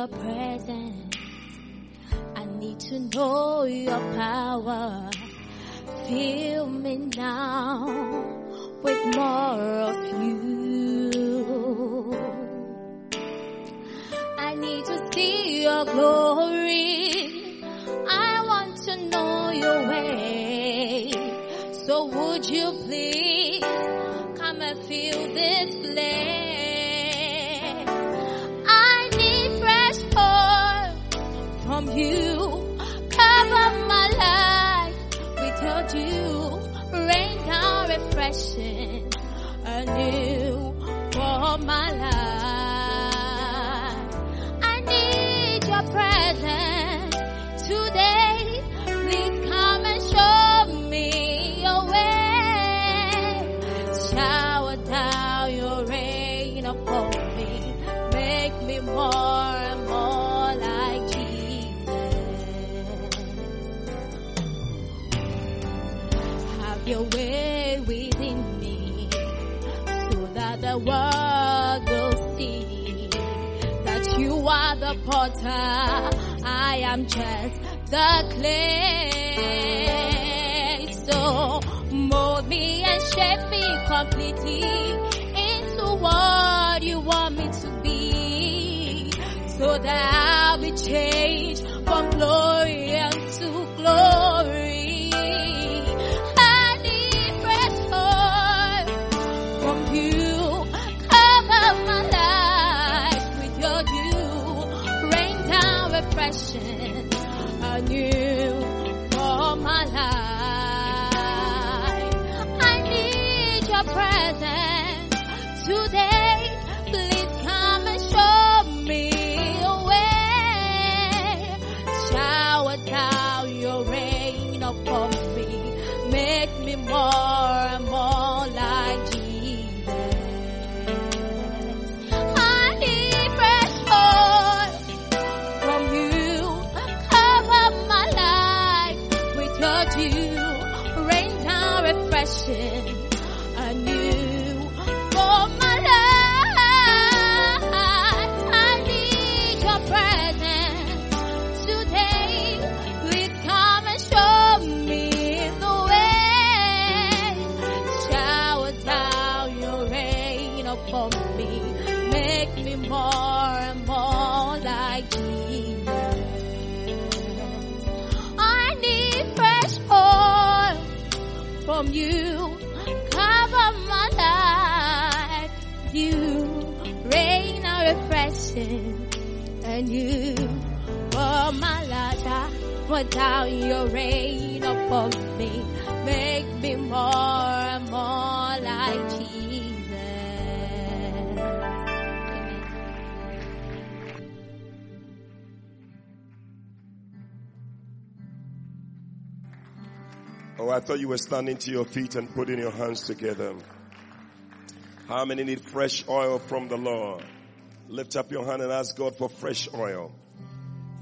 feel your presence. I need to know your power. Fill me now with more of you. I need to see your glory. I want to know your way. So would you please come and fill this you. Cover my life. Rain down refreshing anew for my life. Potter. I am just the clay. So mold me and shape me completely into what you want me to be so that I'll be changed from glory unto down refreshing anew Put down your rain upon me. Make me more and more like Jesus. Oh, I thought you were standing to your feet and putting your hands together. How many need fresh oil from the Lord? Lift up your hand and ask God for fresh oil.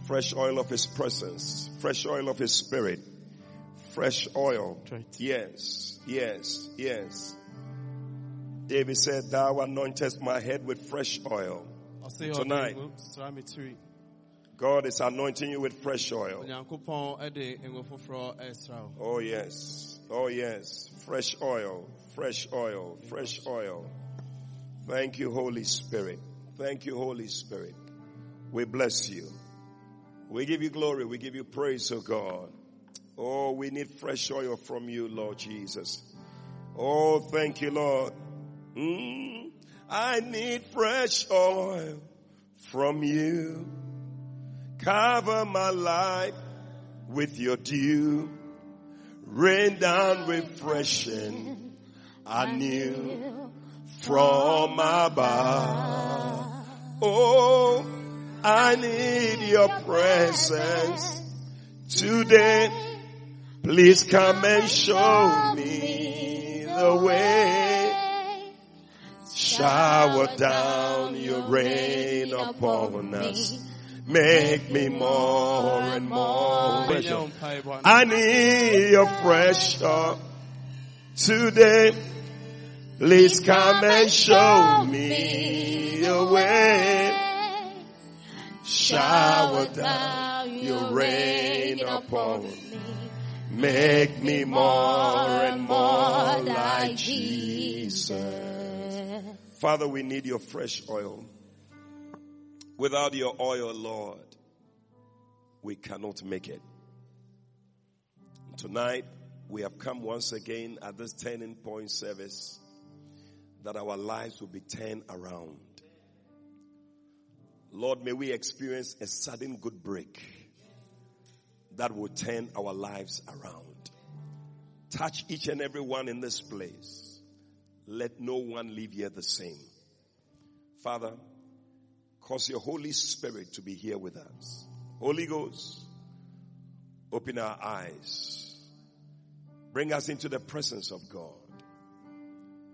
Fresh oil of His presence. Fresh oil of His Spirit. Fresh oil. Yes, yes, yes. David said, Thou anointest my head with fresh oil. Tonight, God is anointing you with fresh oil. Oh yes. Oh yes. Fresh oil. Fresh oil. Fresh oil. Thank you, Holy Spirit. Thank you, Holy Spirit. We bless you. We give you glory. We give you praise, oh God. Oh, we need fresh oil from you, Lord Jesus. Oh, thank you, Lord. Mm, I need fresh oil from you. Cover my life with your dew. Rain down refreshing anew from above. Oh, I need your presence today. Please come and show me the way. Shower down your rain upon us. Make me more and more. I need your pressure today. Please come and show me the way. Shower down your rain upon me. Make me more and more like Jesus. Father, we need your fresh oil. Without your oil, Lord, we cannot make it. Tonight, we have come once again at this turning point service that our lives will be turned around. Lord, may we experience a sudden good break that will turn our lives around. Touch each and every one in this place. Let no one leave here the same. Father, cause your Holy Spirit to be here with us. Holy Ghost, open our eyes. Bring us into the presence of God.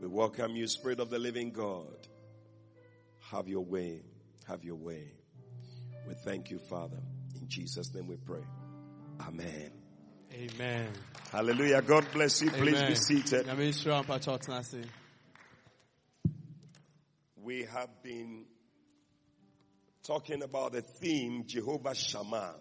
We welcome you, Spirit of the living God. Have your way. Have your way. We thank you, Father. In Jesus' name we pray. Amen. Amen. Hallelujah. God bless you. Please Amen. be seated. Nyame nhyira wo mpakyɛ ɔtena ase. We have been talking about the theme Jehovah Shammah.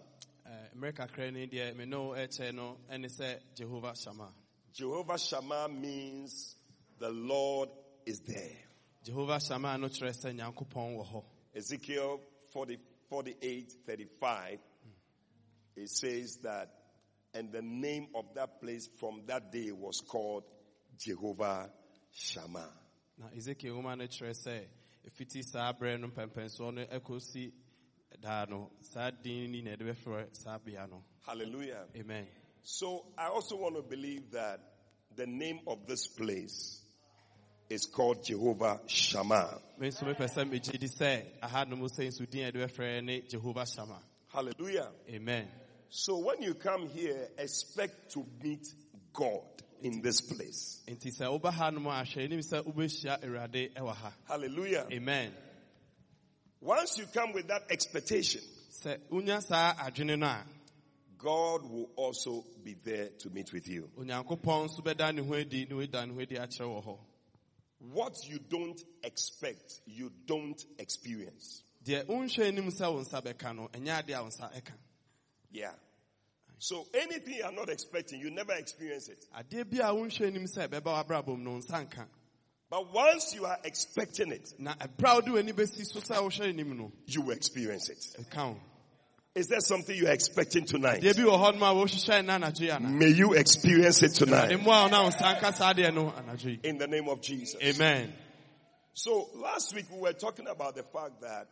Eh, mmerɛ kakra ni deɛ me ne wo no ɛne sɛ Jehova Shammah. Jehovah Shammah means the Lord is there. Jehovah Shammah no kyerɛ sɛ Nyankopɔn wɔ hɔ. Ezekiel 40, 48, 35, it says that, and the name of that place from that day was called Jehovah Shammah. Na Ezekiel nwoma no kyerɛ sɛ ɛfiti saa berɛ no mpɛmpɛnsoɔ no ɛkɔsi daa no saa din ni na yɛde bɛfrɛ saa bea no. Hallelujah. Amen. So I also want to believe that the name of this place is called Jehovah Shammah. Me nso mepɛ sɛ megye di sɛ aha no mu sɛ nso din a yɛde bɛfrɛ ne Jehova Shammah. Hallelujah. Amen. So when you come here, expect to meet God in this place. Nti sɛ woba ha no mu ahwɛ anim sɛ wobɛhyia Awurade. Hallelujah. Amen. Once you come with that expectation, Sɛ wonya saa adwene no a, God will also be there to meet with you. What you don't expect, you don't experience. deɛ wonhwɛ anim sɛ wo nsa bɛka no ɛnyɛ ade a wo nsa ɛka Yeah. So anything you are not expecting, you never experience it. adeɛ bi a wonhwɛ anim sɛ ɛbɛba w'abrabɔ mu no wo nsa nka But once you are expecting it, na ɛberɛ a wode w'ani bɛsi so sɛ wohwɛ anim no you will experience it. Is there something you are expecting tonight? deɛ bi wɔ hɔ nom a wohyehyɛ na anadwo yi ana May you experience it tonight. mmoa wo na wo nsa nka saa deɛ no anadwo yi In the name of Jesus. amen So last week we were talking about the fact that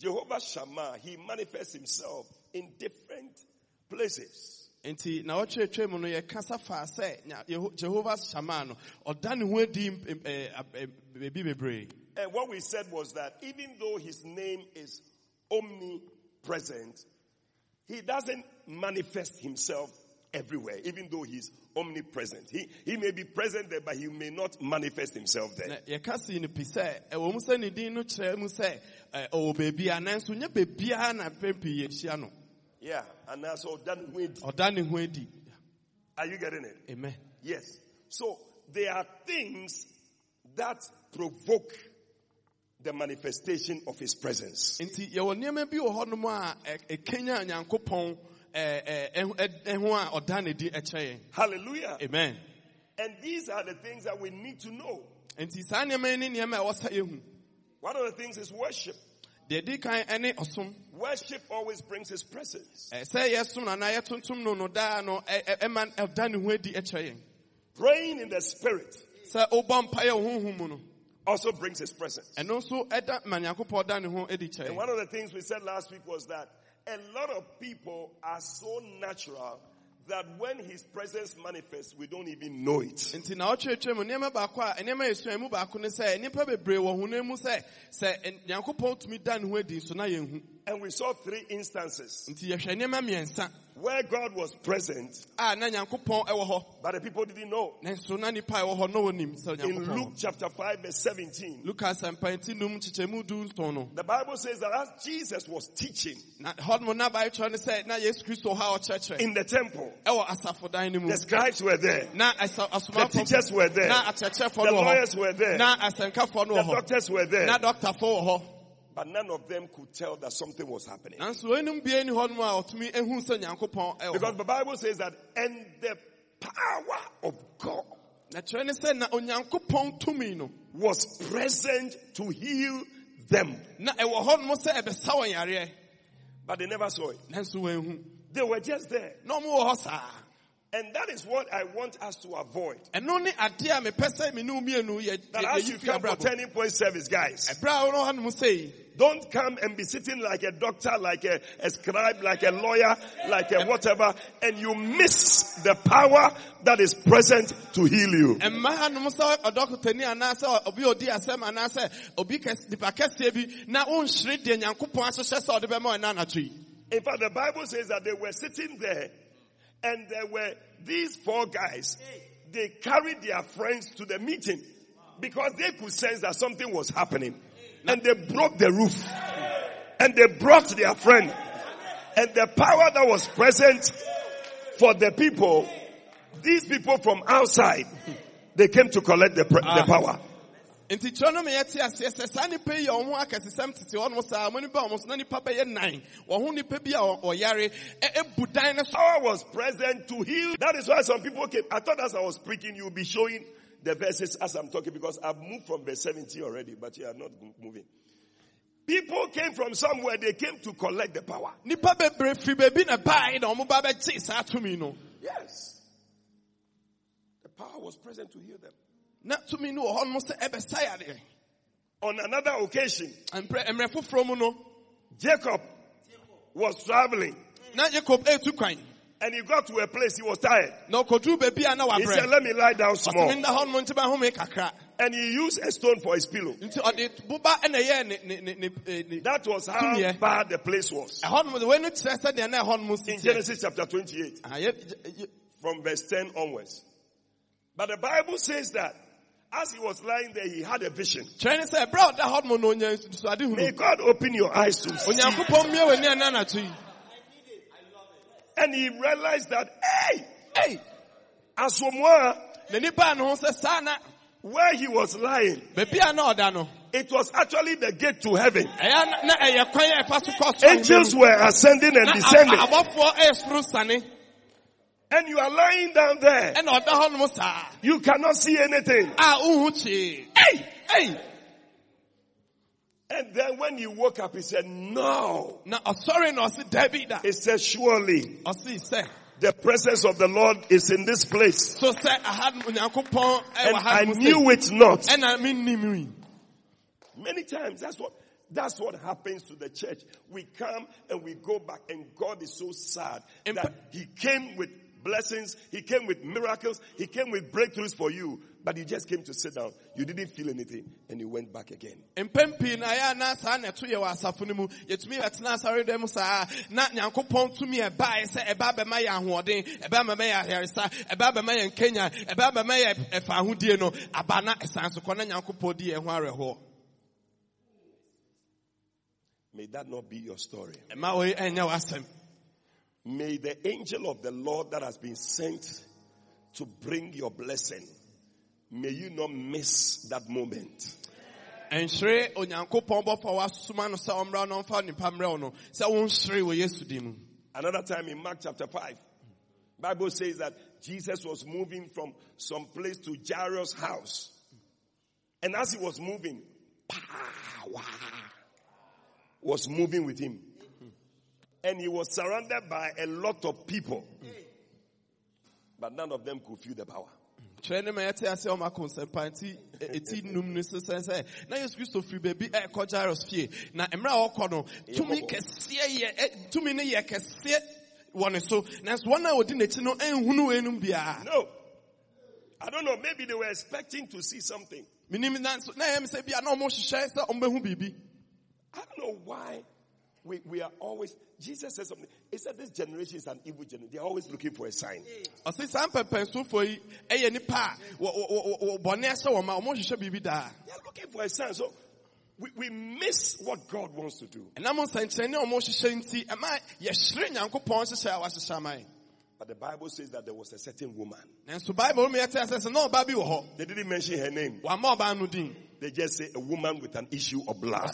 Jehovah Shammah, he manifests himself in different places. nti na mu no yɛkasa faa sɛ nya- Yeho- jehova hyama no ɔda ne ho adi eh, eh, baabi bebree And what we said was that even though his name is omnipresent, he doesn't manifest himself everywhere, even though he's omnipresent. He, he may be present there, but he may not manifest himself there. yɛka sii no pi sɛ ɛwɔ mu sɛ ne din no kyerɛ mu sɛ ɔwɔ baabia nanso nyɛ baabiaa na mpɛn pii yɛhyia no Yeah, and that's all done with. ɔda ne ho adi Are you getting it? amen Yes. So there are things that provoke the manifestation of his presence. nti yɛwɔ nneɛma bi wɔ hɔnom a ɛ- ɛkenya nyankopɔn ɛho a ɔda ne di ɛkyerɛ yɛn Hallelujah. amen And these are the things that we need to know. nti saa nneɛma yi ne nneɛma ɛwɔ sɛ yɛhu One of the things is worship. deɛ di kan ɛne ɔsom Worship always brings his presence. Sɛ yɛsom no yɛtontom no no daa no ɛ- ɛ- ɛma ɛda ne ho adi kyerɛ yɛn Praying in the spirit sɛ wobɔ mpayɛ wo honhom mu no also brings his presence. ɛno nso ɛda ma nyankopɔn da ne ho adi kyerɛ And one of the things we said last week was that a lot of people are so natural that when his presence manifests, we don't even know it. Nti na ɔtwerɛtwerɛ mu nneɛma baako a nneɛma yɛsua mu baako ne sɛ nnipa bebree wɔ honam mu sɛ sɛ ɛ- nyankopɔn tumi da ne ho adi so na yɛnhu And we saw three instances nti yɛhwɛ nneɛma mmiɛnsa where God was present, a na nyankopɔn ɛwɔ but the people didn't know. nanso na nipa a ɛwɔ hɔ na wɔnim sɛ In Luke chapter 5 verse 17, lukas mpanti num kyekyɛmu du nson no. the Bible says that as Jesus was teaching na hɔnom na bae kyerɛ ne sɛ na yesu kristo wɔ ha a ɔkyerɛkyerɛ. in the temple, ɛwɔ asafodan no mu. the scribes were there, the teachers were there, the lawyers were there, na asɛnkafoɔ no the doctors were there. Na dɔktafoɔ wɔ hɔ But none of them could tell that something was happening. nanso wɔnum bie ni hɔnom a ɔtumi ehu sɛ nyankopɔn ɛwɔ Because the Bible says that, and the power of God na kyerɛ ne sɛ na onyankopɔn tumi no was present to heal them. na ɛwɔ hɔnom sɛ ɛbɛsa wɔn yareɛ But they never saw it. They were just there. na ɔmo wɔ hɔ saa And that is what I want us to avoid. ɛno ne a mepɛ sɛ me ne wo mmienu yɛ That as you come for turning point service, guys, ɛberɛ a wɔn hɔnom sɛ yi don't come and be sitting like a doctor, like a, a scribe, like a lawyer, like a whatever, and you miss the power that is present to heal you. mma hanom sɛ ɔdɔkotani anaasɛ obi a ɔdi asɛm anaasɛ obi kɛse- nipa kɛseɛ bi na wonhyere deɛ nyankopɔn ahyehyɛ sɛ ɔde bɛma ɔna anadwo yi In fact, the Bible says that they were sitting there and there were these four guys. They carried their friends to the meeting because they could sense that something was happening. And they broke the roof and they brought their friend and the power that was present for the people, these people from outside, they came to collect the, the Ah. power. Nti kyerɛ no meyɛte aseɛ sɛ saa nnipa yi yɛ ɔmo akɛsesɛm tete hɔ nom saa mo nipa ɔmo so na nipa bɛyɛ nan wɔho nipa bi a ɔyare ɛbu dan no so Power was present to heal. That is why some people came. I thought as I was preaching, you'll be showing the verses as I'm talking because I've moved from verse 70 already, but you are not moving. People came from somewhere, they came to collect the power. nipa bebree firi baabi na bae na ɔmo ba bɛgye saa tumi no Yes. The power was present to heal them. Na tumi no wɔ hɔ nom sɛ ɛbɛsa On another occasion, mmerɛ foforɔ mu no Jacob was traveling na yakob ɛtu kwan and he got to a place he was tired. na ɔkɔduru baabi a na He said, wabrɛ let me lie down small. menda hɔ nom nti bɛhome kakra And he used a stone for his pillow. nti ɔde boba ɛna ɛyɛɛ ne ne ne ne eh, ne That was how Tumiɛ. bad the place was. ɛhɔ nom de wɔn ani kyerɛ sɛ na ɛhɔ nom si In teɛ Genesis chapter 28. Ah, yɛ- yɛ- from verse 10 onwards. But the Bible says that as he was lying there, he had a vision. ne sɛ ɛberɛ a ɔda hɔ nom no onya nsusuade May God open your eyes to see. onyankopɔn mmie w'ani ɛna anadwo yi And he realized that, hey, hey, Asomwa, na nipa a ne ho sɛ saa where he was lying, baabi a na ɔda no it was actually the gate to heaven. ɛyɛ na- na ɛyɛ kwan a ɛfa so kɔ soro Angels were ascending and descending. And you are lying down there. ɛna ɔda hɔ nom saa You cannot see anything. a wohu kyee Hey! And then when he woke up, he said, no. na sorry, no, ɔse dabi da He said, surely sɛ the presence of the Lord is in this place. so sɛ aha onyankopɔn And I knew it not. And I mean, Many times that's what that's what happens to the church. We come and we go back and God is so sad that he came with blessings, he came with miracles, he came with breakthroughs for you, but you just came to sit down. You didn't feel anything. And you went back again. mpɛn na ɛyɛ na saa na ɛto yɛ wɔ asafo no mu. Yɛtumi yɛtena asɔre dɛm saa. Na nyankopɔn tumi ɛbae sɛ ɛba bɛma yɛ ahoɔden ɛba bɛma yɛ ayaresa ɛba bɛma yɛ nkenya ɛba bɛma yɛ ɛfa ahodie no aba na ɛsan so kɔ na nyankopɔn di yɛn ho awerɛhoɔ. May that not be your story. ɛma wɔyi ɛnyɛ w'asɛm May the angel of the Lord that has been sent to bring your blessing, may you not miss that moment. ɛnhyere onyankopɔn bɔfo a wasoma no sɛ ɔmmra no ɔmfa nipa mmerɛ wo no sɛ wonhyere wɔ yesu din mu Another time in Mark chapter 5, Bible says that Jesus was moving from some place to Jairus' house. And as he was moving, power was moving with him. And he was surrounded by a lot of people. But none of them could feel the power. kyerɛ ne ma yɛte ase ɔma ko nsɛmpa nti ɛ- ɛti num no so sɛ sɛ na yesu kristo firi baabi ɛkɔ jairus fie na mmerɛ a ɔkɔ no tumi bɔbɔ. kɛseɛ yɛ ɛ- tumi no yɛ kɛseɛ wɔ ne so nanso wɔn a wɔdi n'akyi no ɛnhunu enum biara No. I don't know. Maybe they were expecting to see something. minim nanso na ɛyɛ mi sɛ bia na ɔmo hyehyɛ sɛ ɔmo bɛhu biribi I don't know why we, we are always, Jesus said something. He said this generation is an evil generation. They're always looking for a sign. ɔsi saa mpɛmpɛnsofoɔ yi ɛyɛ eh, nipa a wɔ wɔ wɔ wɔ bɔnɛ ɛhyɛ wɔn ma ɔmo hyehyɛ biribi daa They're looking for a sign. So we, we miss what God wants to do. ɛnam nsɛnkyerɛnne a ɔmo hyehyɛ nti ɛma yɛhyere nyankopɔn hyehyɛ a wahyehyɛ ama yɛn But the Bible says that there was a certain woman. nanso bible mu yɛte asɛ sɛ na ɔbaa bi They didn't mention her name. wama ɔbaa no din they just say a woman with an issue of blood.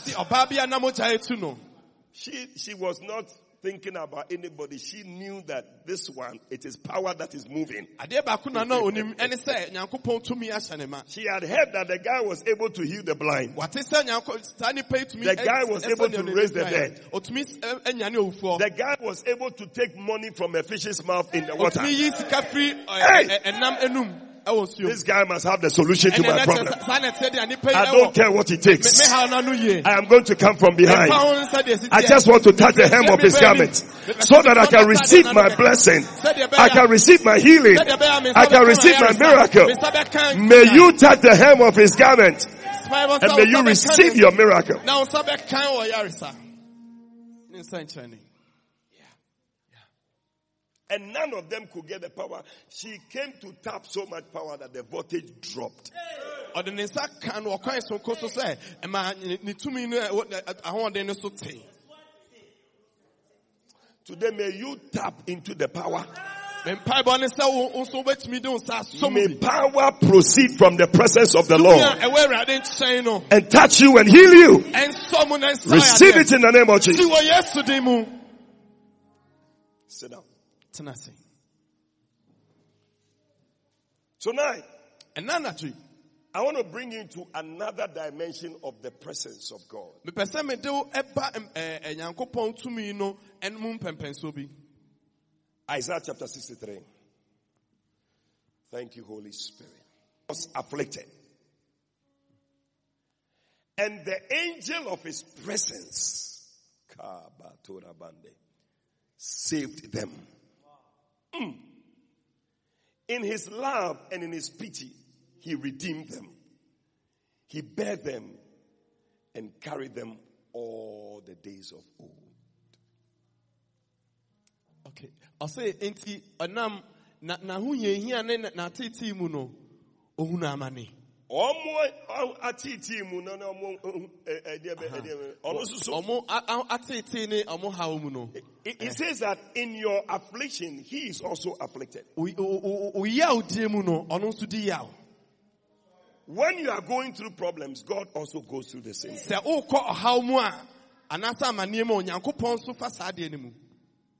Ɔsi ɔbaa bi a na mogya etu no. She, she was not thinking about anybody. She knew that this one, it is power that is moving. Adeɛ baako na na onim ɛne sɛ nyankopɔn tumi ahyɛ ne ma. She had heard that the guy was able to heal the blind. Wate sɛ nyanko saa nipa yi tumi. The guy was able to raise the dead. Otumi ɛ- ɛnyane owufoɔ. The guy was able to take money from a fish's mouth in the water. Otumi yi sika firi ɛ- Hey! Ɛ- ɛnam enum. This guy must have the solution to my problem. kyerɛ saa na ɛteɛ deɛ nipa yi I don't care what it takes. me ha na no yie. I am going to come from behind. Ɛfa ho nsa deɛ si I just want to touch the hem of his garment so that I can receive my blessing. I can receive my healing. I can receive my miracle. May you touch the hem of his garment and may you receive your miracle. And none of them could get the power. She came to tap so much power that the voltage dropped. ɔde ne nsa ka no ɔkwan so nko so sɛ ɛma ne ne tumi no ɛwɔ- ɛ- ɛ- ahoɔden no so te Today may you tap into the power. me mpaebɔ ne sɛ wo wo nso wobɛtumi de wo nsa asom May power proceed from the presence of the Lord a ɛwɔ awurade nkyɛn no and touch you and heal you. ɛnsɔ mu na Receive it in the name of Jesus. wɔ yesu din Sit down. Tena ase Tonight, anadwo yi I want to bring you into another dimension of the presence of God. mepɛ sɛ mede wo ɛba ɛm- ɛ- ɛ- nyankopɔn tumi no ɛnom mpɛmpɛnsoɔ bi Isaiah chapter 63. Thank you, Holy Spirit. Was afflicted. And the angel of his presence saved them. Mm. In his love and in his pity, he redeemed them. He bare them and carried them all the days of old. okay ɔsɛ enti ɔnam na n'ahohiahia ne na- n'atetee mu no ohunu amane ọmụ atiti mu na na ọmụ ẹdịẹbẹ ẹdịẹbẹ ọmụ soso. ɔmo a- a- atetee ne ɔmo haw no it says that in your affliction he is also afflicted. oyi a odie mu no nso di When you are going through problems, God also goes through the same. sɛ wokɔ ɔhaw mu a anaasɛ amanneɛ mu a onyankopɔn nso fa saa adeɛ no mu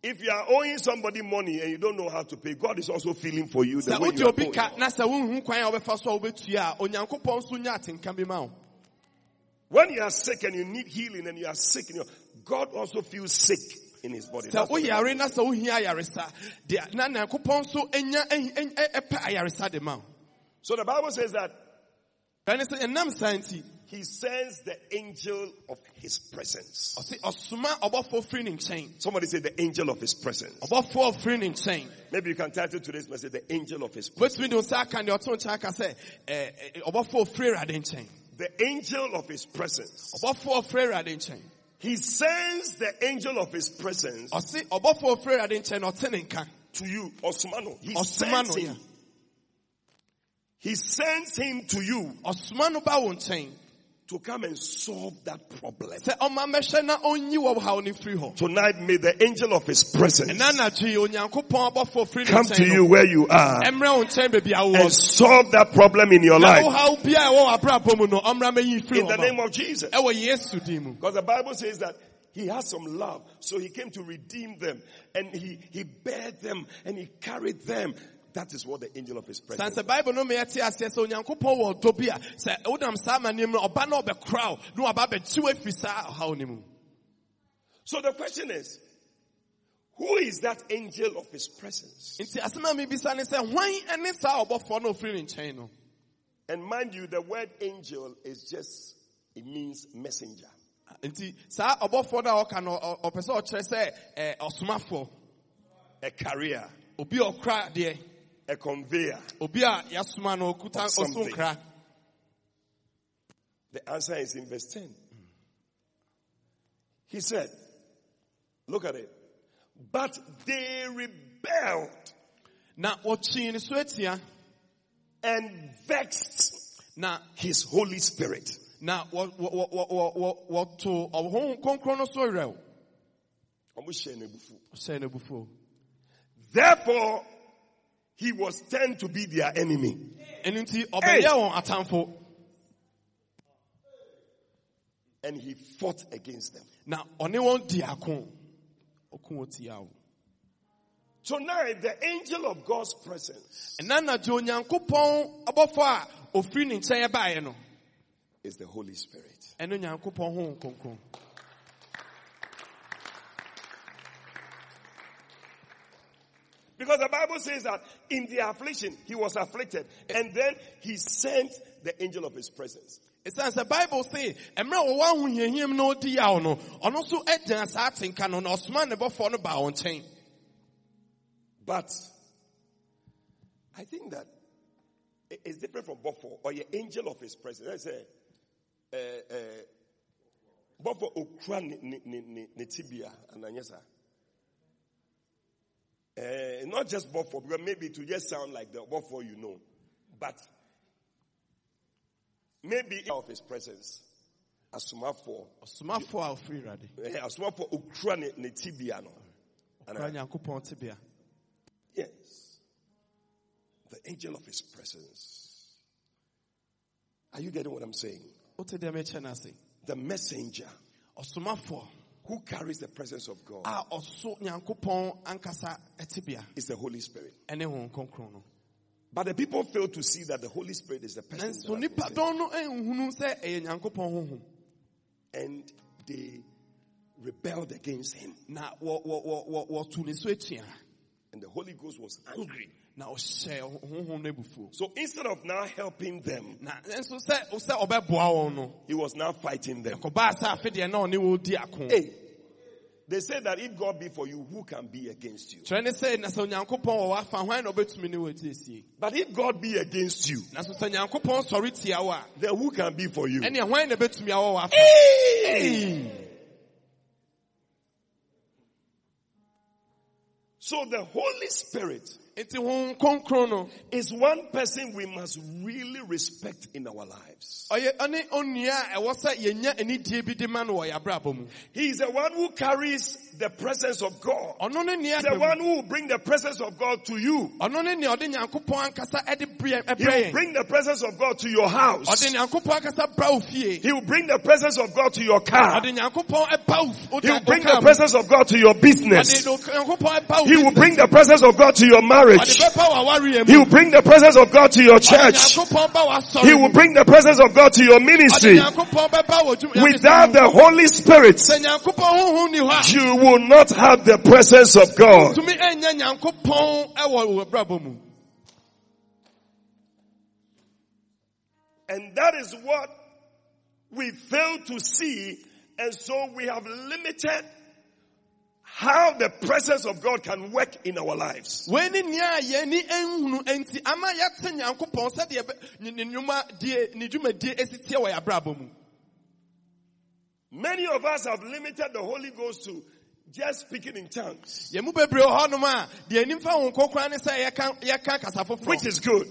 If you are owing somebody money and you don't know how to pay, God is also feeling for you the way you are owing. ka na sɛ wohu kwan a wobɛfa so a wobɛtua a onyankopɔn nso nya atenka bi ma wo. When you are sick and you need healing and you are sick, God also feels sick in his body. sɛ woyare na sɛ wohia ayaresa. Deɛ na nyankopɔn nso anya ɛhi- eh, ɛhi- eh, ɛ- eh, ɛpɛ ayaresa de ma wo. So the Bible says that ɛne sɛ ɛnam saa nti he sends the angel of his presence. ɔse ɔsoma ɔbɔfoɔ firi ne nkyɛn Somebody say the angel of his presence. ɔbɔfoɔ firi ne nkyɛn Maybe you can title today's message the angel of his presence. The angel of his presence. ɔbɔfoɔ firi awurade nkyɛn He sends the angel of his presence ɔse ɔbɔfoɔ firi awurade nkyɛn na ɔte ne nka to you. Osmano. He Osmano, sends him. He sends him to you ɔsoma no ba wo nkyɛn to come and solve that problem. sɛ ɔma mɛhwɛ na ɔnyi wɔ haw no firi hɔ Tonight may the angel of his presence ɛna anadwo yi onyankopɔn ɔbɔfoɔ firi ne come to you where you are ɛmmerɛ wo nkyɛn baabi a and solve that problem in your life haw bia a ɛwɔ w'abrabɔ mu no ɔmmra mɛyi firi in the name of Jesus. ɛwɔ yesu din mu Because the Bible says that he has some love, so he came to redeem them and he, he bare them and he carried them. That is what the angel of his presence. bible no meyɛte aseɛ sɛ onyankopɔn wɔ ɔdɔ bi a sɛ wonam saa amanneɛm no ɔba na ɔbɛkora wo na waba bɛkyi wo afiri saa ɔhaw So the question is, who is that angel of his presence? nti asɛm a mebisa ne sɛ hwan ne saa ɔbɔfoɔ no ɔfiri ne nkyɛn no And mind you, the word angel is just, it means messenger. Ah, nti saa ɔbɔfoɔ no a ɔka no ɔpɛ sɛ ɔkyerɛ sɛ ɛ, ɔsomafoɔ A career. obi a ɔkora adeɛ a conveyor. obi a yɛasoma no ɔkuta Of something. The answer is in verse 10. He said, look at it. But they rebelled Now, wɔkyii ne so and vexed now his Holy Spirit. na what abufuo Therefore, he was turned to be their enemy. Hey! ɔbɛyɛ wɔn atamfo and he fought against them. Now, ɔne wɔn di ako ɔko wɔ tia Tonight, the angel of God's presence ɛna anadwo onyankopɔn abɔfo a ofiri ne nkyɛn baeɛ no is the Holy Spirit. ɛno onyankopɔn ho kronkron Because the Bible says that in the affliction, he was afflicted. And then he sent the angel of his presence. It says the bible se mmerɛ a wɔwɔ ahohiahiam na ɔdi yaw no ɔno nso agyina saa atenka no na ɔsoma ne no baa wɔn nkyɛn But I think that it's different from Bofo or your angel of his presence. Let's say, uh, uh, Bofo okra ne tibia and anyesa. Uh, not just Bofo, because maybe to just sound like the Bofo you know, but maybe of his presence. Asumafo, ɔsomafoɔ a ofiri awurade eh, asumafo okra ne, ne tibia no. I- nyankopɔn tebea Yes. The angel of his presence. Are you getting what I'm saying? wote deɛ mekyɛ no The messenger ɔsomafoɔ who carries the presence of God a ɔso nyankopɔn ankasa tebea is the Holy Spirit. ɛne ho kronkron no But the people fail to see that the Holy Spirit is the person. nanso that has been nipa sent. dɔn no nhunu sɛ ɛyɛ nyankopɔn honhom And they rebelled against him. And the Holy Ghost was angry. na ɔhyɛ honhom no abufuo So instead of now helping them, na nso sɛ sɛ ɔbɛboa wɔn no he was now fighting them. kɔbaa sɛ afe deɛ na ɔne wɔdi ako Hey, they say that if God be for you, who can be against you? kyerɛ ne sɛ na sɛ onyankopɔn wɔ w'afa hwan na ɔbɛtumi ne wɔadi asie But if God be against you, na so sɛ nyankopɔn sɔre tia wo a then who can be for you? ɛneɛ hwan na bɛtumi awɔ w'afa Hey! So the Holy Spirit nti honhom kronkron no is one person we must really respect in our lives. ɔyɛ ɔne onua a ɛwɔ sɛ yɛnya anidie bi de ma no wɔ yɛabrabɔ mu He is the one who carries the presence of God. ɔno ne nea He's the one who will bring the presence of God to you. ɔno ne nea ɔde nyankopɔn ankasa ɛde brɛ He will bring the presence of God to your house. ɔde nyankopɔn ankasa bra wo fie He will bring the presence of God to your car. ɔde nyankopɔn ɛba wo wo- He will bring the presence of God to your business. do- nyankopɔn ɛba wo He will bring the presence of God to your ɔde marriage. He will bring the presence of God to your church. He will bring the presence of God to your ministry. Without the Holy Spirit, you will not have the presence of God. And that is what we fail to see. And so we have limited how the presence of God can work in our lives. wei ne nea a yɛni nhunu enti ama yɛte nyankopɔn sɛdeɛ ɛbɛ- ne ne nnwuma die ne dwumadie esi tie wɔ yɛabrabɔ mu Many of us have limited the Holy Ghost to just speaking in tongues, yɛn mu bebree wɔ hɔnom a deɛ anim fa ho nkokora ne sɛ yɛka yɛka kasa which is good.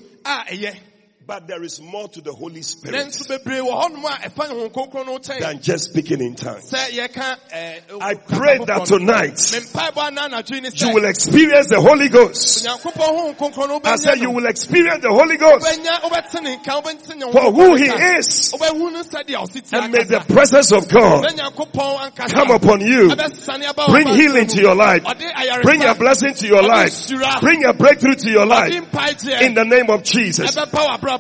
But there is more to the Holy Spirit nanso bebree wɔ hɔnom a ɛfa ho nkokoro no kyɛn than just speaking in tongues. ɛɛ eh, I pray that tonight Me mpaebɔ ana anadwo ne you will experience the Holy Ghost. nyankopɔn ho nkokoro no I said you will experience the Holy Ghost wobɛnya wobɛte ne nka wobɛte ne for who He is. wobɛhu no sɛdeɛ ɔsi tie And may the presence of God na nyankopɔn ankasa come upon you. Bring healing to your life. Bring a blessing to your life. Bring a breakthrough to your life. In the name of Jesus.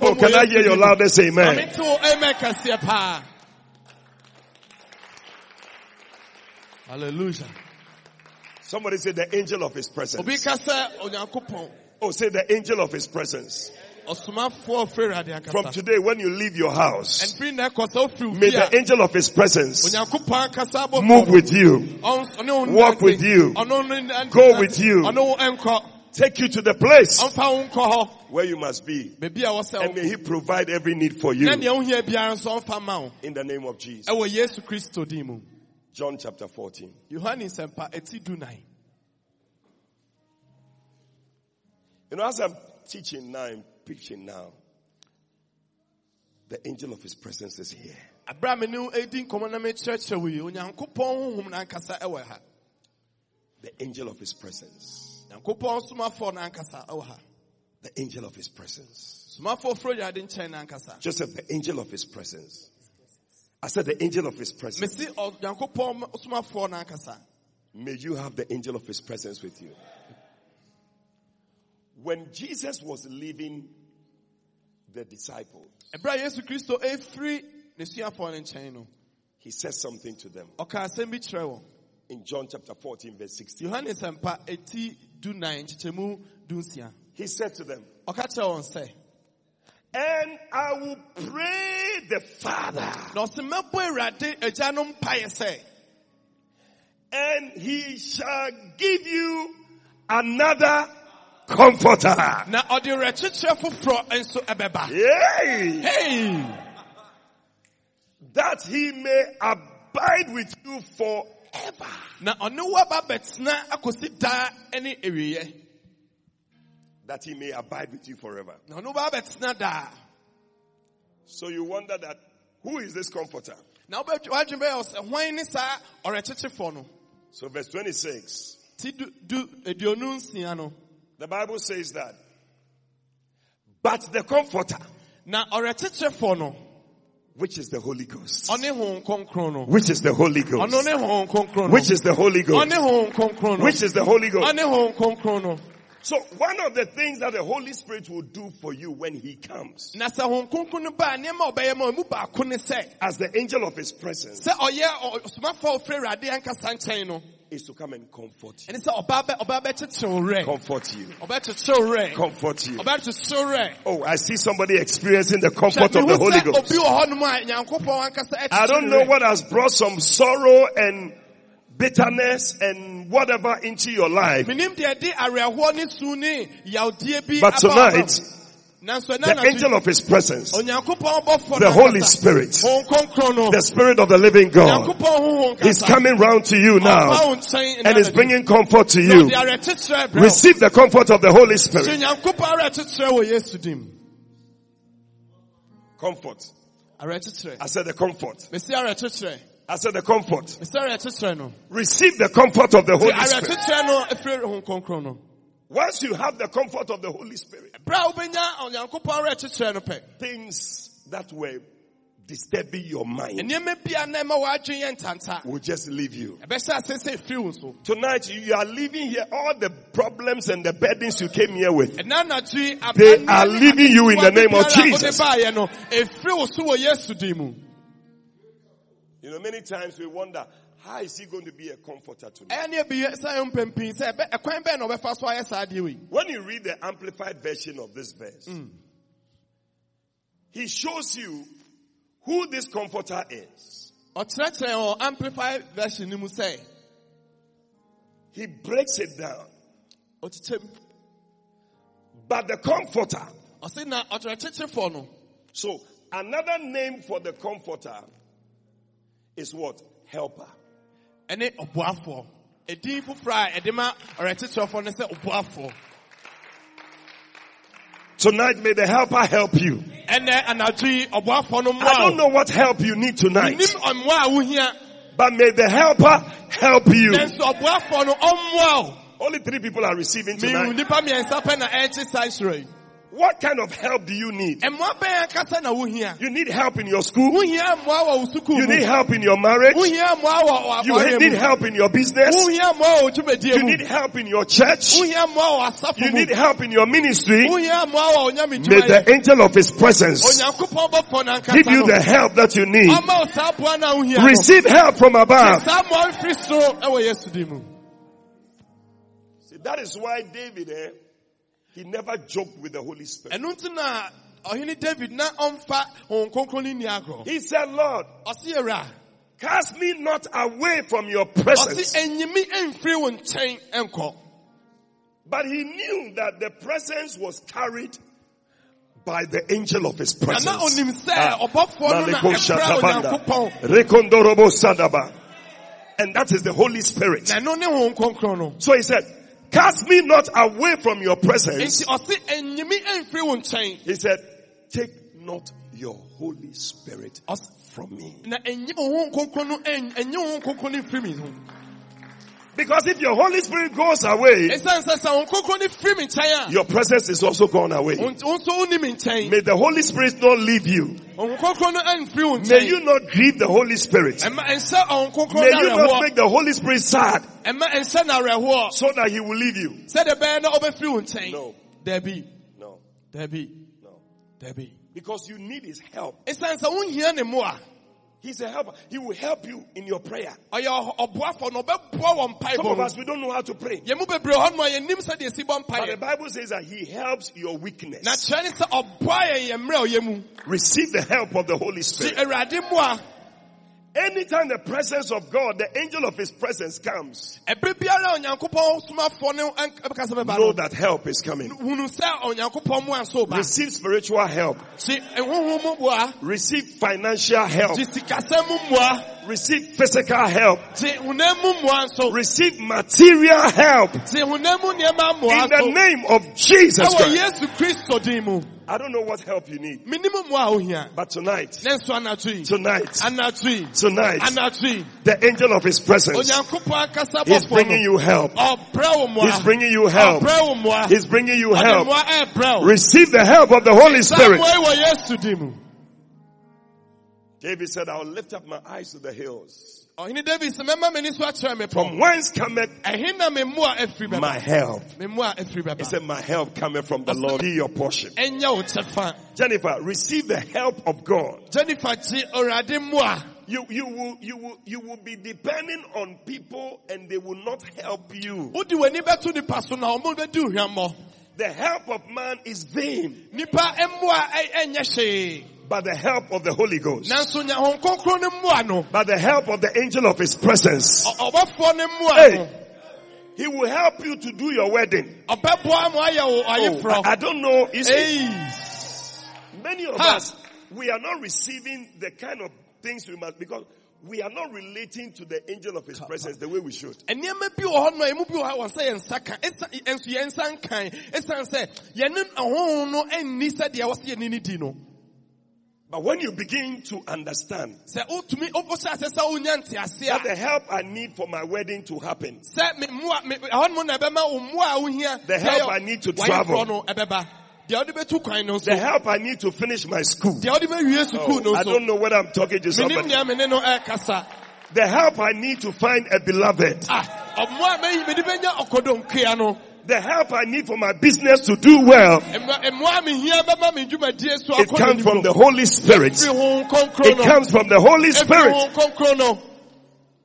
Oh, mu can I hear your loudest amen? Ame te wo amen kɛseɛ paa hallelujah Somebody say the angel of his presence. ka sɛ onyankopɔn Oh, say the angel of his presence. ɔsomafoɔ firi awurade From today, when you leave your house, ɛnfiri na ɛkɔ sɛ wofiri wo may the angel of his presence onyankopɔn ankasa abɔ move with you, walk with you, ɔno ne nante- go with you. Ɔne wo ɛnkɔ take you to the place ɔmfa wo nkɔ hɔ where you must be. And may he provide every need for you. na deɛ wohia biara nso ɔmfa ma wo In the name of Jesus. ɛwɔ yesu kristo din John chapter 14. yohane nsɛmpa ɛti du nan You know, as I'm teaching now and preaching now, the angel of his presence is here. abere a me ne wo edi nkɔmmɔ na mekyerɛkyerɛ wo yi onyankopɔn honhom no ankasa ɛwɔ ha The angel of his presence. Nyankopɔn somafoɔ no ankasa ɛwɔ ha The angel of his presence. somafoɔ foro yɛade nkyɛn no ankasa Joseph, the angel of his presence. I said the angel of his presence. mesi onyankopɔn oh, somafoɔ n'ankasa May you have the angel of his presence with you. When Jesus was leaving the disciples, ɛberɛ a yesu kristo efiri n'esuafoɔ no nkyɛn no he said something to them ɔka asɛm bi kyerɛ in John chapter 14 verse 16. Yohane sɛmpa eti du nan nkyekyɛmu du He said to them, ɔka kyerɛ wɔn sɛ and I will pray the Father na ɔsɛ mɛbɔ awurade agya no mpaeɛ sɛ and he shall give you another comforter. na ɔde werɛkyekyerɛ foforɔ nso ɛbɛba Yay! Hey! That he may abide with you forever. na ɔne wo aba bɛtena akosi daa ne awieɛ That he may abide with you forever. na ɔne wo ba bɛtena daa So you wonder that who is this comforter? na wobɛdwe wadwene bɛyɛ wo sɛ hwan ne saa ɔwerɛkyekyefoɔ no So verse 26, ti du du aduonu nsia no the Bible says that, but the comforter, na ɔwerɛkyekyefoɔ no which is the Holy Ghost, ɔne honhom kronkron no which is the Holy Ghost, ne honhom kronkron no which is the Holy Ghost, honhom kronkron no which is the Holy Ghost. ɔne honhom kronkron no So one of the things that the Holy Spirit will do for you when he comes na sɛ honhom kronkron no baa nneɛma a ɔbɛyɛ ma ɔmu baako ne sɛ as the angel of his presence sɛ ɔyɛ ɔ- ɔsomafoɔ a ɔfiri awurade ankasa nkyɛn no is to come and comfort you. ɛne sɛ ɔbaa bɛ ɔbaa bɛkyekyere wo werɛ Comfort you. ɔbɛkyekyere wo werɛ Comfort you. ɔbɛkyekyere wo werɛ Oh, I see somebody experiencing the comfort of the Holy Ghost. obi wɔ hɔnom a nyankopɔn ankasa I don't know what has brought some sorrow and bitterness and whatever into your life. Menim deɛ de awerɛhoɔ ne su ne yawdeɛ bi But tonight, aba. nanso ɛna the angel of his presence, the Holy Spirit, Honhom Kronkron no the Spirit of the living God, is coming round to you now and is bringing comfort to you. Na ɔde awerɛkyekyerɛ brɛ wo. Receive the comfort of the Holy Spirit. nyankopɔn awerɛkyekyerɛ wɔ yesu Comfort. I said the comfort. I said the comfort. mesi awerɛkyekyerɛ no Receive the comfort of the Holy Spirit. awerɛkyekyerɛ no ɛfiri honhom kronkron no Once you have the comfort of the Holy Spirit, berɛ a wobɛnya onyankopɔn awerɛkyekyerɛ no pɛ things that were disturbing your mind nneɛma bia na ɛma w'adwene yɛ ntanta will just leave you. ɛbɛhyɛ ase sɛ ɛfiri wo so Tonight you are leaving here all the problems and the burdens you came here with. They are leaving you in the name of biara a wode Jesus. baeɛ no ɛfiri wo so wɔ yesu din mu You know, many times we wonder, how is he going to be a comforter to me? ɛyɛ ne ɛbi sɛ yɛ mpɛmpii sɛ ɛbɛ- ɛkwan bɛɛ na ɔbɛfa so ayɛ saa adeɛ wei When you read the amplified version of this verse, mm. he shows you who this comforter is. amplified version He breaks it down. But the comforter, ɔse na ɔkyerɛkyekyerefoɔ no so another name for the comforter is what? Helper. Ɛne ɔboafoɔ ɛdin foforɔ a ɛde ma ɔkyerɛkyekyerefoɔ no sɛ ɔboafoɔ Tonight may the helper help you. ɛnɛ anadwo yi ɔboafoɔ no I don't know what help you need tonight, nim ɔmmoa a wohia but may the helper help you. nanso ɔboafoɔ no Only three people are receiving tonight. Nnipa mmiɛnsa pɛ na ɛrekye saa nhyira yi What kind of help do you need? ɛmmoa bɛn ankasa na wohia You need help in your school. wohia mmoa wɔ wo sukuu You need help in your marriage. wohia mmoa wɔ You need help in your business. wohia mmoa wɔ dwumadie You need help in your church. wohia mmoa wɔ asafo You need help in your ministry. wohia mmoa wɔ onyame May the angel of his presence onyankopɔn bɔfoɔ no give you the help that you need. ɔma wo saa boa no a wohia no Receive help from above. saa mmoa mfiri soro ɛwɔ yesu din mu See, that is why David, eh, he never joked with the Holy Spirit. ɛno nti na ɔhene david na ɔmfa honhom kronkron no nni agorɔ He said, Lord, ɔse cast me not away from your ɔse presence. ɛnyimi ɛmfiri wo nkyɛn ɛnkɔ But he knew that the presence was carried by the angel of his presence. na onim sɛ Ah. ɔbɔfoɔ no na Maliko ɛfra shatabanda. onyankopɔn Rekondorobo sadaba. And that is the Holy Spirit. na ɛno ne honhom kronkron no So he said, cast me not away from your presence. nti ɔse ɛnyimi ɛmfiri wo nkyɛn He said, take not your Holy Spirit from me. Because if your Holy Spirit goes away, ɛsiane sɛ sɛ honhom kronkron no firi me nkyɛn a your presence is also gone away. wo wo nso wonni me nkyɛn May the Holy Spirit not leave you Ɔhun Kronkron no ɛnfiri wo May you not grieve the Holy Spirit. Ɛma ɛnsɛ Ɔhun Kronkron May you not make the Holy Spirit sad Ɛma ɛnsɛ na awerɛhoɔ. so that he will leave you. Sɛdeɛ bɛyɛ na ɔbɛfiri wo nkyɛn. No, Debbie. no, Debbie. no. Debbie. Because you need his help. He's a helper. He will help you in your prayer. Ɔyɛ ɔ- ɔboafo na ɔbɛboa wɔ Some of us, we don't know how to pray. Yɛn mu bebree hɔ nom a yɛnnim sɛdeɛ esi bɔ But the. Bible says that he helps your weakness. kyerɛ ne sɛ ɔboa yɛn yɛn mmerɛ a ɔyɛ. Receive the help of the Holy Spirit. Anytime the presence of God, the angel of his presence comes, Ɛbere biara a Onyankopɔn somafoɔ ne ɛnk- ɛbɛka sɛ bɛba know that help is coming. Hunu sɛ Onyankopɔn mu anso ba. Receive spiritual help. Ti ɛhohom mu boa. Receive financial help. Ti sikasɛm mu mmoa. Receive physical help. Ti honam mu mmoa nso. Receive material help. Ti honam mu nneɛma mmoa In the name of Jesus Christ. Yesu Kristo din mu. I don't know what help you need, Minim mmoa a but tonight, Ne nso anadwo yi. tonight, tonight, Anadwo the angel of his presence is bringing you help. He's bringing you help. Ɔbrɛ wo mmoa. He's bringing you help. mmoa ɛbrɛ wo. Receive the help of the Holy Spirit. Saa mmoa yi wɔ Yesu din mu. David said, I'll lift up my eyes to the hills. Ɔhene David sɛ mɛma m'ani so akyerɛ me From whence cometh Ɛhe na me mmoa afiri bɛba? my help? Me mmoa afiri He said, my help cometh from the Lord. Be your portion. Ɛnyɛ wo kyɛfa. Jennifer, receive the help of God. Jennifer gye Awurade mmoa. You, you will, you will, you will be depending on people and they will not help you. Wodi w'ani bɛto nipa so na ɔmo bɛdi hwammɔ. The help of man is vain, Nipa mmoa ɛ- ɛnyɛ hwee. But the help of the Holy Ghost, Nanso nya Honhom Kronkron ne mmoa no. but the help of the angel of his presence, ɔ- Ɔbɔfoɔ ne mmoa Hey. he will help you to do your wedding. Ɔbɛboa mo ayɛ wo Oh. I, I don't know. See, many of Ha. us, we are not receiving the kind of things we must because we are not relating to the angel of his presence the way we should. But when you begin to understand sɛ otumi ɔhyɛ ase sɛ onya ntease that the help I need for my wedding to happen, sɛ me mmoa me ɛhɔ nom na ɛbɛma wo mmoa a wohia The help I need to travel. no ɛbɛba deɛ ɔde bɛtu kwan no the help I need to finish my school. deɛ ɔde bɛwie sukuu no oh, I don't know whether I'm talking to somebody. nea mene no ɛrekasa The help I need to find a beloved. Ah, ɔmmoa a mɛyi mede bɛnya ɔkɔdɔnkua no The help I need for my business to do well. mmoa mmoa a mehia bɛma me dwumadie so It comes from the Holy Spirit. Ɛfiri Honhom Kronkron It comes from the Holy Spirit. Honhom Kronkron.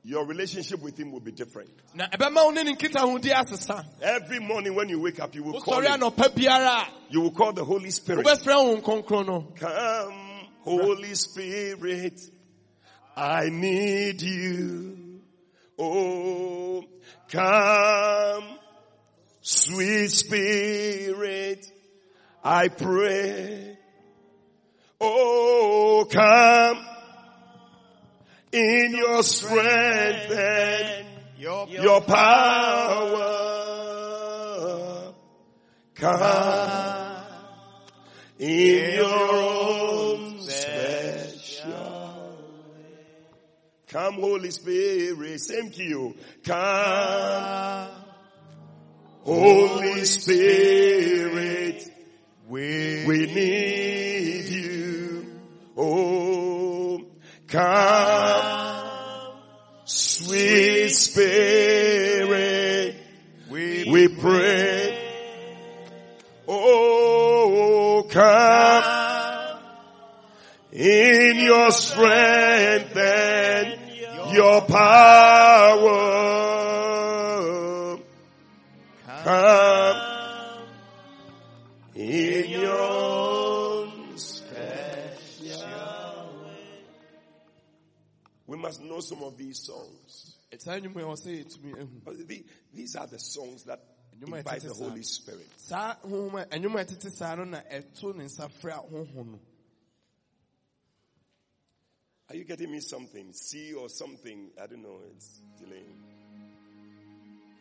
Your relationship with Him will be different. Na ɛbɛma wo ne ne nkitahodi asesa. Every morning when you wake up, you will call him. anɔpa biara a, You will call the Holy Spirit. wobɛfrɛ Honhom Kronkron no. Come, Holy Spirit, I need you. Oh, come, sweet Spirit, I pray. Oh, come in your strength and your power. Come in your own special way. Come, Holy Spirit, same to you. Come, Holy Spirit, we, we need you. Oh, come, sweet Spirit, we pray. Oh, come in your strength and your power. Know some of these songs. Saa nnwom yi a wɔsɛ yɛtumi ahu. But the- These are the songs that invite the. Holy Spirit. Saa honhom a nnwom a ɛtete saa no na ɛto ne nsa frɛ honhom no. Are you getting me something? C or something? I don't know. It's delaying.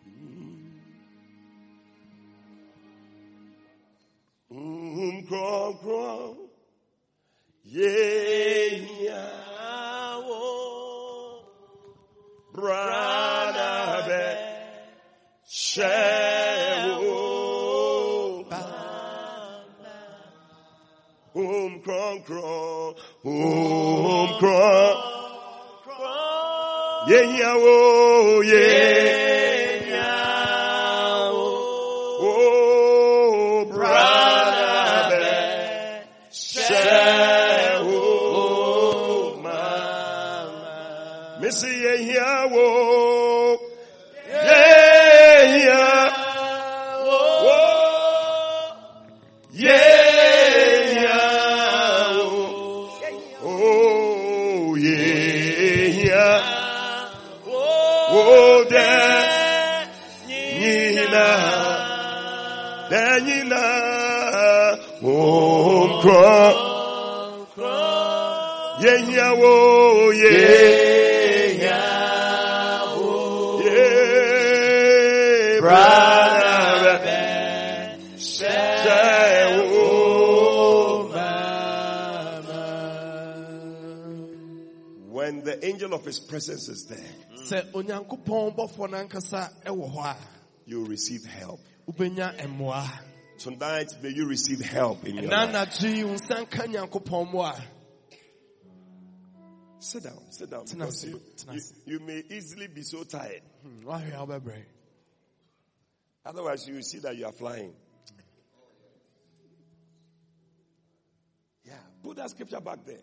Mm, mm crawl, Brother, be, share, oh. Um, crawl. home cross. Yehia wo yeah, brother, say, oh, When the angel of his presence is there, sɛ onyankopɔn bɔfoɔ n'ankasa ɛwɔ hɔ a you receive help. mmoa Tonight, may you receive help in your life. anadwo yi wo nsa nka nyankopɔn mmoa Sit down, sit down. Because You, you, you may easily be so tired. Hmm, wahwɛ a wobɛbrɛ Otherwise, you will see that you are flying. Yeah, put that scripture back there.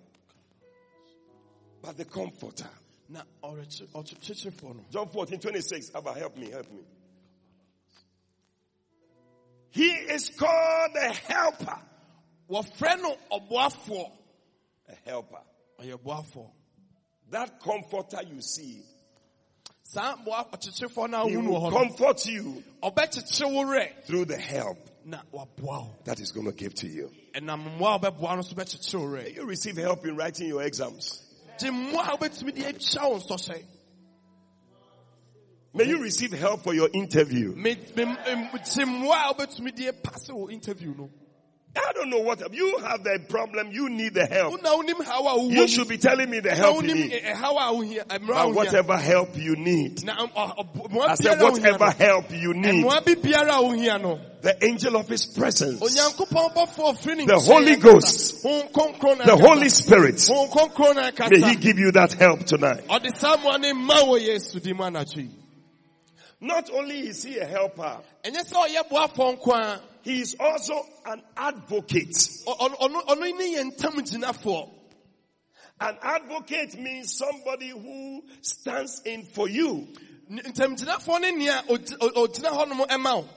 But the comforter. na ɔrekye- ɔkyekyerefoɔ no John 14, 26. Abba, help me, help me. He is called a helper. wɔfrɛ no ɔboafoɔ A helper. ɔyɛ boafoɔ That comforter you see, saa boa ɔkyekyerefoɔ no a he wohu no wɔ will hɔ comfort you ɔbɛkyekyere wo werɛ through the help na waboa wo that is going to give to you. ɛnam mmoa a wobɛboa no so bɛkyekyere wo you receive help in writing your exams. gye mmoa a wobɛtumi de atwa wo nsɔhyɛ May you receive help for your interview. Me- me- em- gye mmoa a wobɛtumi de pase wɔ interview no I don't know what you have the problem. You need the help. wona wonim haw a wowɔ You should be telling me the help you need. ɛhaw a wohia mmerɛ a But whatever help you need. um, ɔ- ɔ- I said whatever help you need. mmoa bi biara a wohia no The angel of his presence. onyankopɔn bɔfoɔ firi ne The Holy. Ghost. Honhom Kronkron na The. Holy Spirit. May he give you that help tonight. Not only is he a helper, ɛnyɛ sɛ ɔyɛ boafoɔ nko a he is also an advocate. An advocate means somebody who stands in for you. N- ntamgyinafoɔ ne nea ogy- o- ogyina hɔ nom ɛma wo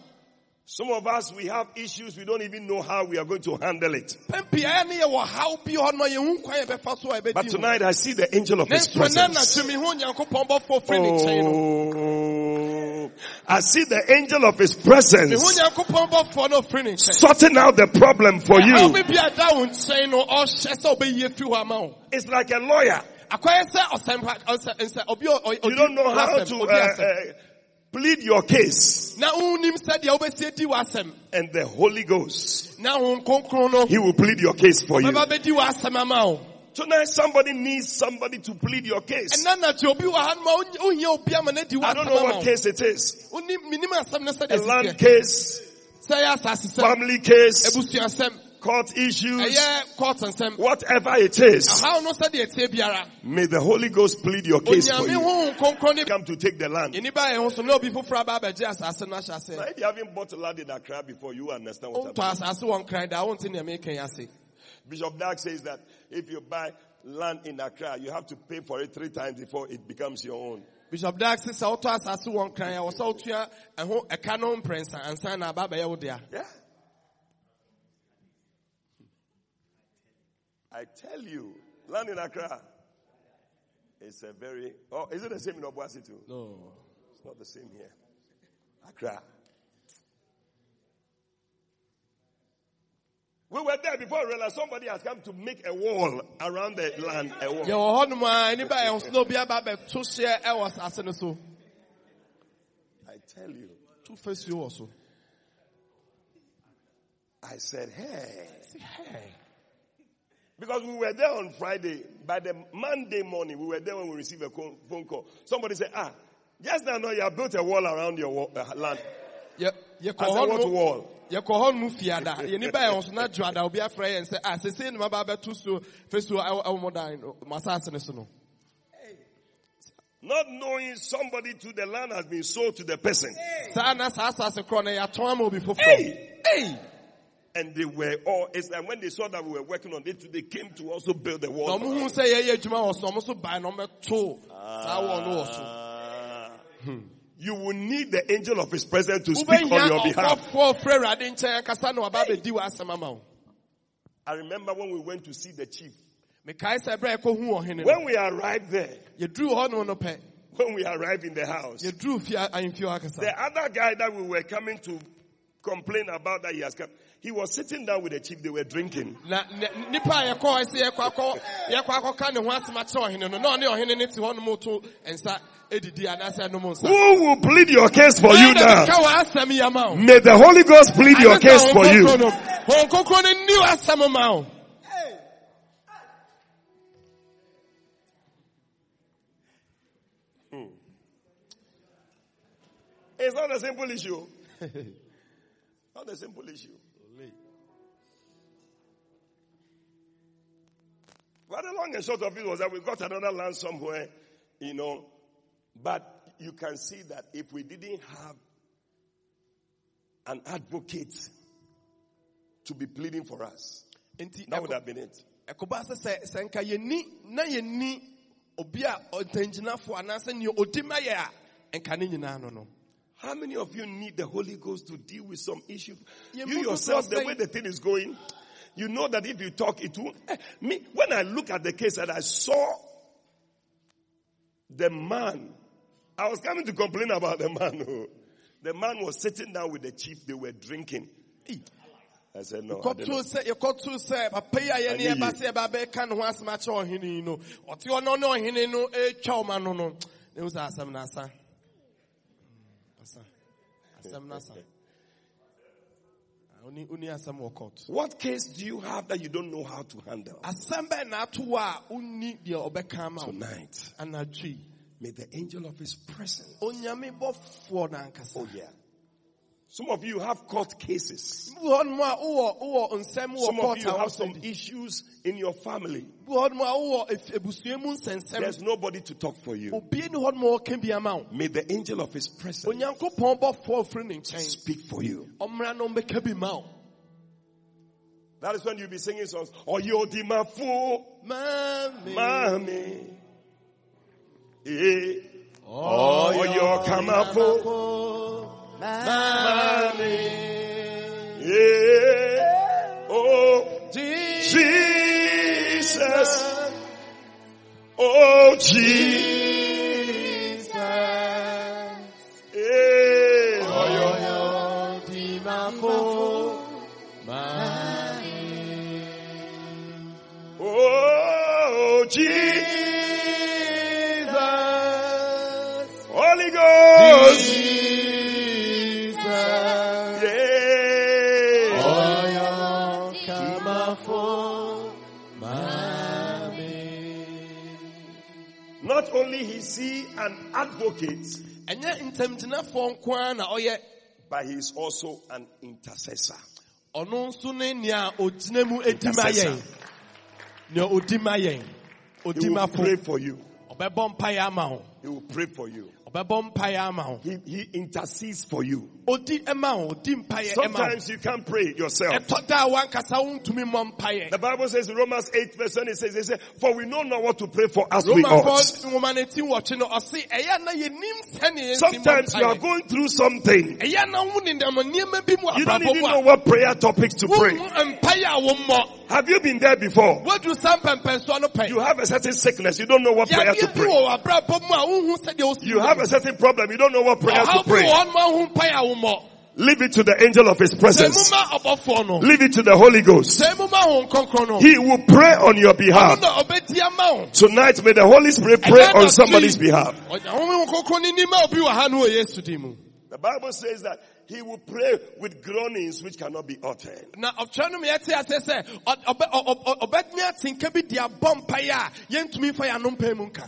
Some of us, we have issues. We don't even know how we are going to handle it. pɛmpia ne yɛwɔ haw bi hɔ no yɛhu kwan yɛbɛfa so a But tonight I see the angel of his presence. anadwo mehu onyankopɔn bɔfoɔ firi ne nkyɛn no Oh, I see the angel of his presence onyankopɔn bɔfoɔ no firi ne nkyɛn sorting out the problem for you. bi bi a da wo nkyɛn no ɔhyɛ sɛ ɔbɛyie firi hɔ ama wo It's like a lawyer. akɔyɛ sɛ ɔsɛmpa ɔsɛ nsɛ obi ɔ- ɔ- You don't know how to uh, uh, plead your case. na wonim sɛdeɛ wobɛsie di w'asɛm And the Holy Ghost, na wo nkronkron no He will plead your case for you. Bɛba bɛdi w'asɛm ama wo Tonight somebody needs somebody to plead your case. ɛna natwe obi wɔ ha no ma wonya- wohia obi ama no adi I don't know what case it is. wonim menim asɛm no A land case, sɛ ɛyɛ asase sɛm family case, court issues, ɛyɛ court nsɛm whatever it is. ɛhaw no sɛdeɛ ɛtie biara May the Holy Ghost plead your case for you. honhom kronkron ne Come to take the land. yɛni ba yɛn ho so na obi foforɔ aba abɛgye asase no ahyɛ ase Now, if you haven't bought land in Accra before, you understand what I'm wontɔ asase wɔ nkran da wonte nea meka yi ase Bishop Dag says that if you buy land in Accra, you have to pay for it three times before it becomes your own. bishop dag sɛ sɛ wotɔ asase wɔ nkran a wɔ sɛ wotua ɛho ɛka no mprɛnsa ansa na aba abɛyɛ wo dea Yeah. I tell you, land in Accra is a very, oh, is it the same in Obuasi too? no. It's not the same here. Accra. We were there before we realized somebody has come to make a wall around the land. A wall. yɛwɔ hɔnom a ɛni ba yɛn ho so na obi aba abɛto hyeɛ ɛwɔ asase no so I tell you. to fasuo wɔ so I said, hey. Hey. Because we were there on Friday. By the Monday morning, we were there when we received a phone call. Somebody said, ah, just now, no, you have built a wall around your wa- uh, land. Yeah, yɛkɔ I said, what wall? Yɛkɔ hɔ no fiada yɛni baa yɛn so na dwoada obi yɛn sɛ a sese ne maba bɛto so. Fesuo ɛwɔ ɛwɔ mo dan no. Mo asase ne so no. Not knowing somebody to the land has been sold to the person. saa na saa asase korɔ no yɛatɔn ama obi foforɔ. Hey! Hey! And they were all, it's when they saw that we were working on it, they came to also build the wall. ɔmo hu sɛ yɛyɛ adwuma wɔ so ɔmo so bae na ɔmɛto saa wɔ no wɔ so. You will need the angel of his presence to speak on your behalf. ɔkɔfoɔ frɛ awurade nkyɛn kasa na ɔba abɛdi wɔ asɛm ama wo I remember when we went to see the chief. mekae sɛ berɛ a yɛkɔhu ɔhene no When we arrived there, yɛduruu hɔ no no pɛ when we arrived in the house, yɛduruu fie ahemfie hɔ akasa the other guy that we were coming to complain about that he has come, he was sitting down with the chief. They were drinking. Na ne- nipa a yɛkɔɔ sɛ yɛkɔ akɔ yɛkɔ akɔka ne ho asɛm akyerɛ ɔhene no na ɔne ɔhene no te hɔ nom to nsa edidi anaasɛ nom nsa Who will plead your case for you now? meka wɔ asɛm yi ama wo May the Holy Ghost plead your case for you. Kronkron no- Honhom Kronkron no nni w'asɛm ma wo It's not a simple issue. not a simple issue. But the long and short of it was that we got another land somewhere, you know. But you can see that if we didn't have an advocate to be pleading for us, that would have been it. ɛkɔba sɛ sɛ sɛ nka yɛni na yɛni obi a anaasɛ nea ɔdi ma yɛ a nka ne nyinaa no no How many of you need the Holy Ghost to deal with some issue? You yourself, the way the thing is going, you know that if you talk, it will. eh, Me, when I look at the case and I saw the man, I was coming to complain about the man. oh. The man was sitting down with the chief. They were drinking. I said, no. I didn't. sɛ yɛkɔtoo sɛ papa yi a yɛne Anyɛ yɛba yie. sɛ yɛba bɛka ne ho asɛm akyerɛ ɔhene yi no ɔte hɔ no ne ɔhene no ɛtwa ɔma no no ne hu sɛ asɛm no asa asa asɛm no asa woni woni asɛm wɔ court What case do you have that you don't know how to handle? asɛm bɛɛ na ato wɔ a wonni deɛ ɔbɛka ma wo Tonight, may the angel of his presence. onyame bɔfoɔ no ankasa Oh, yeah. Some of you have court cases. bi hɔ nom a wowɔ wowɔ nsɛm wɔ Some of you have some issues in your family. bi hɔ nom a wowɔ ef- abusua mu nsɛnsɛm There's nobody to talk for you. obie ne hɔ nom a wɔka bi ama wo May the angel of his presence onyankopɔn bɔfoɔ firi ne nkyɛn speak for you. ɔmmra no mbɛka bi ma wo That is when you'll be singing songs. Oyo di mafu, Mami. mami. Oyo kamafo, mami. Eh. Oh, Jesus. Oh, Jesus. He an advocate, ɛnyɛ ntamgyinafoɔ nko ara na ɔyɛ but he is also an intercessor. ɔno nso ne nea ogyina mu edi ma Intercessor. yɛn nea odi ma yɛn He will pray for you. ɔbɛbɔ mpaeɛ ama wo He will pray for you. ɔbɛbɔ mpaeɛ ama wo He, he intercedes for you. Odi ma wo odi mpaeɛ ma wo Sometimes you can't pray yourself. ɛtɔ da a wankasa wontumi mmɔ mpaeɛ The Bible says in Romans 8 verse 20 it says, it says, for we know not what to pray for as we ought. nwoma no ti wɔtwe no ɔse ɛyɛ na yɛnim sɛne yɛnsi mmɔ Sometimes you are going through something. ɛyɛ na wo nenam nneɛma bi mu You don't even know what prayer topics to pray. wohu mpaeɛ a wommɔ Have you been there before? woadu saa mpɛmpɛnsoɔ no pɛ You have a certain sickness. You don't know what prayer to pray. wɔ w'abrabɔ mu a wohu sɛdeɛ wosi You have a certain problem. You don't know what prayer to pray. Wɔ hɔ nom a wohu mpaeɛ a wommɔ Leave it to the angel of his presence. ma ɔbɔfoɔ no Leave it to the Holy Ghost. sɛ mu ma Honhom Kronkron no He will pray on your behalf. na ɔbɛdi ama wo Tonight, may the Holy Spirit pray on somebody's behalf. Ɔde Honhom Kronkron no ni ma obi wɔ ha no wɔ Yesu din mu The Bible says that he will pray with groanings which cannot be uttered.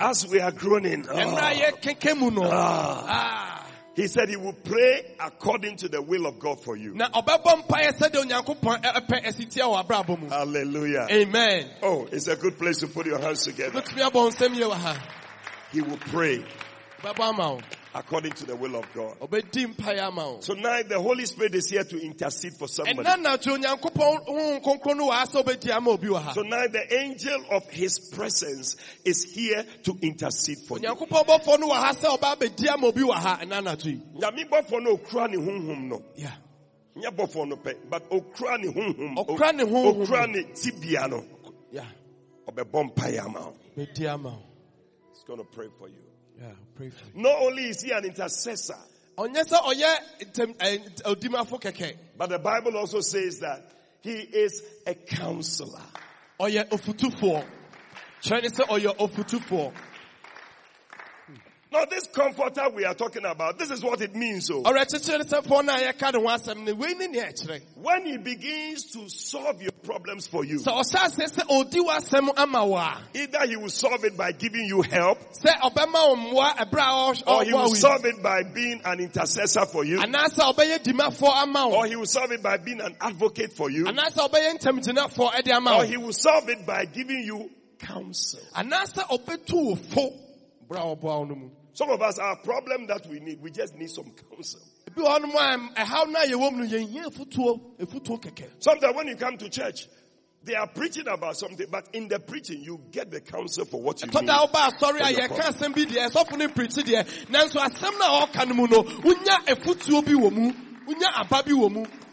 As we are groaning, ɛmmerɛ ah, a yɛkeke mu no He said he will pray according to the will of God for you. na ɔbɛbɔ mpaeɛ sɛdeɛ onyankopɔn ɛ- ɛpɛ asitia wɔ abrabɔ mu Hallelujah. amen Oh, it's a good place to put your hands together. wotumi abɔ nsɛm yie wɔ ha He will pray ɔbɛbɔ ama wo according to the will of God. Tonight, the Holy Spirit is here to intercede for somebody. ɛna natwe onyankopɔn honhom kronkron no wɔ ha sɛ wobɛdi ama obi wɔ ha Tonight, the angel of his presence is here to intercede for you. onyankopɔn bɔfoɔ no wɔ ha sɛ ɔba bɛdi ama obi wɔ ha ɛna natwe yi Nyame bɔfo no okura ne honhom no. Yeah. Nyɛ bɔfo no pɛ, but okura ne honhom. Ɔkura ne honhom. Okura ne tibia no. Yeah. Ɔbɛbɔ mpaeɛ ama wo. bɛdi ama wo He's going to pray for you. Yeah, pray for you. Not only is he an intercessor, ɔnyɛ sɛ ɔyɛ ntɛm- ɛ, odimafo kɛkɛ but the Bible also says that he is a counselor. ɔyɛ ofutufoɔ kyerɛ ne sɛ ɔyɛ ofutufoɔ Now, this comforter we are talking about, this is what it means. Oh. So, ɔrɛkyekyere ne sɛ fɔ no a yɛka ne ho asɛm no wei ne when he begins to solve your problems for you, sɛ ɔhyɛ aseɛ sɛ ɔdi w'asɛm ama wo a either he will solve it by giving you help, sɛ ɔbɛma wo mmoa ɛberɛ a ɔwɔ- or he will solve it by being an intercessor for you, anaasɛ ɔbɛyɛ dimafoɔ ama wo or he will solve it by being an advocate for you, anaasɛ ɔbɛyɛ ntɛmgyinafoɔ ɛde ama or he will solve it by giving you counsel. Anaasɛ ɔbɛtu wo fo berɛ a ɔboa wo no mu Some of us, our problem that we need, we just need some counsel. ebi wɔ hɔnom a ɛhaw no a eh, yɛwɔ mu no yɛhia afutuo afutuo Sometimes when you come to church, they are preaching about something, but in the preaching, you get the counsel for what you need. da woba asɔre a For your yɛka asɛm bi deɛ ɛsɔfo no pirikyi deɛ nanso asɛm no a ɔka no mu no wonya afutuo bi wɔ mu wonya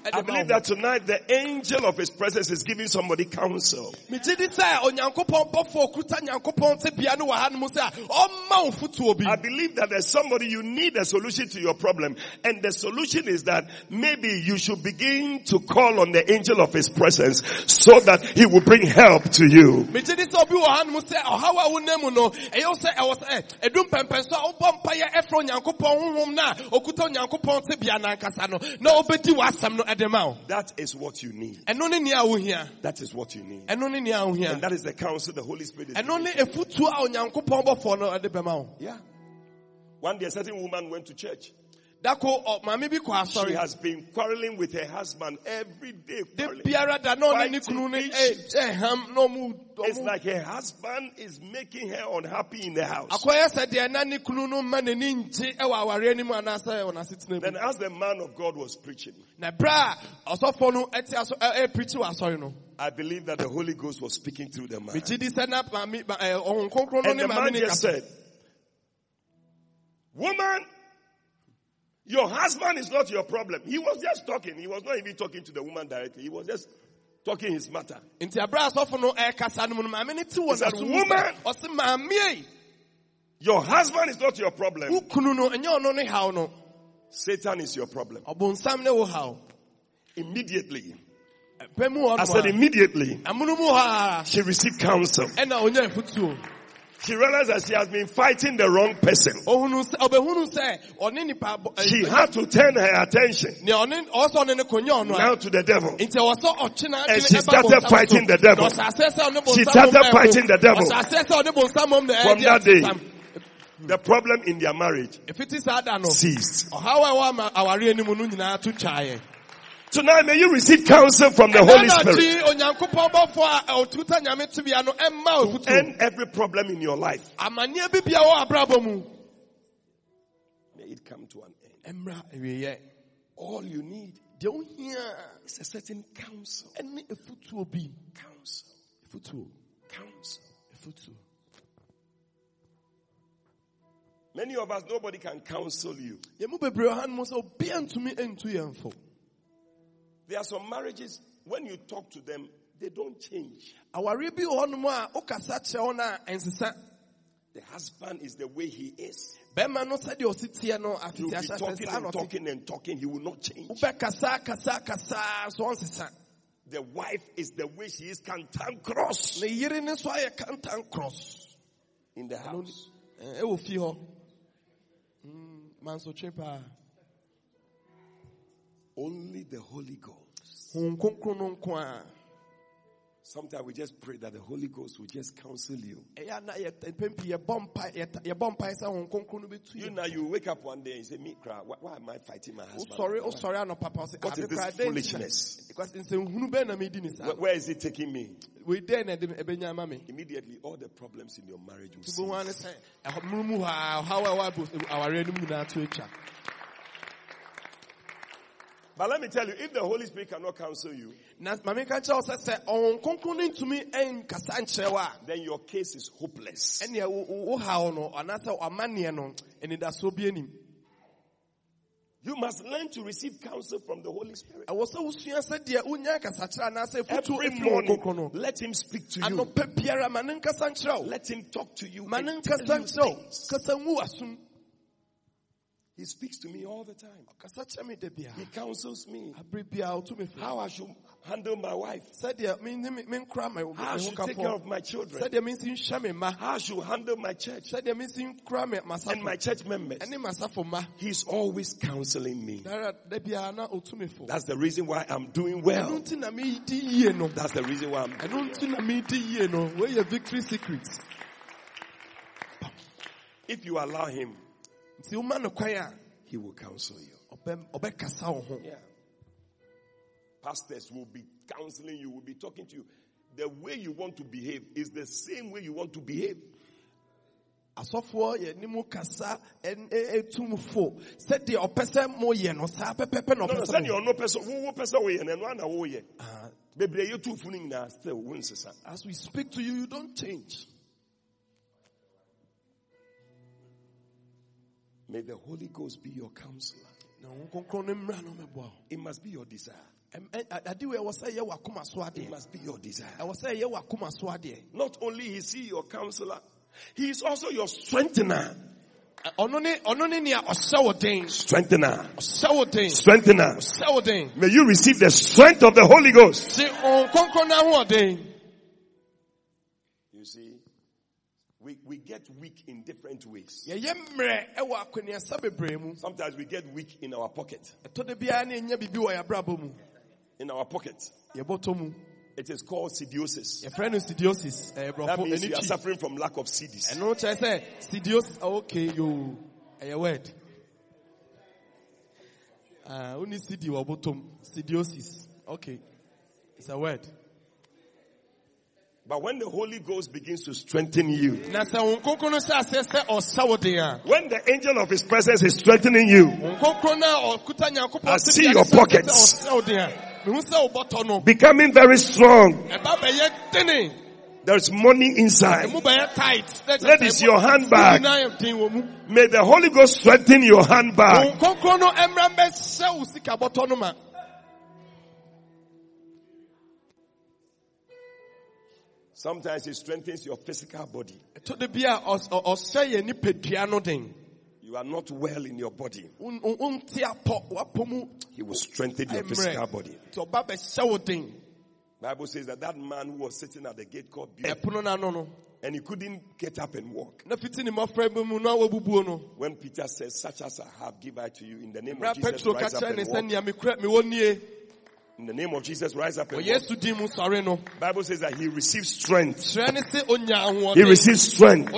aba bi wɔ mu I believe that tonight the angel of his presence is giving somebody counsel. megye di sɛ onyankopɔn bɔfoɔ kuta nyankopɔn tebea no wɔ ha no mu sɛ a ɔmma wo fotuo bi I believe that there's somebody you need a solution to your problem. And the solution is that maybe you should begin to call on the angel of his presence so that he will bring help to you. Megye di sɛ obi wɔ ha no mu sɛ ɔhaw a wonam mu no ɛyɛ wo sɛ ɛwɔ sɛ ɛ, ɛdum pɛmpɛn so a wobɔ mpayɛ ɛfrɛ onyankopɔn honhom no a ɔkuta onyankopɔn tebea no ankasa no na wobɛdi w'asɛm no ɛde ma wo That is what you need. ɛno ne nea wohia That is what you need. ɛno ne nea wohia And that is the counsel the Holy Spirit is ɛno giving. ne efutuo a onyankopɔn bɔfoɔ no ɛde bɛma wo Yeah. One day a certain woman went to church. Dako oh, ɔ- maame bi kɔ She has been quarreling with her husband every day. de quarreling. biara da na ɔne ne Fighting kunu ne eh, issues. Eh, ɛ- ɛham na ɔmu It's like her husband is making her unhappy in the house. akɔyɛ sɛ deɛ na ne kunu no ma n'ani ngye eh, ɛwɔ awareɛ anim anaasɛ wɔ n'asetena Then as the man of God was preaching, na berɛ a ɔsɔfoɔ no ɛte aso ɛ- ɛpirikyi wɔ asɔre no I believe that the Holy Ghost was speaking through the man. megye di sɛ na maame ma- ɛ, ɔhon kronkron no And the man just said, Woman, your husband is not your problem. He was just talking. He was not even talking to the woman directly. He was just talking his matter. nti aberɛ asɔfo no eh, ɛkasa no mu no maame ne te wɔ He said, n'aso mu sɛ "Woman." ɔse maame ei Your husband is not your problem. no ɛnyɛ ɔno ne haw no Satan is your problem. ɔbonsam ne wo haw Immediately. pɛ mu hɔ I said immediately. She received counsel. ɛna ɔnya afutuo She realized that she has been fighting the wrong person. ohunu sɛ ɔbɛhunu sɛ ɔne nipa bɔ- ɛ, She had to turn her attention nea ɔne ɔwɔ sɛ ɔne ne konya ɔno now to the devil. nti ɛwɔ sɛ ɔtwe na And she started fighting the devil. She started fighting the devil. ɔhyɛ sɛ ɔne bonsam mom na From that day, The problem in their marriage ɛfiti saa da no ceased. Tonight, may you receive counsel from the Holy Spirit. ɛnanakyi onyankopɔn bɔfoɔ a eh, ɔtuta nyame tebea no ɛmma ofutuo End every problem in your life. amanneɛ bi bia wɔ abrabɔ mu May it come to an end. All you need is a certain counsel. ɛne ɛfutuo bi Counsel. Counsel. ɛfutuo Many of us, nobody can counsel you. There are some marriages, when you talk to them, they don't change. awareɛ bi wɔ hɔnom a wokasa kyerɛ wɔn a ɛnsesa The husband is the way he is. bɛrima no sɛdeɛ ɔsi teɛ no You'll be talking and talking and talking. He will not change. The wife is the way she is cantankerous ne yere ne nso ayɛ kantan cross in the house. Only the Holy Ghost hon kronkron no nko a Sometimes we just pray that the Holy Ghost will just counsel you. ɛyɛ ana yɛ mpɛn pii yɛbɔ mpa yɛta- yɛbɔ mpa sɛ wɔn kronkron no bɛtu You know, you wake up one day and say, Me cry, why, why am I fighting my husband? wosɔre wosɔre anɔ papa sɛ What is this foolishness? because nsɛnhunu bɛn na medi ne saa Where, where is it taking me? wei dɛn na ɛde ɛbɛnya ama me Immediately, all the problems in your marriage will cease. bohu ane sɛ ɛhɔ murumu hɔ a ɔhaw a ɛwɔ abo- awareɛ no mu nyinaa to atwa But let me tell you, if the Holy Spirit cannot counsel you, na maame ka kyerɛ wo sɛ sɛ ɔwɔn kronkron no ntumi ɛnkasa nkyerɛ wo a then your case is hopeless. You must learn to receive counsel from the Holy Spirit. ɛwɔ sɛ wosua sɛ deɛ wonya kasakyerɛ anaasɛ fotuo Every morning, let Him speak to you. anɔpɛ biara ma ne nkasa Let Him talk to you. ma ne and tell nkasa you nkyerɛ wo things. kasa ngu wasom He speaks to me all the time. kasa kyerɛ me da He counsels me. Abere biara wotu me fo how I should handle my wife, sɛdeɛ me ne me menkora me me how I ho should take care of my children, sɛdeɛ mensi nhwɛ me mma how I should handle my church. Sɛdeɛ mensi nkora me and my church members. ɛne masafo mma He's always counseling me. dara da biara na otu me fo. That's the reason why I'm doing well. nti na medi yie no. That's the reason why I'm ɛno nti na medi yie no. Wɔyɛ victory secret If you allow Him, nti woma no kwan a He will counsel you. ɔbɛ- ɔbɛkasa wo ho. Pastors will be counseling you, will be talking to you. The way you want to behave is the same way you want to behave. asɔfoɔ yɛ ne mu kasa ɛtum fo sɛdeɛ ɔpɛ sɛ moyɛ no saa pɛpɛpɛ na No, no, ɔpɛ send sɛ your moyɛ. no person, who person we and one wo ye. Ah, Baby, you two fooling now still wins. as we speak to you you don't change May the Holy Ghost be your counselor. na wo kronkron no mmra no mɛboa wo It must be your desire. Ɛm- ɛ- eh, a- ade wei ɛwɔ sɛ ɛyɛ w'akoma so It must be your desire. ɛwɔ sɛ ɛyɛ w'akoma so adeɛ Not only is he your counselor, he is also your strengthener. Ɛ- ɔno ne ɔno ne nea ɔhyɛ Strengthener. ɔhyɛ wo den Strengthener. den May you receive the strength of the Holy Ghost. te ɔn kronkron no ahoɔden You see, we, we get weak in different ways. yɛyɛ mmerɛ ɛwɔ akɔneasa bebree mu Sometimes we get weak in our pocket. ɛtɔ da biara ne ɛnya biribi wɔ yɛabrabɔ mu In our pocket. It is called sidiosis. yɛfrɛ no sidiosis ɛyɛ That means you are suffering from lack of CDs. ɛno kyerɛ sɛ sidiosis ah, okay yo ɛyɛ word Ah, woni cd wɔ bɔtɔm sidiosis okay it's a word But when the Holy Ghost begins to strengthen you, na sɛ wo nkronkron no hyɛ aseɛ sɛ ɔsa wo den a when the angel of his presence is strengthening you, wo nkronkron no a ɔkuta nyankopɔn I see your pockets. sɛ ɔsa wo den a mehu sɛ wo bɔtɔ no becoming very strong, ɛba bɛyɛ dene there's money inside. ɛmu bɛyɛ tight Na kyerɛ That is your handbag. nyinaa yɛ den wɔ mu May the Holy Ghost strengthen your handbag. Sometimes it strengthens your physical body. ɛtɔ da bi a ɔs- ɔ- ɔhyɛ yɛ nipadua no den You are not well in your body. Won- won- wonte apɔ wapɔ mu He will strengthen your physical body. nti ɔba bɛhyɛ wo den Bible says that that man who was sitting at the gate called Beer, ɛpono no ano no and he couldn't get up and walk. na fiti ne mmɔfra bi mu na wabubuo no When Peter says, such as I have, give I to you in the name of Jesus, rise up and walk. In the name of Jesus, rise up and walk. yesu din mu sɔre no Bible says that he received strength. kyerɛ ne sɛ onya He received strength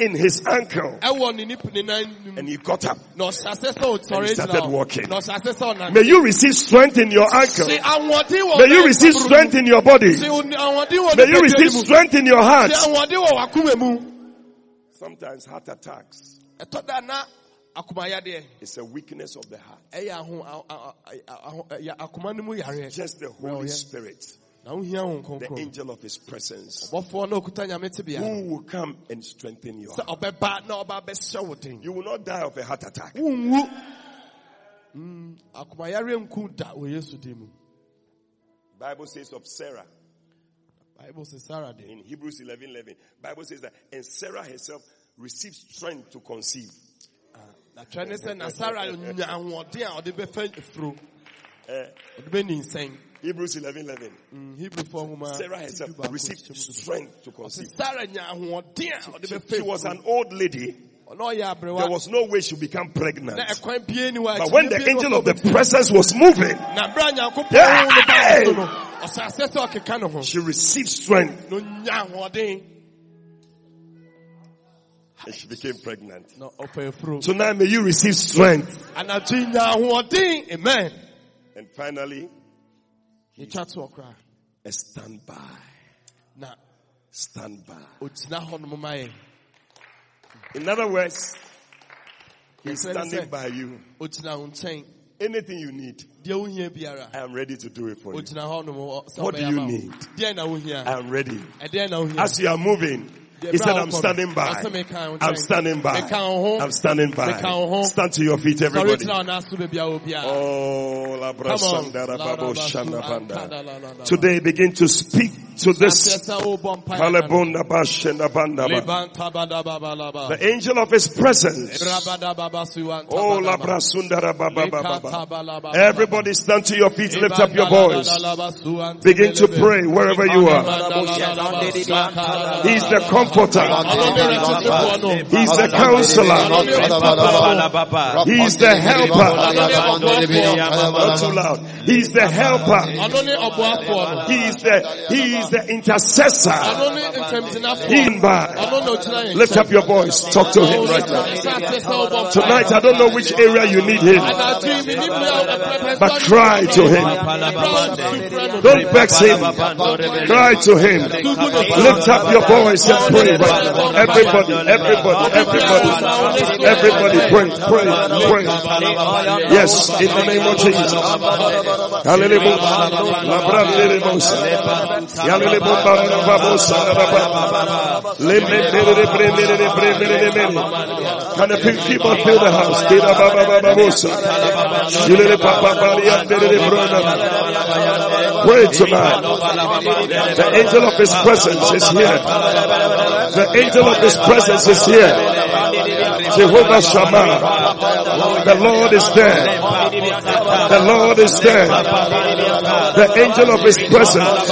in his ankle ɛwɔ ne nip ne nan nim and he got up. na ɔhyɛ ase sɛ And he started walking. na ɔhyɛ ase sɛ ɔnante May you receive strength in your ankle. se ahoɔden wɔ May you receive strength in your body. se oni- ahoɔden wɔ May you receive strength in your heart. se ahoɔden wɔ wakoma mu Sometimes heart attacks ɛtɔ da na akomayadeɛ is a weakness of the heart. Just the Holy. Spirit, the angel of his presence, bɔfoɔ na okuta nyame tebea who will come and strengthen you? sɛ heart. ɔbɛba na ɔba bɛhyɛ wo den You will not die of a heart attack. wonwu Mm, akomayareɛ nku da wɔ yesu din mu Bible says of Sarah bible says Sarah de in Hebrews 11, 11. Bible says that, and Sarah herself received strength to conceive. Twerɛ ne sɛ na sara nya ahoɔden a ɔde bɛfa afuro Eh, ɔde bɛninsɛn Hebrews 11, 11. Mm, hebrefoɔ nwoma Sarah herself received strength to conceive. sara nya ahoɔden She, she was an old lady. There was no way she become pregnant. ɛkwan bie ni wa But when the angel of the presence was moving, na bere a Yeah. no no. Ɔsɛ asɛ sɛ ɔkeka ne she received strength. Na onya ahoɔden and she became pregnant. na ɔfa afuro Tonight may you receive strength. anadwo yi nya ahoɔden amen And finally, ɔkora a standby. Standby. ogyina hɔ nom ma yɛn In other words, he's standing by you. ogyina wo nkyɛn Anything you need, deɛ wohia biara I am ready to do it for you. ogyina hɔ nom ɔ- sɛ What do you need? deɛ na wohia I am ready. ɛdeɛ na wohia As you are moving, he said, I'm standing by. I'm standing by. I'm standing by. Stand to your feet, everybody. tena ɔna so baabi a wɔ biara Oh, la Come on. brasandara babo shanda banda. Today, Today begin to speak to this. Kalebunda bashenda banda ba. The angel of his presence. Oh. Everybody stand to your feet, lift up your voice. Begin to pray wherever you are. He's the comforter. He's the counselor. He's the helper. Not too loud. He's the helper. He is the, he is the intercessor. In. Lift up your voice. Talk to him right now. Tonight, I don't know which area you need him, but cry to him. Don't vex him. Cry to him. Lift up your voice and now. Everybody, everybody, everybody, everybody pray, pray, pray. Yes, in the name of Jesus. Hallelujah. Can the people fill the house? Bira baba baba bosa. Shilele papa bari andere brona. Pray tonight. The angel of his presence is here. The angel of his presence is here. Jehovah Shammah. The Lord is there. The Lord is there. The angel of his presence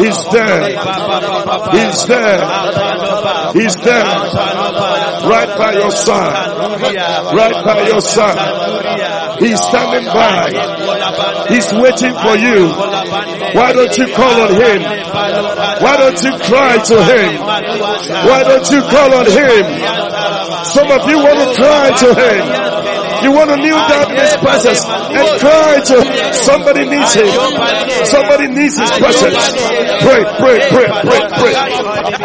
is there. He's there. He's there. Right by your side. Right by your side. He's standing by. He's waiting for you. Why don't you call on him? Why don't you cry to him? Why don't you call on him? Some of you want to cry to him. You want to kneel down in his presence and cry to. Somebody needs him. Somebody needs his presence. Pray, pray, pray, pray, pray.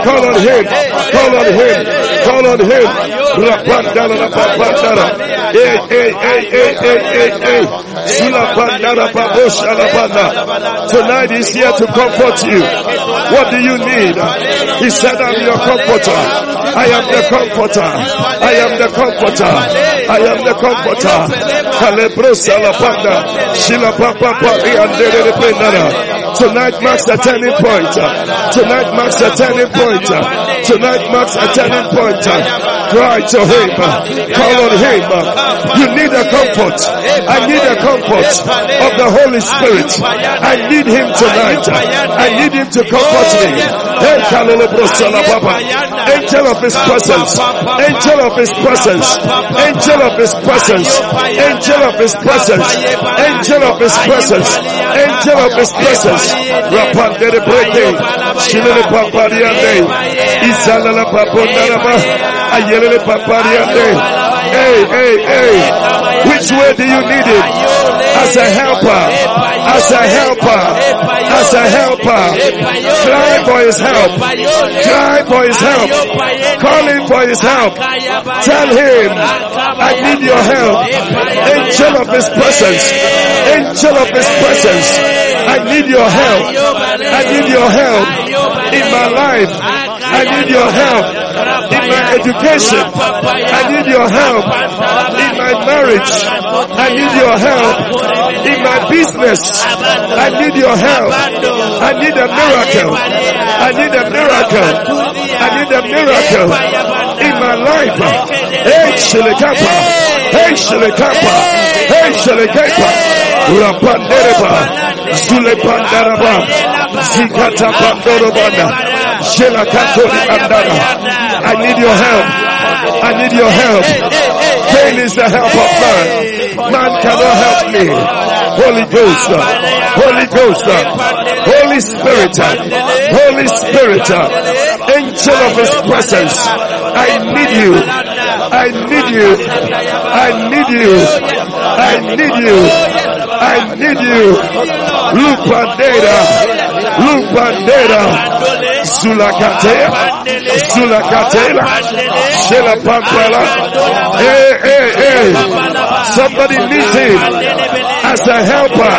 Call on him. Call on him. Call on him. Hey, hey, hey, hey, hey, hey, hey. Tonight he's here to comfort you. What do you need? He said, I'm your comforter. I am the comforter. I am the comforter. I am the comforter. Kalebro salapanda. Shila papa pari andere pendara. Tonight marks a turning point. Tonight marks a turning point. Tonight marks a turning point. Cry to him. Call on him. You need a comfort. I need a comfort of the Holy Spirit. I need him tonight. I need him to comfort me. Hey, Kalelebro salapapa. Angel of his presence. Angel of his presence. Angel of his presence. Angel of his presence. Angel of his presence. Angel of his presence. Rapandere brete. Shilele papariande. Isalala papondaraba. Ayelele papariande. Hey, hey, hey. Which way do you need it? As a helper. As a helper. As a helper. Cry for his help. Cry for his help. Call him for his help. Tell him, I need your help. Angel of his presence. Angel of his presence. I need your help. I need your help in my life. I need your help in my education. I need your help in my marriage. I need your help in my business. I need your help. I need a miracle. I need a miracle. I need a miracle in my life. Hey, Shilikapa. Hey, Shilikapa. Hey, Shilikapa. Rapandereba. Zulepandaraba. Zikata Pandorobanda. I need your help. I need your help. Pain is the help of man. Man cannot help me. Holy Ghost, Holy Ghost, Holy Spirit, Holy Spirit, angel of His presence. I need you. I need you. I need you. I need you. I need you. Look Bandera. Look Bandera. Zulakatea. Zulakatela. Shela Pampala. Hey, hey, hey. Somebody needs him as a helper.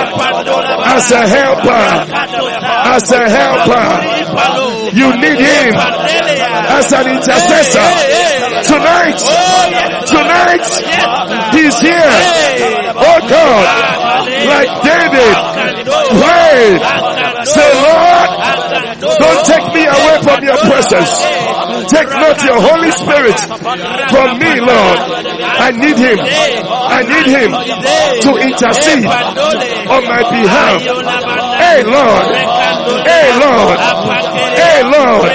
As a helper. As a helper. You need him as an intercessor. Tonight. Tonight. He's here. Oh God. Like David. Pray. Say, Lord, don't take me away from your presence. Take not your Holy Spirit from me, Lord. I need him. I need him to intercede on my behalf. Hey, Lord. Hey, Lord. Hey, Lord.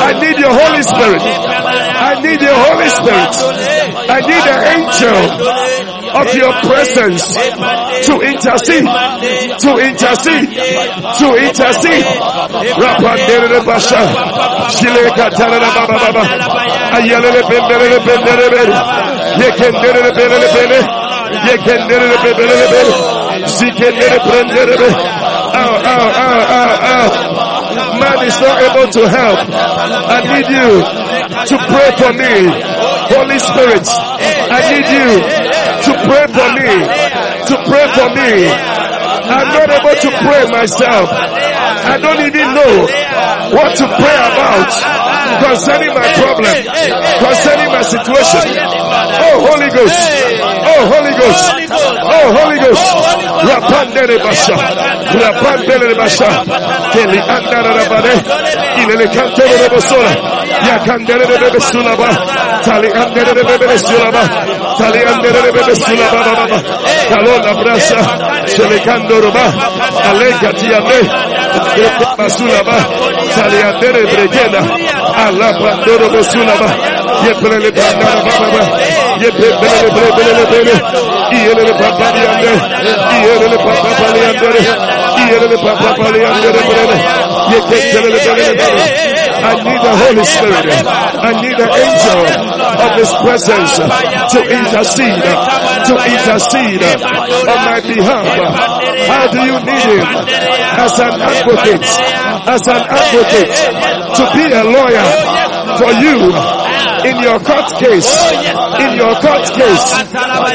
I need your Holy Spirit. I need your Holy Spirit. I need an angel of your presence to intercede, to intercede, to intercede. Ow, ow, ow. Man is not able to help. I need you to pray for me. Holy Spirit, I need you to pray for me. To pray for me. I'm not able to pray myself. I don't even know what to pray about concerning my problem, concerning my situation. Oh, oh Holy Ghost. Oh Holy Ghost. Oh Holy Ghost. Rapandere basha. Rapandere basha. Keli andara rabane. Ilele kantoro de bosola. Ya kandere de bebe sulaba. Tali andere de bebe sulaba. Tali andere de bebe sulaba baba. Kalona brasa. Shele kandoro ba. Alega tiane. Basulaba. چالیا دیرے درجے آپ کو سنبھا یہ تھر باندھا یہ پھر کی برپا بھی آدھے کی برپا پانی آدری کی برپا پالی آدھے یہ I need the Holy Spirit. I need the angel of His presence to intercede, to intercede on my behalf. How do you need Him? As an advocate, as an advocate, to be a lawyer for you in your court case, oh, in your court case,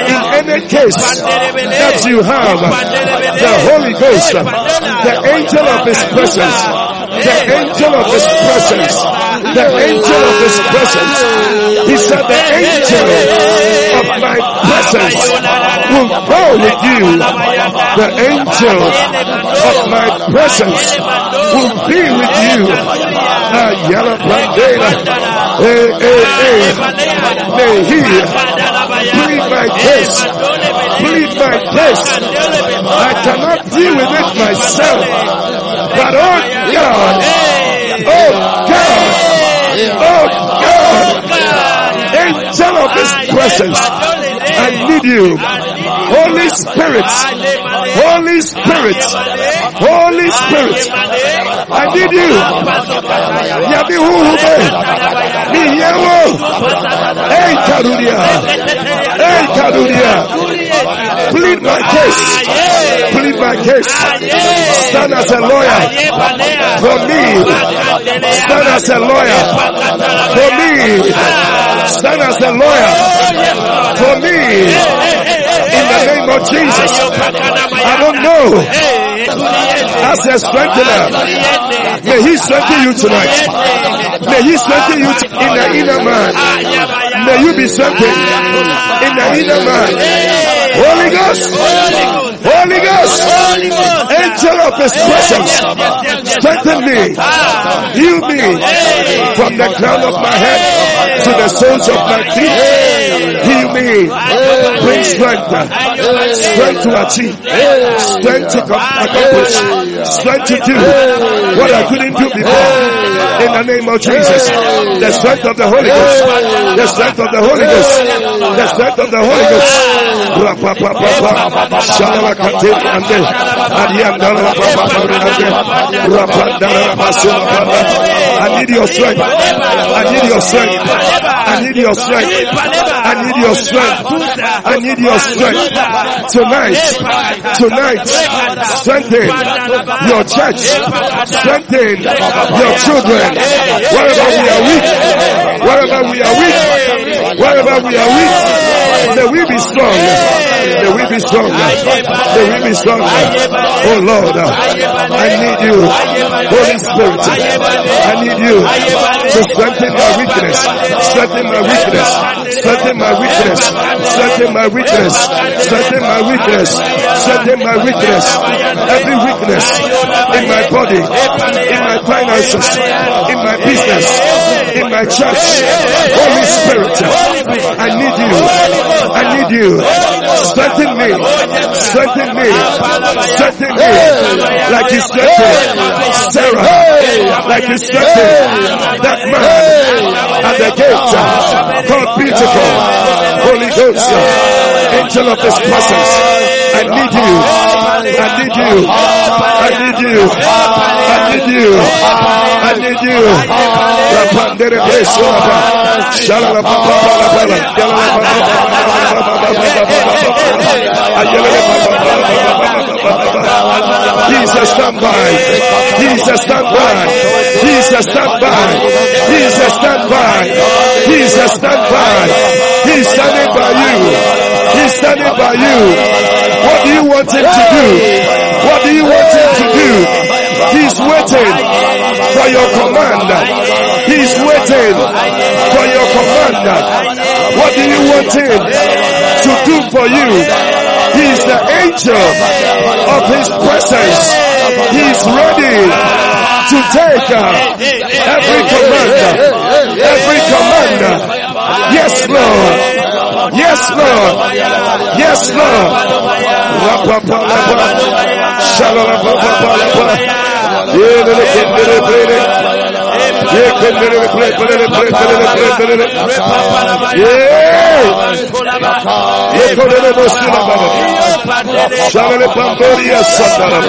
in any case that you have, the Holy Ghost, oh, the angel of His presence, the angel of His presence, the angel of His presence. He said, the angel of my presence will go with you. The angel of my presence will be with you. Ah, yellow bandana. Hey. Plead my case. I cannot deal with it myself. But oh God, oh God, oh God, angel of His presence, I need you. Holy Spirit, Holy Spirit, Holy Spirit, I need you. Yabi hu hu be, mi yewo, hey Karudia, hey Karudia, plead my case, plead my case, stand as a lawyer. For me, stand as a lawyer. For me, stand as a lawyer. For me, the name of Jesus. I don't know. As a strengthener, may He strengthen you tonight. May He strengthen you in the inner man. May you be strengthened in the inner man. Holy Ghost, Holy Ghost, angel of His presence, strengthen me, heal me from the crown of my head to the soles of my feet. Heal me, bring strength, strength to achieve, strength to accomplish, strength to do what I couldn't do before. In the name of Jesus, the strength of the Holy Ghost, The strength of the Holy Ghost. The strength of the Holy Ghost. Rapapapapa. Shalakate ande. Adiandala rapapapa ande. Rapandala rapasulapapa. I need your strength. I need your strength. I need your strength. I need your strength. I need your strength. Tonight. Tonight. Strengthen your church. Strengthen your children. Wherever we are weak. Wherever we are weak. Wherever we are weak. May we be strong. May we be strong. May we be strong. Oh Lord. Uh, I need you. Holy Spirit. I need you to strengthen my weakness. Strengthen my weakness. Strengthen my weakness. Strengthen my weakness. Strengthen my weakness. Strengthen my weakness. Every weakness in my body, in my finances, in my business, in my church. Holy Spirit, I need you. I need you. Strengthen me. Strengthen me. Strengthen me. Like you Sarah. Like you that man at the gate called beautiful. Holy Ghost, angel of this presence. I need you. I need you. I need you. I need you. I need you. Jesus stand by. Jesus stand by. Jesus stand by. Jesus stand by. Jesus stand by. He's standing by you. He's standing by you. What do you want him to do? What do you want him to do? He's waiting for your command. He's waiting for your command. What do you want him to do for you? He's the angel of his presence. He's ready to take uh, every command. Every commander. Yes, Lord. Yes, Lord. Yes, Lord. چولہ سردار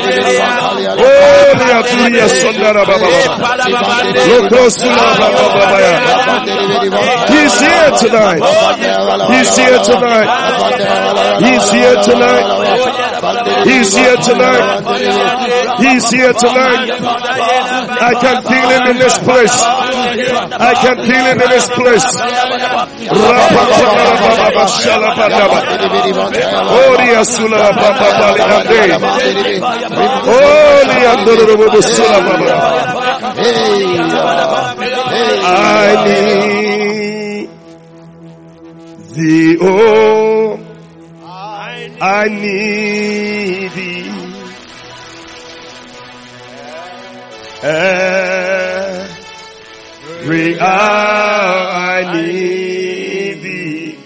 سمندر He's here tonight. He's here tonight. He's here tonight. He's here tonight. He's here tonight. I can feel him in this place. I can feel him in this place. Oria sula thee, oh, I need thee. Every hour I need thee.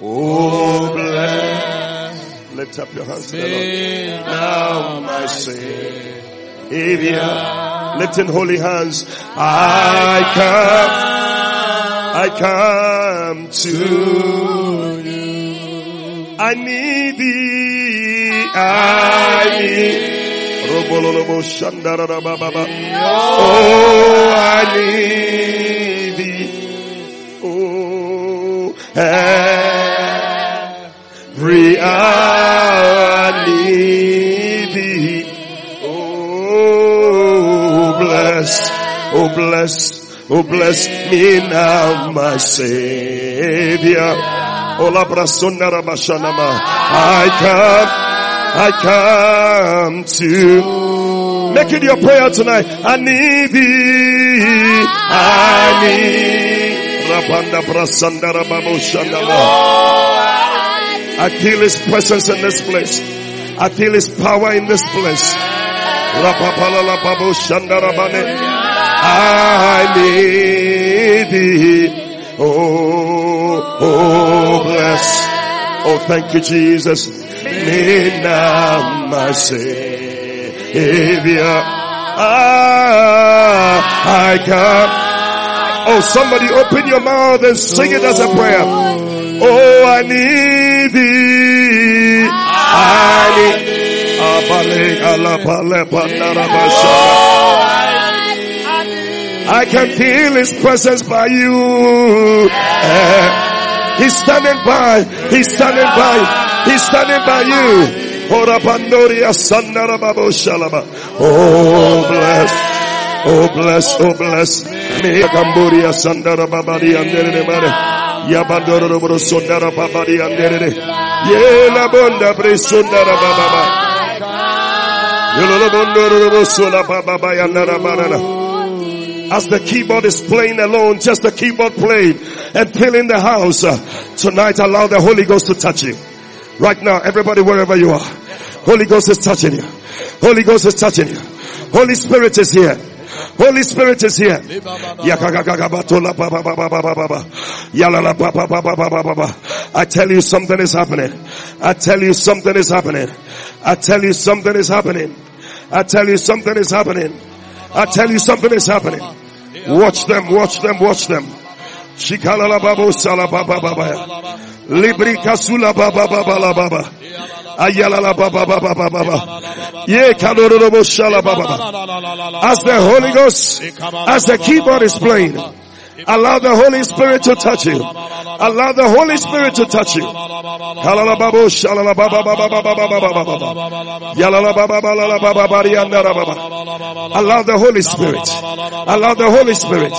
Oh, bless. Lift up your hands to the Lord. Now, my Savior. Lifting holy hands. I come. I come to you. I need thee. I need. Oh, I need thee. Oh, every hour I need thee. Oh, bless, oh, bless, oh, bless me now, my Savior. Ola brasonara bashanama. I come. I come to make it your prayer tonight. I need thee. I need. Rapanda brasandara babu. I feel his presence in this place. I feel his power in this place. Rapapala babu shandara bane. Thee. Oh, oh, bless. Oh, thank you, Jesus now, my Savior. Ah, I come. Oh, somebody open your mouth and sing it as a prayer. Oh, I need thee. I need can feel his presence by you. Eh, he's standing by. He's standing by. He's standing by you. Oh bless. Oh bless. Oh bless. Me Cambodia Sandara Babadi and Yabandoro Sondara Babadi and Yela Bonda Bresundara Baba. As the keyboard is playing alone, just the keyboard playing and filling the house. Uh, tonight allow the Holy Ghost to touch you. Right now, everybody wherever you are. Holy Ghost is touching you. Holy Ghost is touching you. Holy Spirit is here. Holy Spirit is here. I tell you something is happening. I tell you something is happening. I tell you something is happening. I tell you something is happening. I tell you something is happening. Watch them, watch them, watch them. Shikalala babu sala baba baba. Libri kasula baba baba la baba. Ayala la baba baba baba. Ye kadoro shala baba. As the Holy Ghost, as the keyboard is playing, Allow the Holy Spirit to touch you. Allow the Holy Spirit to touch you. Allow the Holy Spirit. Allow the Holy Spirit.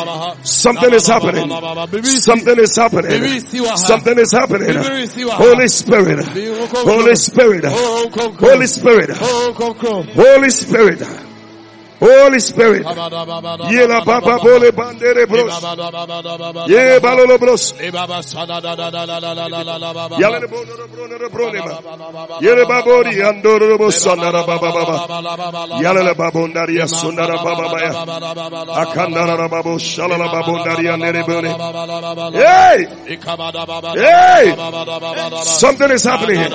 Something is happening. Something is happening. Something is happening. Holy Spirit. Holy Spirit. Holy Spirit. Holy Spirit. Holy Spirit. Yela baba bole bandere bros. Ye balolo bros. Andoro baba baba. Le baba bone. Hey! Hey! Something is happening here.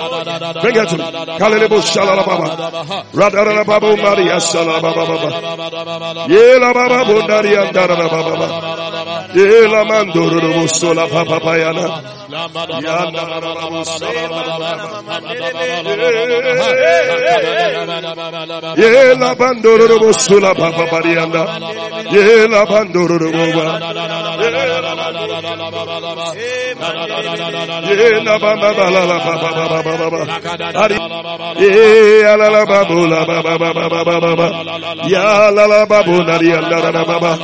Bring it to me. Kalele shalala baba. Radara maria baba baba. Yela baba bundari andara baba la mandoro robo la papa payana. Yana robo sola. Ela bandoro robo sola papa parianda. Ela bandoro robo ba. Ela bamba bala la la la la la la la la la babu la baba baba baba baba. Ya la la babu la anda baba.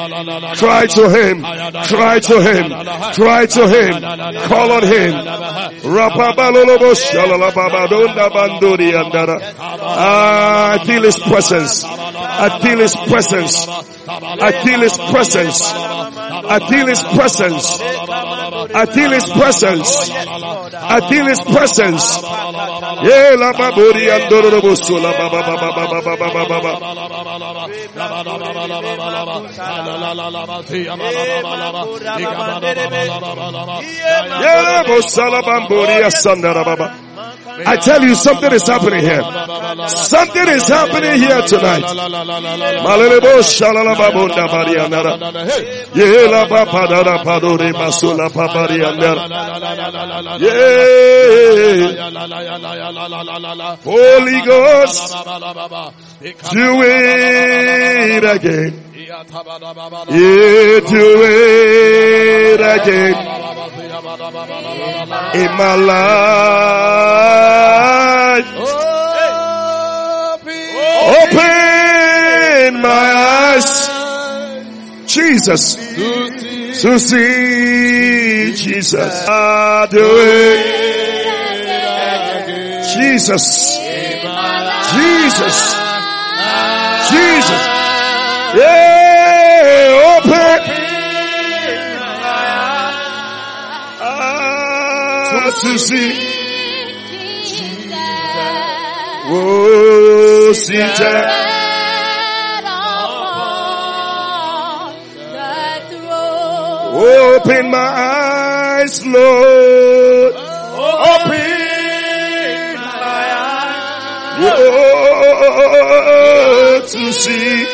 Cry to him. Cry to him. Cry to him. Call on him. I feel his presence. I feel his presence. I feel his presence. I feel his presence. I feel his presence. I feel his presence. Yeah, la baburi andoro bosu la ba ba ba ba ba ba Yere bo salabam boriya sandara baba. I tell you something is happening here. Something is happening here tonight. Yeah. Holy Ghost. Do it again. You do it again in my life. Open my eyes, Jesus, to see Jesus. It. Jesus. Jesus. Jesus. Yeah, open. To see. Oh, seated. Open my eyes, Lord. Open my eyes Lord, to see.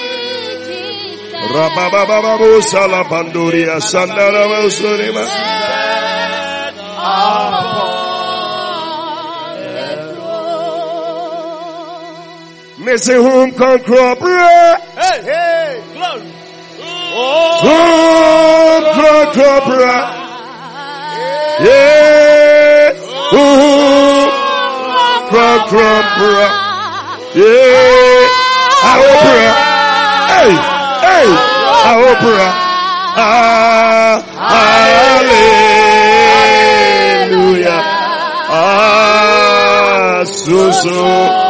Rababababo salabandoria sandarabo surima. Missing whom conquer bread. Hey, hey, glory. Whom conquer bread. Yeah. Whom conquer bread. Yeah. Our bread. Hey, hey. Our bread. Ah, hallelujah. Ah, so, so.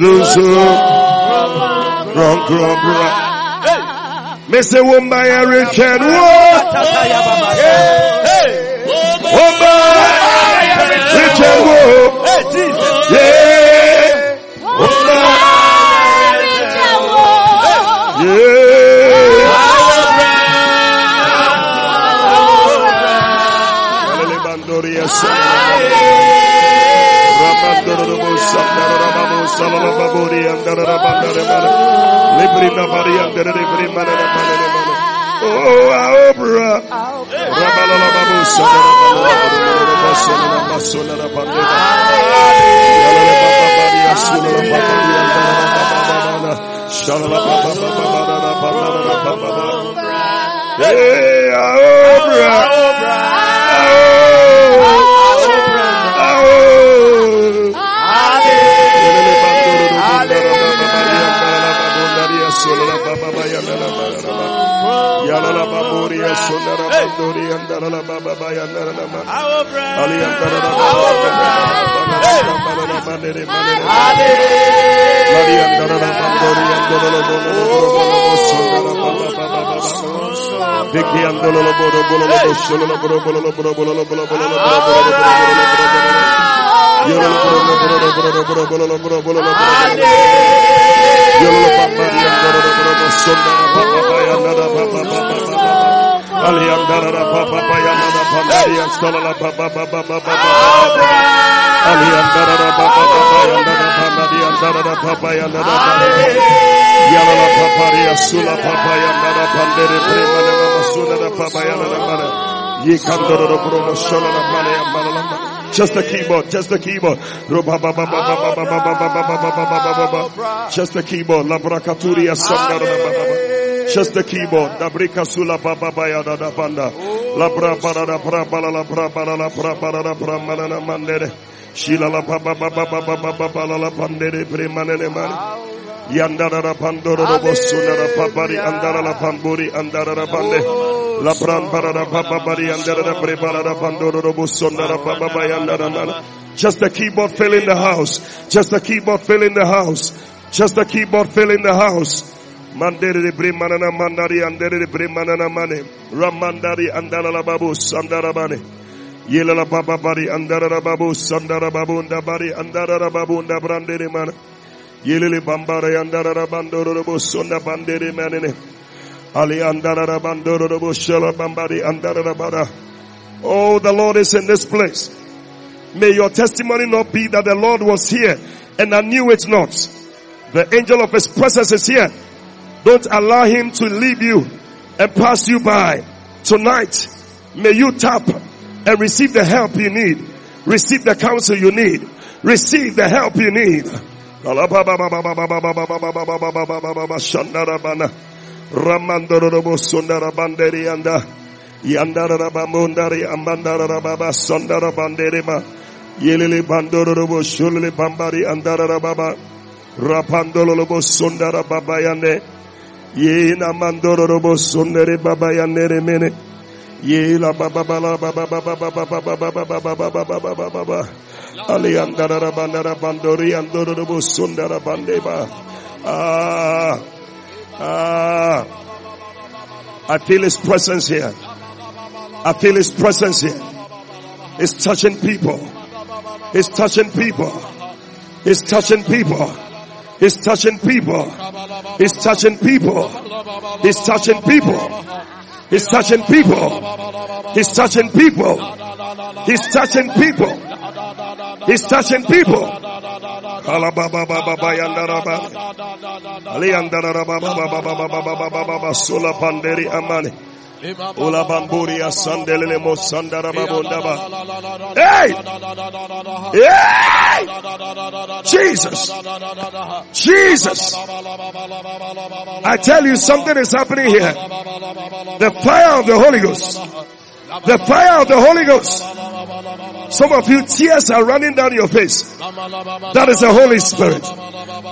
zuzu, grom grom bra. Mese womba ya richen wo. Womba richen wo. Yeah. baburi andara rabandara mana. Libri na bari andara libri mana na mana na mana. Oh, Aobra. Rabala la babu sadara babala basala la basala la bandera. Yala la babari asula la babari andara babala. Shala la babala babala la babala la babala. Hey, Aobra. Aobra. Aobra. Aobra. Yalala Baburia Our. Our Yala papaya sula papaya nara pandere prema nama sula na papaya nara just the keyboard, just the keyboard. Just the keyboard. Just the keyboard. Dabrika Sula Baba Bayada da Banda. Labra Barada Brabala la Brabala la Brabala la Brabala la Mandere. Shila la Baba Baba Baba Baba la Pandere Premanene Mane. Yandara pandoro ro papari andara oh, la pamburi andara la bande. La bran bara papa bari andara la pre bara pandoro ro papa yandara. Just the keyboard fill in the house. Just the keyboard fill in the house. Just the keyboard fill in the house. Mandere de Bremanana Mandari andere de Bremanana Mane. Ramandari andara la babu sandara bane. Yela la baba bari andara babu sandara babu ndabari andara babu ndabrandere mana. Yelele bambara andara la bandoro la bosonda bandere manene. Ali andara la bandoro la boshala bambari andara la bara. Oh, the Lord is in this place. May your testimony not be that the Lord was here and I knew it not. The angel of his presence is here. Don't allow him to leave you and pass you by. Tonight, may you tap and receive the help you need. Receive the counsel you need. Receive the help you need. Ramandorobo Sundara Banderi anda Yandara Bamundari Ambandara Baba Sondara Banderima Yelili Bandorobo Shulili Bambari Andara Rapandolobo Sundara Baba Yena Mandorobo Sundere Baba Mene Yela Baba Baba Baba Baba Baba Baba Baba Baba Baba Baba Baba Ali Andara Bandara Bandori Bandeba Ah Ah, I feel His presence here. I feel His presence here. It's touching people. It's touching people. It's touching people. It's touching people. It's touching people. It's touching people. He's touching people. He's touching people. He's touching people. He's touching people. Hey! Hey! Jesus! Jesus! I tell you something is happening here. The fire of the Holy Ghost. The fire of the Holy Ghost. Some of you tears are running down your face. That is the Holy Spirit.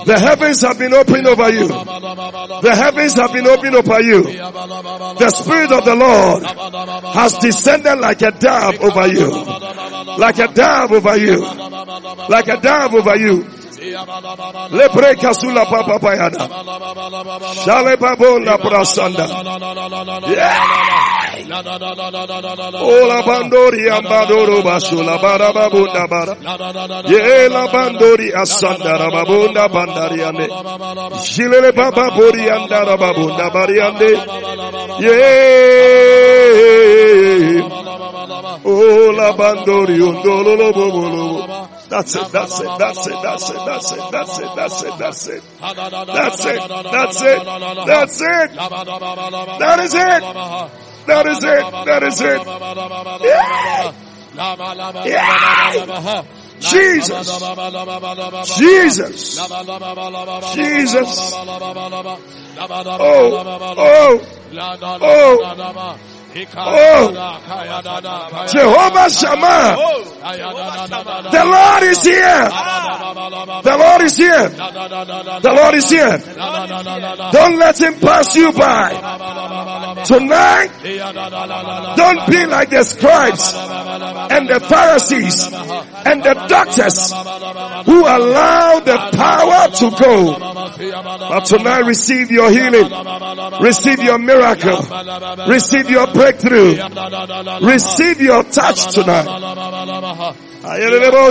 The heavens have been opened over you. The heavens have been opened over you. The Spirit of the Lord has descended like a dove over you. Like a dove over you. Like a dove over you. Lepre kasula papa payada. Shale babo oh, la prasanda. Ola bandori ambadoro basula bara babunda bara. Ye la bandori asanda rababunda bandariande. Shilele baba bori andara babunda bariande. Ye. Ola oh, bandori undolo lo bobolo. That's it, that's it, that's it, that's it, that's it, that's it, that's it, that's it. That's it, that's it, that's it. That is it. That is it, that is it. Yeah. Yeah. Jesus. Jesus. Jesus. Oh, oh, oh. Oh, Jehovah Shammah. The Lord is here. The Lord is here. The Lord is here. Don't let him pass you by. Tonight, don't be like the scribes and the Pharisees and the doctors who allow the power to go. But tonight receive your healing. Receive your miracle. Receive your breakthrough. Receive your touch tonight. Ayelelebo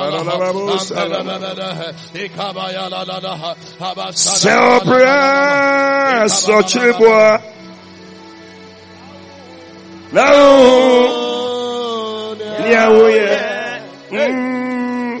Alababa sulababa. Celebrate Sochibwa. Now, Yahweh. Mm.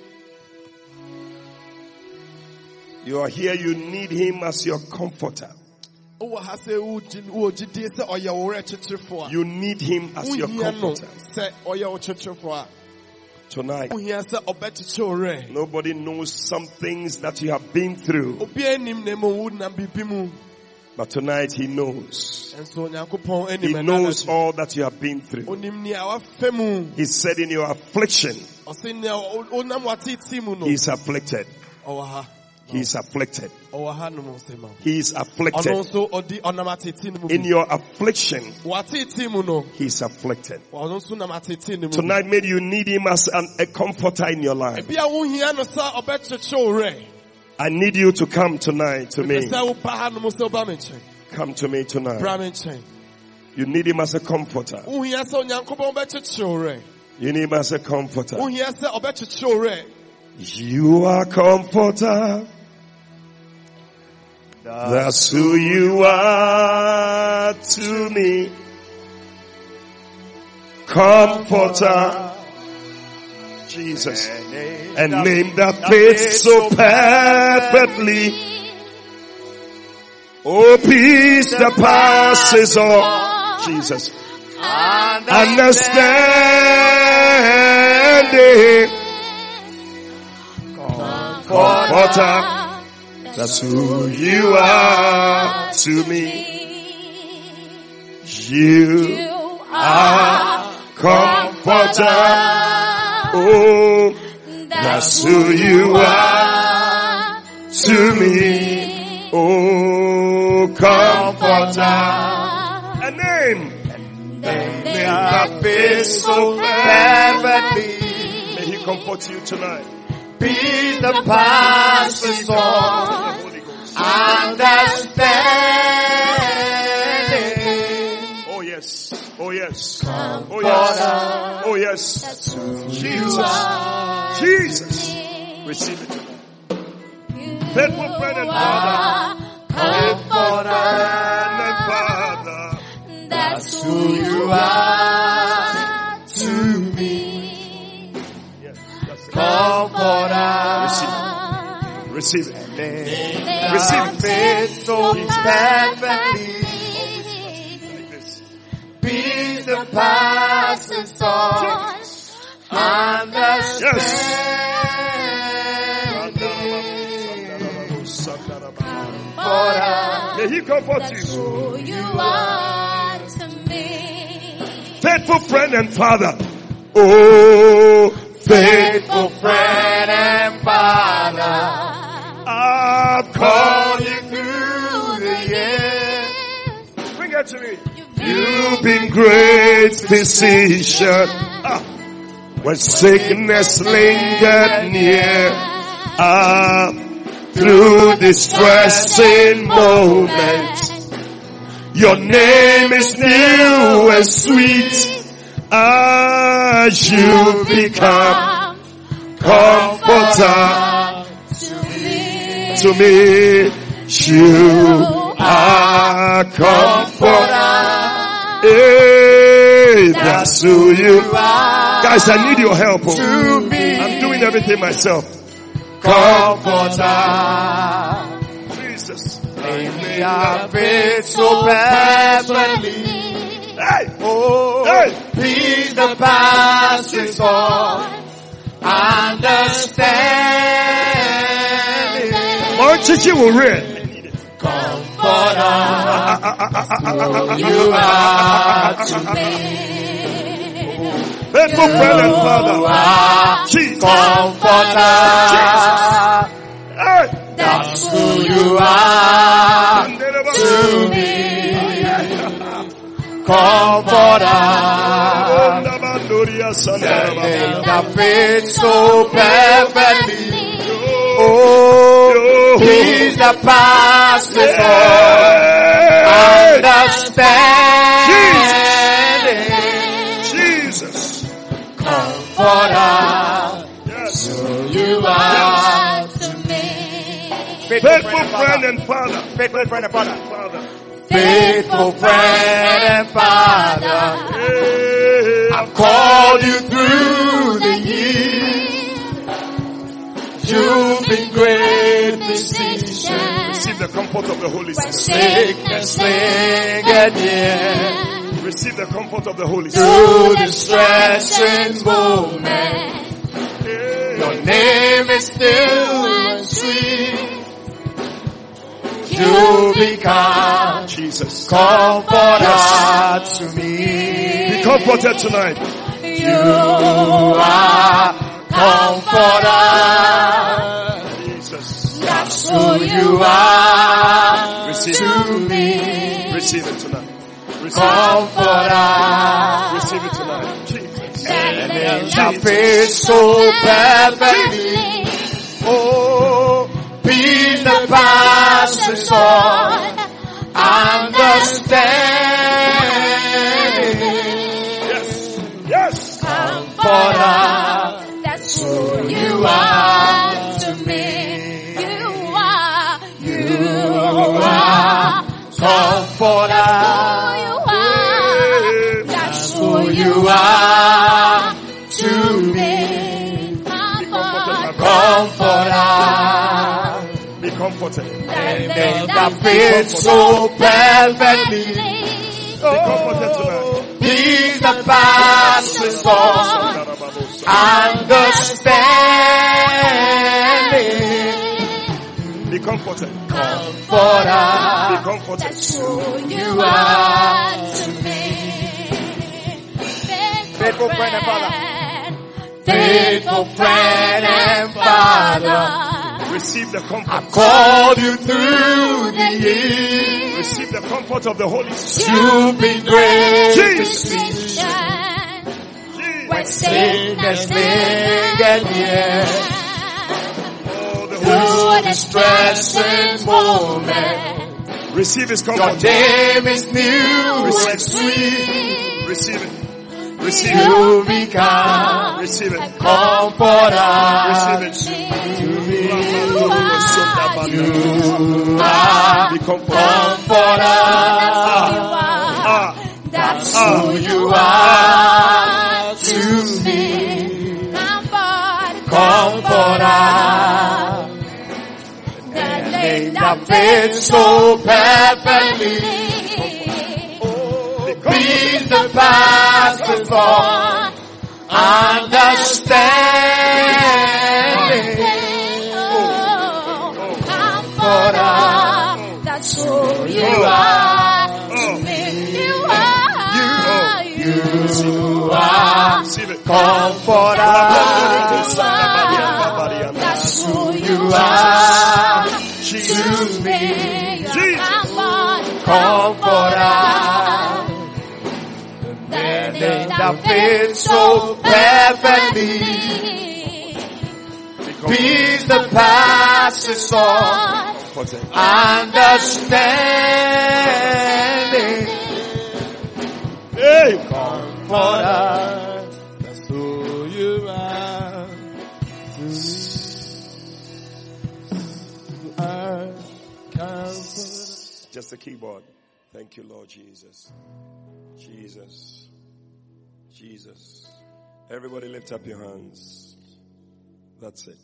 you are here, you need him as your comforter. wowɔ ha sɛ wogye wowɔ gyidie sɛ ɔyɛ wo werɛ kyekyerefoɔ a You need him as your comforter. sɛ ɔyɛ wo kyekyerefoɔ a Tonight, wohia sɛ ɔbɛkyekye wo werɛ nobody knows some things that you have been through, obiara nim na mmom wonam biribi mu but tonight he knows. He knows all that you have been through. onim nea wafɛ mu He said in your affliction, ɔse nea o- onam watete mu no he is afflicted. He is afflicted. ɔwɔ ha nom nsɛm a He is afflicted. nso ɔde ɔnam atete no mu In your affliction, he is afflicted. ɔno nso nam atete no mu bi. Tonight, may you need him as an, a comforter in your life. ebi a wohia no sɛ ɔbɛkyekye wo werɛ I need you to come tonight to me. sɛ woba hanom sɛ woba me nkyɛn. Come to me tonight. You need him as a comforter. Wohia sɛ Onyankopɔn bɛkyekyere wo werɛ. You need him as a comforter. Wohia sɛ ɔbɛkyekyere wo werɛ. You are comforter. That's who you are to me. Comforter. Jesus. And name that fits so perfectly. Oh, peace that passes all. Jesus. Understanding. Comforter. That's who you are to me. You are comforter. Oh, that's who you are to me. Oh, comforter. A name that fits so perfectly. May he comfort you tonight. Peace the Holy Ghost. understanding. Oh yes. Oh yes. Oh yes. Oh yes. Jesus. Jesus. Receive it. Faithful friend and father. And father. That's Who you are Comforter. Receive it. Receive Receive it so perfectly. Peace that passes all understanding. Comforter. May he comfort you. you are to me. Faithful friend and father. Oh, Faithful friend and father. I've Call called you you. through the years. Bring it to me. You've been great physician. Ah, when sickness lingered near. Ah, through distressing moments. Your name is new and sweet. As you become comforter to me. You are comforter. Hey, that's who you are. Guys, I need your help. oh. To me. I'm doing everything myself. Comforter. Jesus. May I fit so perfectly. Hey, Oh, Hey. peace that passes all understanding. my chichi will read. Comforter, you are to me. Faithful friend and father. Jesus. Comforter, Hey. that's who you are to me. Comforter. Name that fits so perfectly. Oh, peace that passes all understanding. Jesus. Comforter, Yes. you are to me. Faithful friend and father. faithful friend and father. Father. Faithful friend and father. I've called you through the years. You've been great physician. Receive the comfort of the Holy Spirit. Sickness lingered near. Receive the comfort of the Holy Spirit. Through distressing moments. Hey. Your name is still and sweet. You become Jesus. comforter to me. Be comforted tonight. You are comforter. Jesus. That's who you are Receive to it. me. Receive it tonight. Receive it. Comforter. Receive it tonight. Jesus. And your face so perfectly. Oh, peace the passes on understanding. Yes. Yes. Comforter, That's who you you are are to to me. me. You are. You are comforter. Who you are. That's who Who you you are comforted. And that fits so perfectly. Be comforted tonight. Peace that passes all understanding. Be comforted. Comforter. Be comforted. That's who you You are are to me. Faithful friend and father. Faithful friend and father. Receive the comfort. I called you through the years. Receive the comfort of the Holy Spirit. You've been great to Jesus. see. When Jesus. sickness lingered near. Oh, the Holy Through the Stressing moment. Receive His Your comfort. name is new and sweet. Receive it. Receive it. You become Receive it. comforter Receive it. to me. You are. Be comforted. comforter. That's who you are to me. Comfort, Comforter. The Name that fits so perfectly. Peace that passes all understanding. Comforter, that's who you are to me. You are, You are Receive it. comforter. That's who you You are are Jesus. to that fits so perfectly. Peace that passes all understanding. Hey. Comforter. That's who you are. You are comforter. Just the keyboard. Thank you, Lord Jesus. Jesus. Jesus. Everybody lift up your hands. That's it.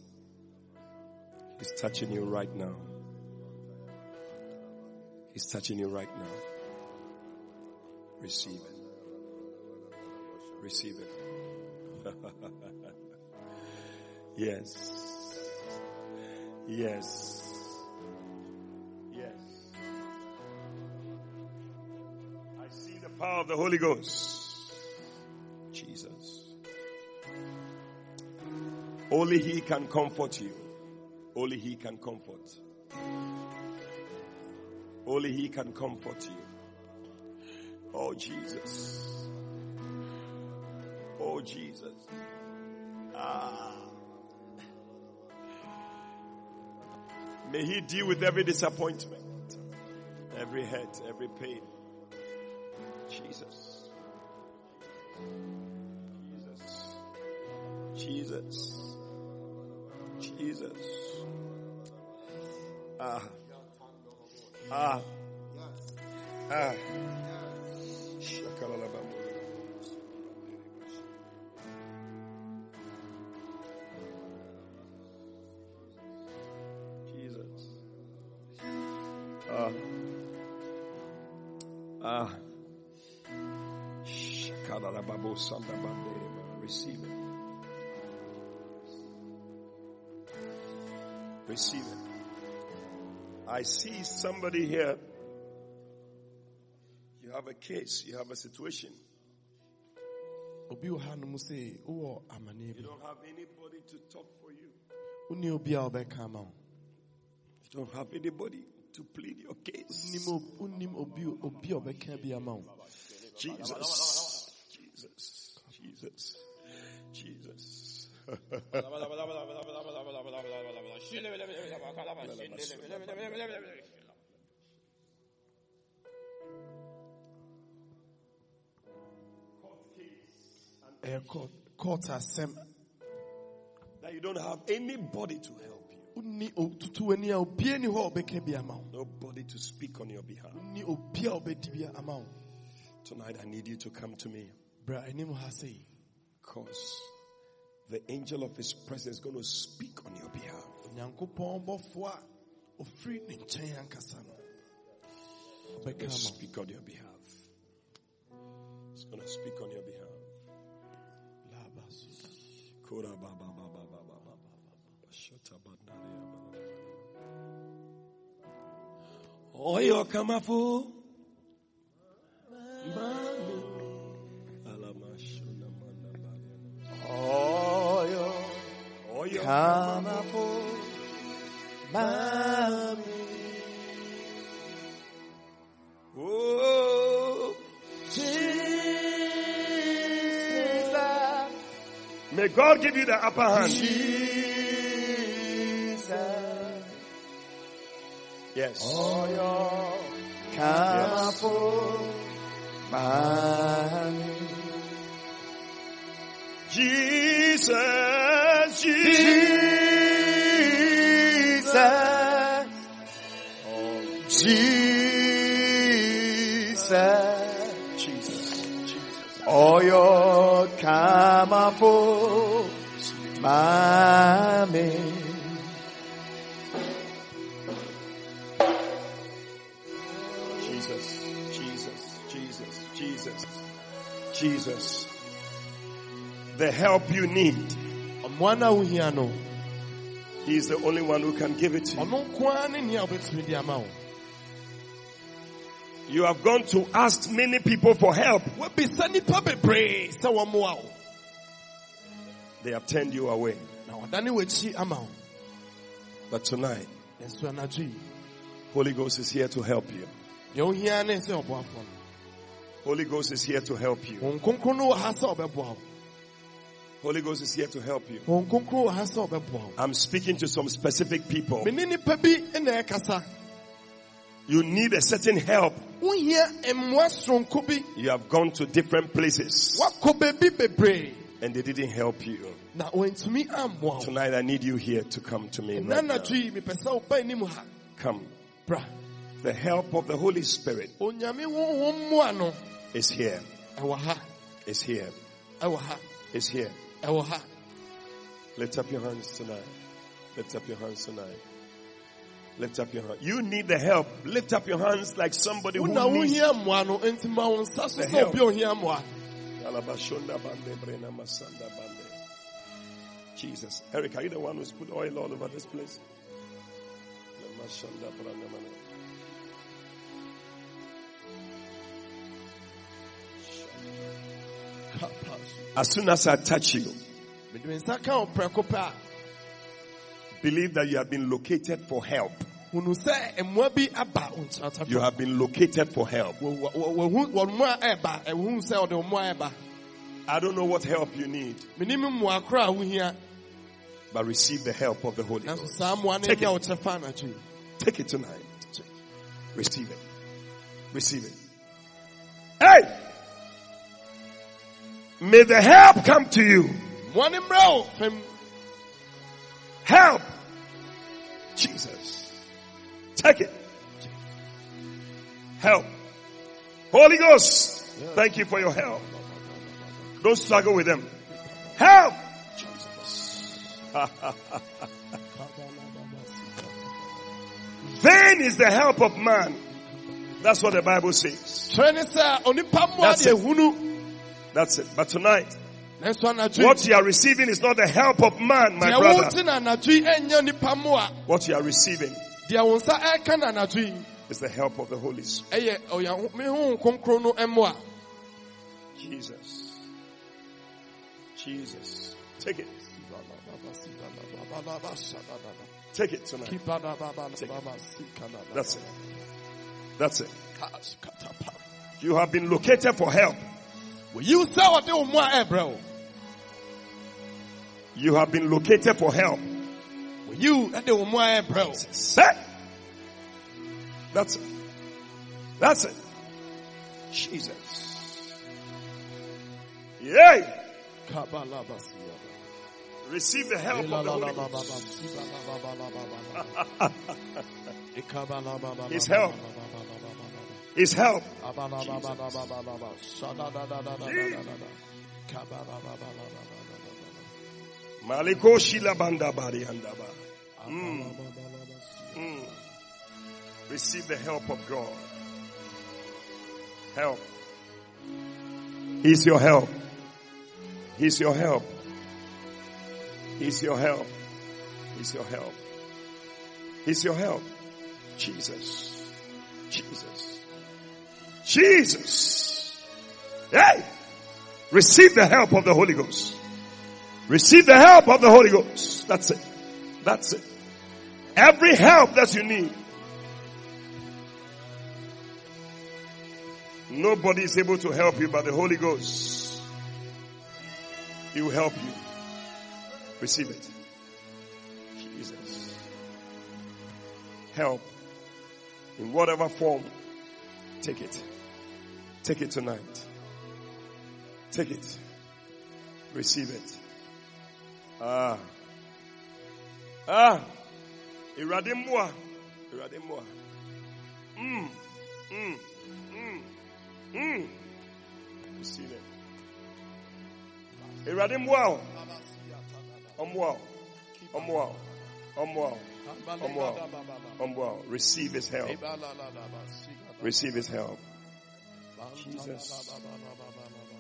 He's touching you right now. He's touching you right now. Receive it. Receive it. yes. Yes. Yes. I see the power of the Holy Ghost. Only He can comfort you. Only He can comfort. Only He can comfort you. Oh Jesus. Oh Jesus. Ah. May He deal with every disappointment, every hurt, every pain. Jesus. Jesus. Jesus. Jesus. Ah. Ah. Ah. Receive it. I see somebody here. You have a case, you have a situation. obi wɔ hanom sɛ wowɔ amanneɛ You don't have anybody to talk for you. wonni obi a wɔbɛka ama wo You don't have anybody to plead your case. Wonnim ob- wonnim obi obi a ɔbɛka bi ama wo Jesus. Jesus. Jesus. Jesus. A court, court assembly. That you don't have anybody to help. you. Nobody to speak on your behalf. Tonight I need you to come to me. Because the angel of his presence is going to speak on your behalf onyankopɔn bɔfoɔ a ɔfiri ne nkyɛn ankasa no ɔbɛka He'll ama wo speak on your behalf. He's going to speak on your behalf. Kora ba ba ba ba ba ba ba ba ba. Ba na ba ba. Oyo kamafo. Mami. Alama shuna mana ba. Oyo Oyo kamafo mami Oh, Jesus may God give you the upper hand. Jesus Yes. Oyo kamafo mami Jesus, Jesus. Jesus Jesus Jesus. Jesus. Oyo kamafo mami Jesus, Jesus, Jesus, Jesus, Jesus. The help you need, ɔmoa no a wohia no He is the only one who can give it to you. You have gone to ask many people for help. They have turned you away. But tonight, Holy Ghost is here to help you. Holy Ghost is here to help you. Holy Ghost is here to help you. I'm speaking to some specific people. You need a certain help. wohia mmoa soronko bi You have gone to different places woakɔ baabi bebree and they didn't help you. na wɔntumi ammoa wo Tonight I need you here to come to me. Right now. anadwo yi mepɛ sɛ woba anim ha Come. The help of the Holy Spirit onyame honhom mmoa is here. Is here. Is here. Lift up your hands tonight. Lift up your hands tonight. Lift up your hands. You need the help. Lift up your hands like somebody who needs. wohia mmoa no enti ma wo nsa so The help. obi a ohia mmoa Alabashonda bande, brena masanda bande. Jesus. Eric, are you the one who's put oil all over this place? Lemashanda brana mana. As soon as I touch you, believe that you have been located for help. You have been located for help. I don't know what help you need. But receive the help of the Holy Ghost. Take it, Take it tonight. Receive it. Receive it. Hey! May the help come to you. Help Jesus. Take it. Help. Holy Ghost, thank you for your help. Don't struggle with them. Help! Jesus. Vain is the help of man. That's what the Bible says. kyerɛ ne sɛ onipa mmoa That's it. That's it. But tonight, what you are receiving is not the help of man, my brother. What you are receiving is the help of the Holy Spirit. Jesus. Jesus. Take it. Take it tonight. Take it. That's it. That's it. You have been located for help. You what you have been located for help. You wɔn mu ayɛ brɛw. Set. That's it. That's it. Jesus. Yay. Receive the help of the Holy Ghost. His help. His help. Maliko shila banda bari andaba. Mm. Mm. Receive the help of God. Help. He's your help. He's your help. He's your help. He's your help. He's your help. Jesus. Jesus. Jesus. Hey! Receive the help of the Holy Ghost. Receive the help of the Holy Ghost. That's it. That's it. Every help that you need. Nobody is able to help you but the Holy Ghost. He will help you. Receive it. Jesus. Help. In whatever form. Take it. Take it tonight. Take it. Receive it. Ah. Ah. Irade mmoa. Irade mmoa. Mm. Mm. Mm. Mm. Receive it. Irade mmoa. o. Ọmmoa. o. Ọmmoa. o. Ọmmoa. o. Ọmmoa. o. Ọmmoa. Receive his help. Receive his help. Jesus.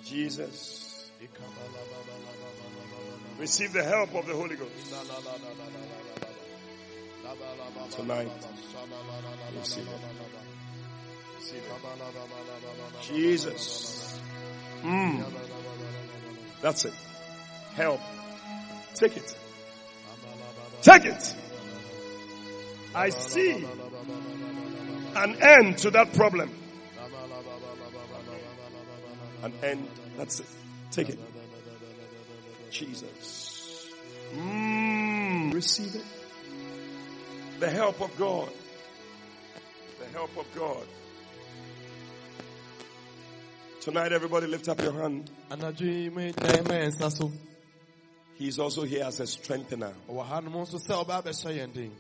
Jesus. Receive the help of the Holy Ghost. Tonight. Receive it. Receive it. Jesus. Mm. That's it. Help. Take it. Take it. I see an end to that problem. An end. That's it. Take it. Jesus. Mm, receive it. The help of God. The help of God. Tonight, everybody lift up your hand. Anadwo yi mo gyae ma yɛn nsa so. He's also here as a strengthener. Ɔwɔ ha nom nso sɛ ɔbɛ abɛhyɛ yɛn den.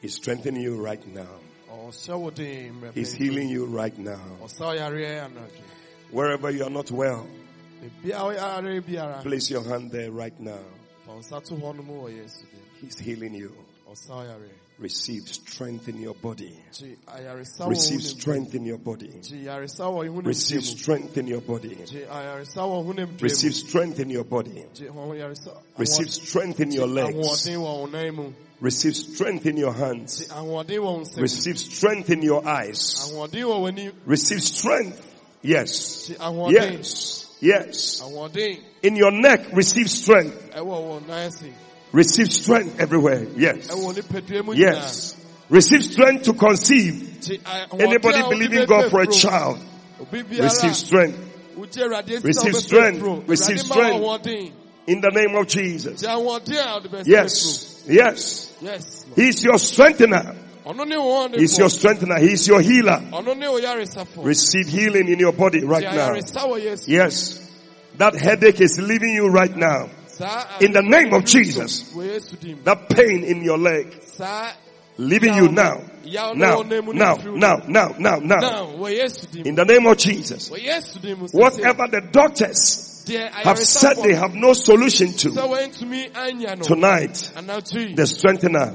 He's strengthening you right now. Ɔhyɛ wo den mmerɛ He's healing you right now. Ɔsa ɔyareɛ anadwo. Wherever you are not well, Bia ɔyare biara. Place your hand there right now. Fa wo nsa to hɔ nom wɔ Yesu din. He's healing you. Receive strength in your body. Gye ayaresa wɔ Receive wo ne mu. strength in your body. Gye yaresa wɔ wo ne Receive strength in your body. Gye ayaresa wɔ wo ne mu. Receive strength in your body. Gye hɔ yaresa. Receive strength in your legs. Ahoɔden wɔ wo nan mu. Receive strength in your hands. ahoɔden wɔ wo nsam. Receive strength in your eyes. Ahoɔden wɔ w'ani. Receive strength. Yes. Yes. Yes. In your neck, receive strength. ɛwɔ wo nan ase. Receive strength everywhere. Yes. Ɛwɔ nipadua mu nyinaa. Yes. Receive strength to conceive. Anybody believing God for a child, receive strength wogye Awurade esi Receive strength. Receive Awurade ma wo strength. in the name of Jesus. Gye ahoɔden a wode bɛfɛ Yes. Yes. Yes. He's your strengthener. Ɔno ne wo He's your strengthener. He's your healer. Ɔno ne wo yaresafo. Receive healing in your body right now. ayaresa wɔ Yesu. Yes. That headache is leaving you right now. In the name of Jesus. Wɔ Yesu dim. That pain in your leg, leaving you now. Now, wɔ nan mu ne now, now, now, now, now. Now, wɔ Yesu dim. In the name of Jesus. Wɔ Yesu dim. sɛ- Whatever the doctors have said they have no solution to, wɔntumi anya no. tonight, the strengthener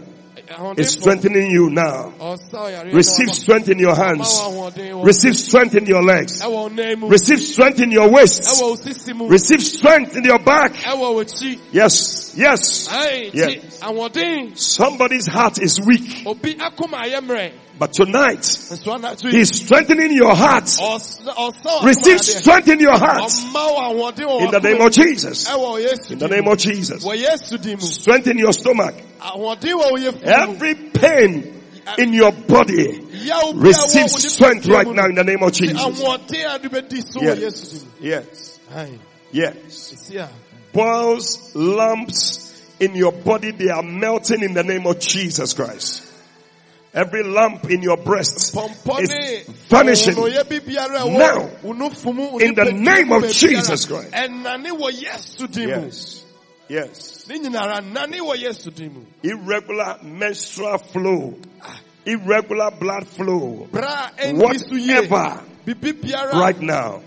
is strengthening you now. na Receive strength in your hands. wo ahoɔden wɔ- Receive strength in your legs. ɛwɔ wo nan mu. Receive strength in your waist. ɛwɔ wo sisi mu. Receive strength in your back. ɛwɔ wo akyi. Yes, yes. Ayi, Yeah. gye ahoɔden. Somebody's heart is weak, Obi akoma ayɛ mmerɛ. but tonight Nso anadwo yi, He's strengthening your heart. Receive strength in your heart Ɔma wo ahoɔden wɔ in the name of Jesus. ɛwɔ wo Yesu In the name of Jesus. Wɔ Yesu dim. Strengthen your stomach. Ahoɔden wɔ wo yɛfu mu. Every pain in your body, Yaw bi a wɔ receive strength right now in the name of Jesus. ahoɔden a de bɛdi so wɔ Yes. Yes. Yes. Boils, lumps in your body, they are melting in the name of Jesus Christ. Every lump in your breast is vanishing now in the name of Jesus Christ. ɛnane wɔ yesu din mu Yes. Yes. ne nyinara nane wɔ yesu din mu Irregular menstrual flow. Irregular blood flow. bra a ɛndi so yie Whatever right now.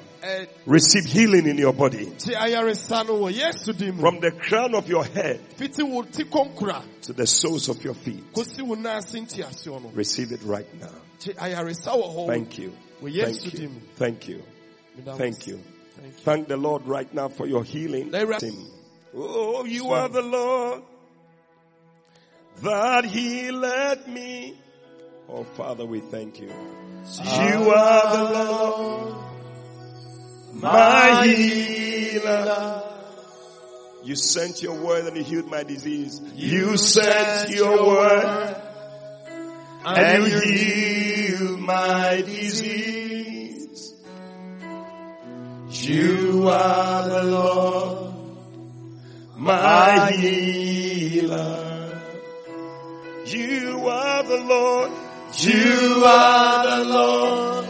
Receive healing in your body. te ayaresa no wɔ yesu din mu From the crown of your head fiti wo ti kɔnkura to the soles of your feet. kosi wo naase ntiaseɛ no Receive it right now. Thank you. Thank you. Thank you. Thank you. Thank you. Thank the Lord right now for your healing. Na Awurade- Him. Oh, you are the Lord that He led me. Oh, Father, we thank you. You are the Lord, my healer. You sent your word and you healed my disease. You sent your word and you healed my disease. You are the Lord, my healer. You are the Lord, you are the Lord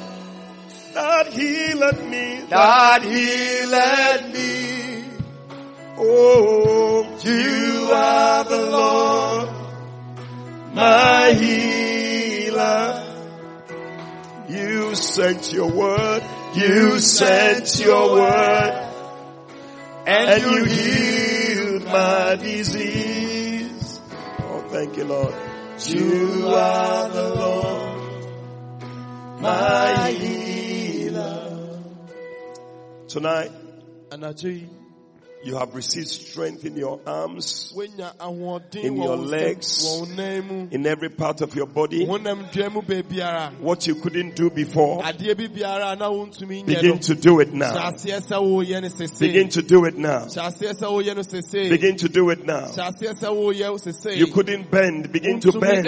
that healed me, that healed me. Oh, you are the Lord, my healer. You sent your word, you sent your word, and you healed my disease. Oh, thank you, Lord. You are the Lord, my healer. Tonight, you have received strength in your arms, In your legs. wɔ wo nan mu in every part of your body. honam dua mu baabiara What you couldn't do before, adeɛ bi biara a na wontumi nyɛ no begin to do it now. aseɛ sɛ woyɛ no sesei Begin to do it now. hyɛ aseɛ sɛ woyɛ no sesei Begin to do it now. hyɛ aseɛ sɛ woyɛ wo sesei You couldn't bend, begin to bend.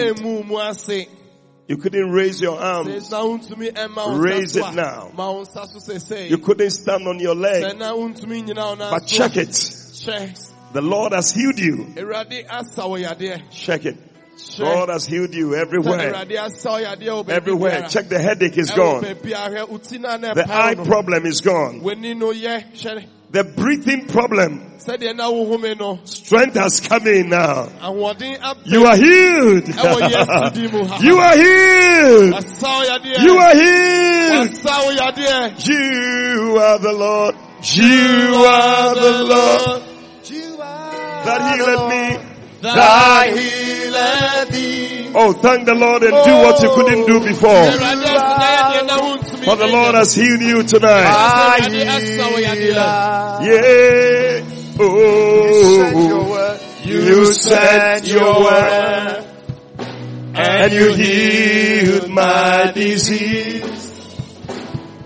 Ɛmmu mu ase You couldn't raise your sɛ arms. na wontumi ɛma wo Raise it now. ma wo nsa so sesei You couldn't stand on your leg. na wontumi nyina wo nan But check it. The Lord has healed you. awurade asa wo yadeɛ Check it. God has healed you everywhere. awurade asa wo yadeɛ wɔ baabi Everywhere. Check the headache is gone. baabi ahwɛ wo ti na na The eye problem is gone. W'ani no yɛ hyɛ The breathing problem, sɛdeɛ na wo home no strength has come in now. You are healed. ɛwɔ yesu din You are healed. wasa wo yadeɛ You are healed. You are the Lord. You are the Lord that healed me. Healed Oh, thank the Lord and do what you couldn't do before. awurade asa yadeɛ na wontumi For the. Lord has healed you tonight. awurade asa wo yadeɛ Yeah. Oh, you sent your word and you healed my disease.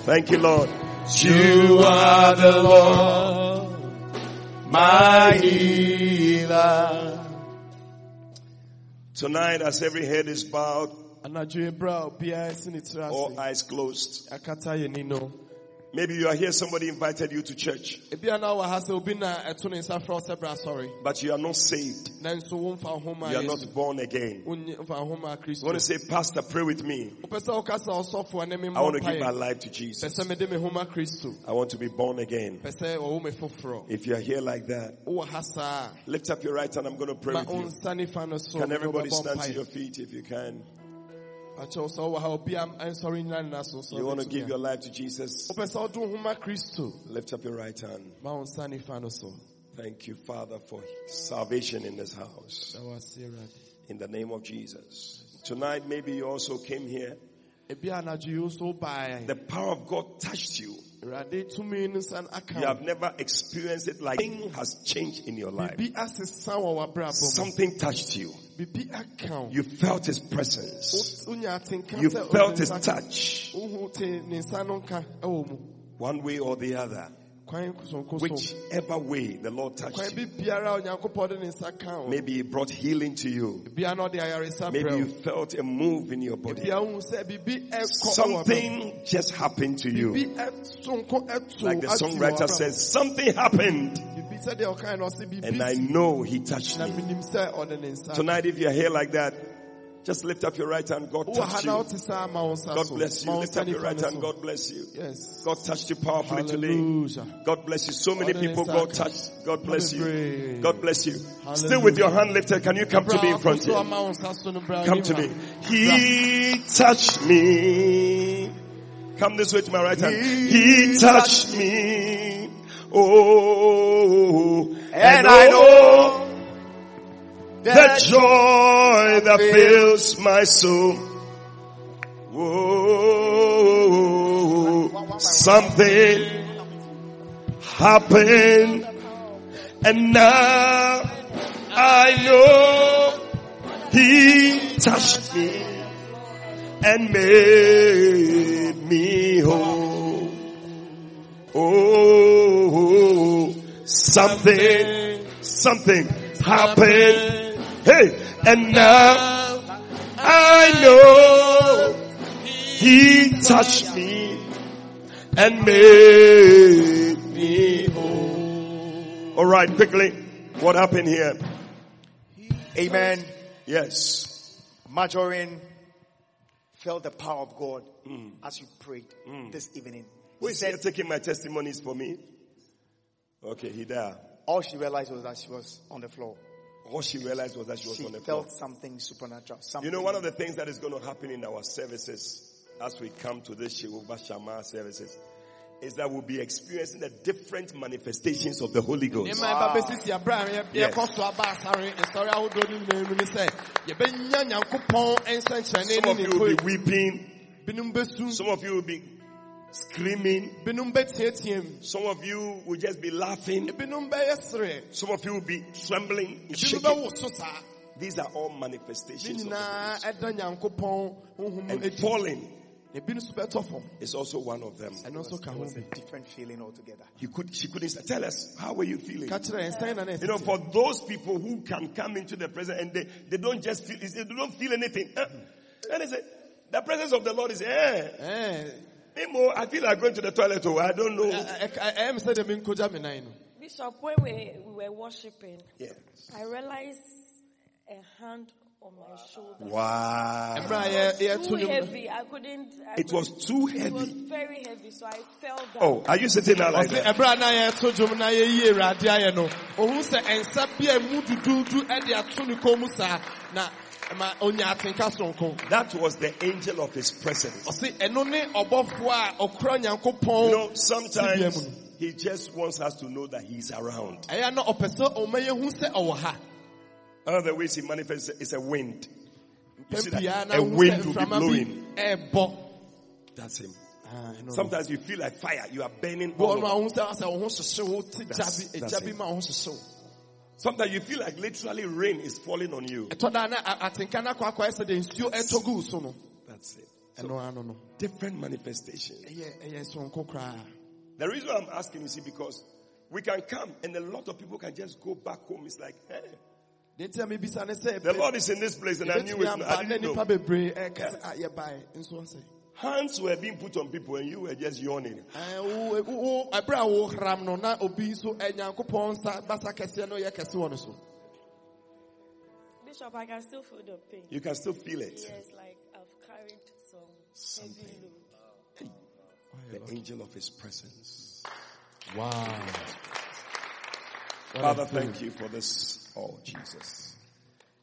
Thank you, Lord. You are the Lord, my healer. Tonight, as every head is bowed, anadwo ebra a obiara si ne tiri all eyes closed, maybe you are here, somebody invited you to church, ebi a na wɔ ha sɛ obi na ɛto ne nsa frɛ wo sɛ bra sɔre but you are not saved. nanso womfa wo ho ma You are not born again. wonye mfa wo ho ma You want to say, Pastor, pray with me. wopɛ sɛ wokasa ɔsɔfoɔ ne me I want to give my life to Jesus. sɛ mede me ho ma kristo I want to be born again. pɛ sɛ ɔwo me foforɔ If you are here like that, lift up your right hand. I'm going to pray with you. nsa nifa no so Can everybody stand to your feet if you can? You want to give your life to Jesus? wopɛ sɛ wode wo ho ma kristo Lift up your right hand. ma wo nsa nifa no so Thank you, Father, for salvation in this house. da wase awurade In the name of Jesus. Tonight, maybe you also came here. ebi anadwo yi wo so wobaeɛ The power of God touched you. Awurade tumi no san aka You have never experienced it like thing has changed in your life. Bibi asesa wɔ w'abrabɔ mu. Something touched you. Bibi aka wo. You felt His presence. Wo- wonya atenka You felt His touch. Wohu te ne nsa no nka ɛwɔ oh. mu. One way or the other. Whichever way the Lord touched you. bi biara a Onyankopɔn de ne nsa ka wo. Maybe He brought healing to you. Bia na ɔde ayaresa Maybe you felt a move in your body. Bia wohu sɛ bibi ɛkɔ ɛwɔ w'abrabɔ mu. Something just happened to you. Bibi ɛsonko ɛto Like the songwriter says, something happened. Bibi sɛdeɛ ɔkae no ɔse biribi And I know he touched me. menim sɛ ɔde ne nsa Tonight, if you're here like that, just lift up your right hand. God touched you. wote saa ma wo nsa God bless you. Lift up your right hand. God bless you. yes God touched you powerfully today. God bless you. So many people God touched. God bless you. God bless you. Still with your hand lifted, can you come to me in front so here? ama wo nsa so no bra Come to me. He touched me. Come this way to my right hand. He touched me. Oh, and I oh, know the joy that fills my soul. Whoa, something happened and now I know he touched me and made me whole. Oh, something, something happened. Hey, and now I know he touched me and made me whole. All right, quickly. What happened here? Amen. Yes. Majorin felt the power of God hmm. as you prayed hmm. this evening. Who is said taking my testimonies for me? Okay, he there. all she realized was that she was on the floor. All she realized was that she was She on the floor. felt something supernatural. Something. You know, one of the things that is going to happen in our services as we come to this Jehovah Shammah services is that we'll be experiencing the different manifestations of the Holy Ghost. nneɛma ɛba ah. bɛsisi abere a yɛ- Yes. yɛkɔ so aba asare nsɔre ahodoɔ no nyinaa mu ne sɛ yɛbɛnya nyankopɔn nsɛnkyerɛnne Some of you will be weeping. Some of you will be screaming. Some of you will just be laughing. binom bɛyɛ serɛ Some of you will be trembling, binom shaking. bɛwo so saa These are all manifestations of the nyinaa Holy ɛda nyankopɔn honhom Ghost. And falling na binom nso bɛtɔ fam is also one of them. And also, ka It was a different feeling altogether. You could, she couldn't say, tell us, how were you feeling? ka kyerɛ ɛnsɛn na na You know, for those people who can come into the presence and they, they don't just feel, they don't feel anything. Uh, and they say, the presence of the Lord is, eh, Imo, I feel like going to the toilet, oh, I don't know. Eh, eh, eh, ɛyɛ me sɛ deɛ menkogya me nan no Bishop, when we, we were worshiping, Yeah. I realized a hand on my shoulder. Wow. ɛberɛ a yɛ- Too heavy. I couldn't. I It was couldn't- too heavy. It was very heavy, so I fell down. Oh, are you sitting now like ɔse that? ɛberɛ a na yɛto dwom na yɛyi awurade ayɛ no ohun sɛ ɛnsa bi a mu duduudu ɛde ato ne kɔn mu saa na ma onya atenka sonko That was the angel of his presence. ɔse ɛno ne ɔbɔfoɔ a ɔkura nyankopɔn You know, sometimes he just wants us to know that he's around. ɛyɛ na ɔpɛ sɛ ɔma yɛhu sɛ ɔwɔ ha One of the ways he manifests is a wind. You see pɛn that? pia A hu wind sɛ will be blowing. bi That's him. Ah, ɛno no. Sometimes you feel like fire. You are burning. All over. ahu sɛ sɛ wo ho hyehye wo te gya That's- that's egya Sometimes you feel like literally rain is falling on you. ɛtɔ da na a- atenka no akɔ akɔyɛ sɛ de nsuo ɛtɔ so no That's it. no Different manifestations. ɛyɛ ɛyɛ sonko koraa The reason I'm asking you see because we can come and a lot of people can just go back home. It's like, hey, deɛ nti a mebisa ne sɛ the Lord is in this place and I knew it. ɛbɛtumi I aba na didn't know. Bebree ɛka sɛ yɛbae nso ɔsɛ Hands were being put on people and you were just yawning. Bishop, I can still feel the pain. You can still feel it. Yes, like I've carried some heavy load. The angel of his presence. wow Father, thank you for this. Oh, Jesus.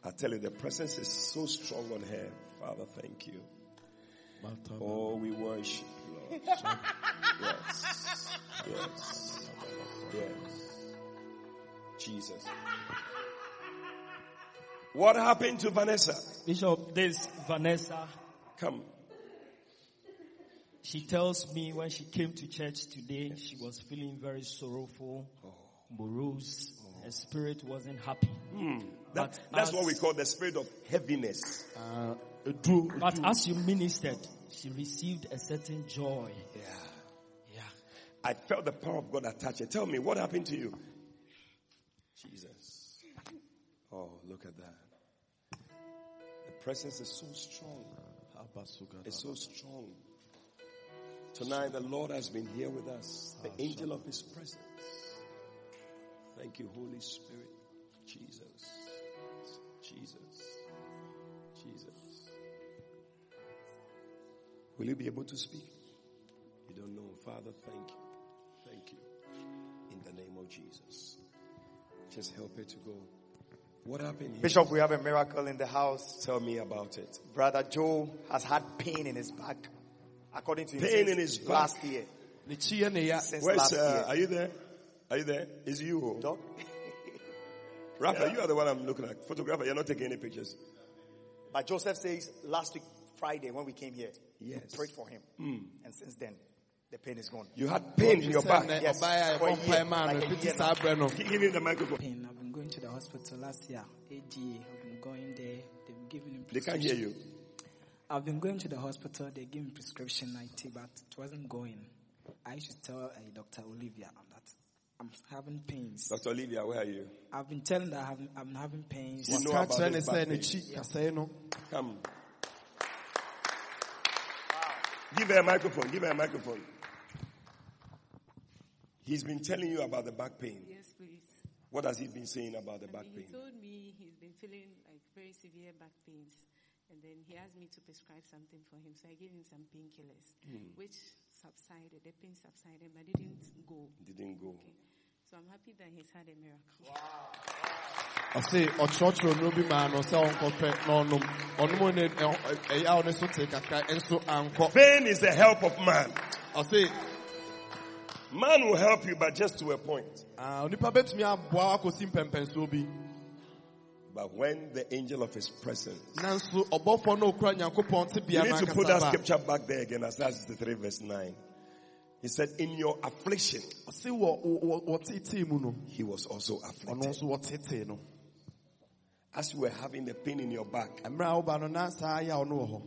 I tell you, the presence is so strong on her. Father, thank you. Oh, we worship you, Lord. Yes. Yes. Yes. Jesus. What happened to Vanessa? Bishop, this Vanessa, Come. she tells me when she came to church today, she was feeling very sorrowful, oh. morose. Her spirit wasn't happy. Hmm. That, But that's as- what we call the spirit of heaviness. Uh, but as you ministered, she received a certain joy. Yeah. Yeah. I felt the power of God attach her. Tell me, what happened to you? Jesus. Oh, look at that. The presence is so strong. It's so strong. Tonight, the Lord has been here with us. The angel of his presence. Thank you, Holy Spirit. Jesus. Jesus. Will you be able to speak? You don't know. Father, thank you. Thank you. In the name of Jesus. Just help her to go. What happened here? Bishop, we have a miracle in the house. Tell me about it. Brother Joe has had pain in his back. According to him, Pain in his back. last year. Ne kyiɛ ne ya. Since Where's, last uh, year. are you there? Are you there? Is you? Doc? Rafa, you are the one I'm looking at. Photographer, you're not taking any pictures. But Joseph says last week, Friday, when we came here, Yes. we prayed for him. And since then, the pain is gone. You had pain in your back. Yes. For a ɛbɔ year, mpae maa like a year saa. Give him the microphone. pain. I've been going to the hospital last year, AGA. I've been going there. They've given him They can't hear you. I've been going to the hospital. They gave me prescription IT, but it wasn't going. I should tell uh, Dr. Olivia that I'm having pains. Dr. Olivia, where are you? I've been telling that I'm, I'm having pains. You know about kyerɛ this back pain. n'akyi kasɛe no. Come. Give her a microphone. Give her a microphone. He's been telling you about the back pain. Yes, please. What has he been saying about the back He pain? He told me he's been feeling like very severe back pains. And then he asked me to prescribe something for him. So I gave him some painkillers, Hmm. which subsided. The pain subsided, but didn't go. Didn't go. Okay. So I'm happy that he's had a miracle. Ɔse ɔkyerɛkyerɛ no bi maa no sɛ ɔnkɔpɛ na ɔnom ɔnom ne ɛyaw ne so te kakra nso ankɔ Pain is the help of man. ɔse Man will help you, but just to a point. ah, onipa bɛtumi aboa wo akɔsi mpɛmpɛnsoɔ bi But when the angel of his presence. nanso ɔbɔfoɔ no okura nyankopɔn te You need to put that scripture back there again, Isaiah 63 verse 9. He said, in your affliction, he was also afflicted. Nso wɔtetee no As you were having the pain in your back. mmerɛ a woba no na saa yaw no wɔ hɔ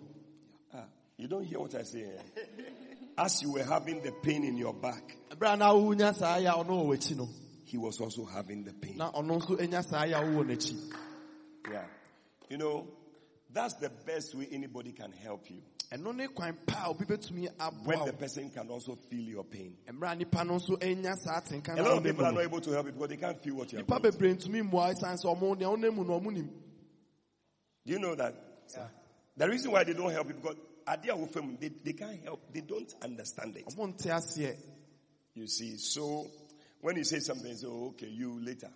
Ah, you don't hear what I say. eh? As you were having the pain in your back, mmerɛ a na wonya saa yaw no wɔ w'akyi no he was also having the pain. na ɔno nso anya saa yaw wɔ n'akyi Yeah. You know, that's the best way anybody can help you. Ɛno ne kwan pa a obi bɛtumi When the person can also feel your pain. a nipa no anya saa tenka lot of people are not able to help you because they can't feel what you are nipa going bebree ntumi mmoa ɛsiane sɛ ɔmo nea ɔnam mu no ɔmo nim Do you know that? Yeah. The reason why they don't help you because at their firm, they, they can't help. They don't understand it. ɔmo nte aseɛ You see, so when you say something, so oh, okay, you later.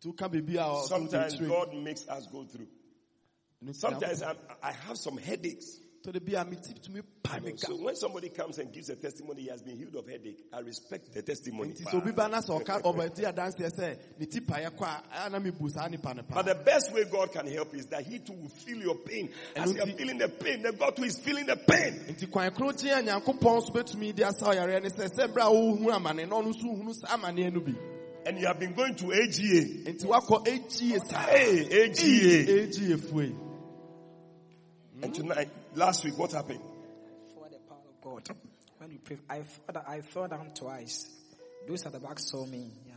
nti woka biribi a ɔso Sometimes God makes us go through. Sometimes I'm, I have some headaches. To de bi a metumi pa me So when somebody comes and gives a testimony, he has been healed of headache. I respect the testimony. nti sɛ obi ba na sɛ ɔka ɔbɛdi adanseɛ sɛ ne ti paeɛ kɔ a ɛa na mebu saa nipa no But the best way God can help is that He too will feel your pain. As you are feeling the pain, then God too is feeling the pain. nti kwan koro gye a nyankopɔn so bɛtumi de asa ɔyareɛ ne sɛ sɛ berɛ a wohu amane na ɔno nso hunu saa amanneɛ no bi And you have been going to AGA. nti woakɔ ɛgyie saa Hey, AGA. ɛgyie fue Mm. And tonight, last week, what happened? For the power of God. When we pray, I fell, down- I fell down twice. Those at the back saw me. Yeah.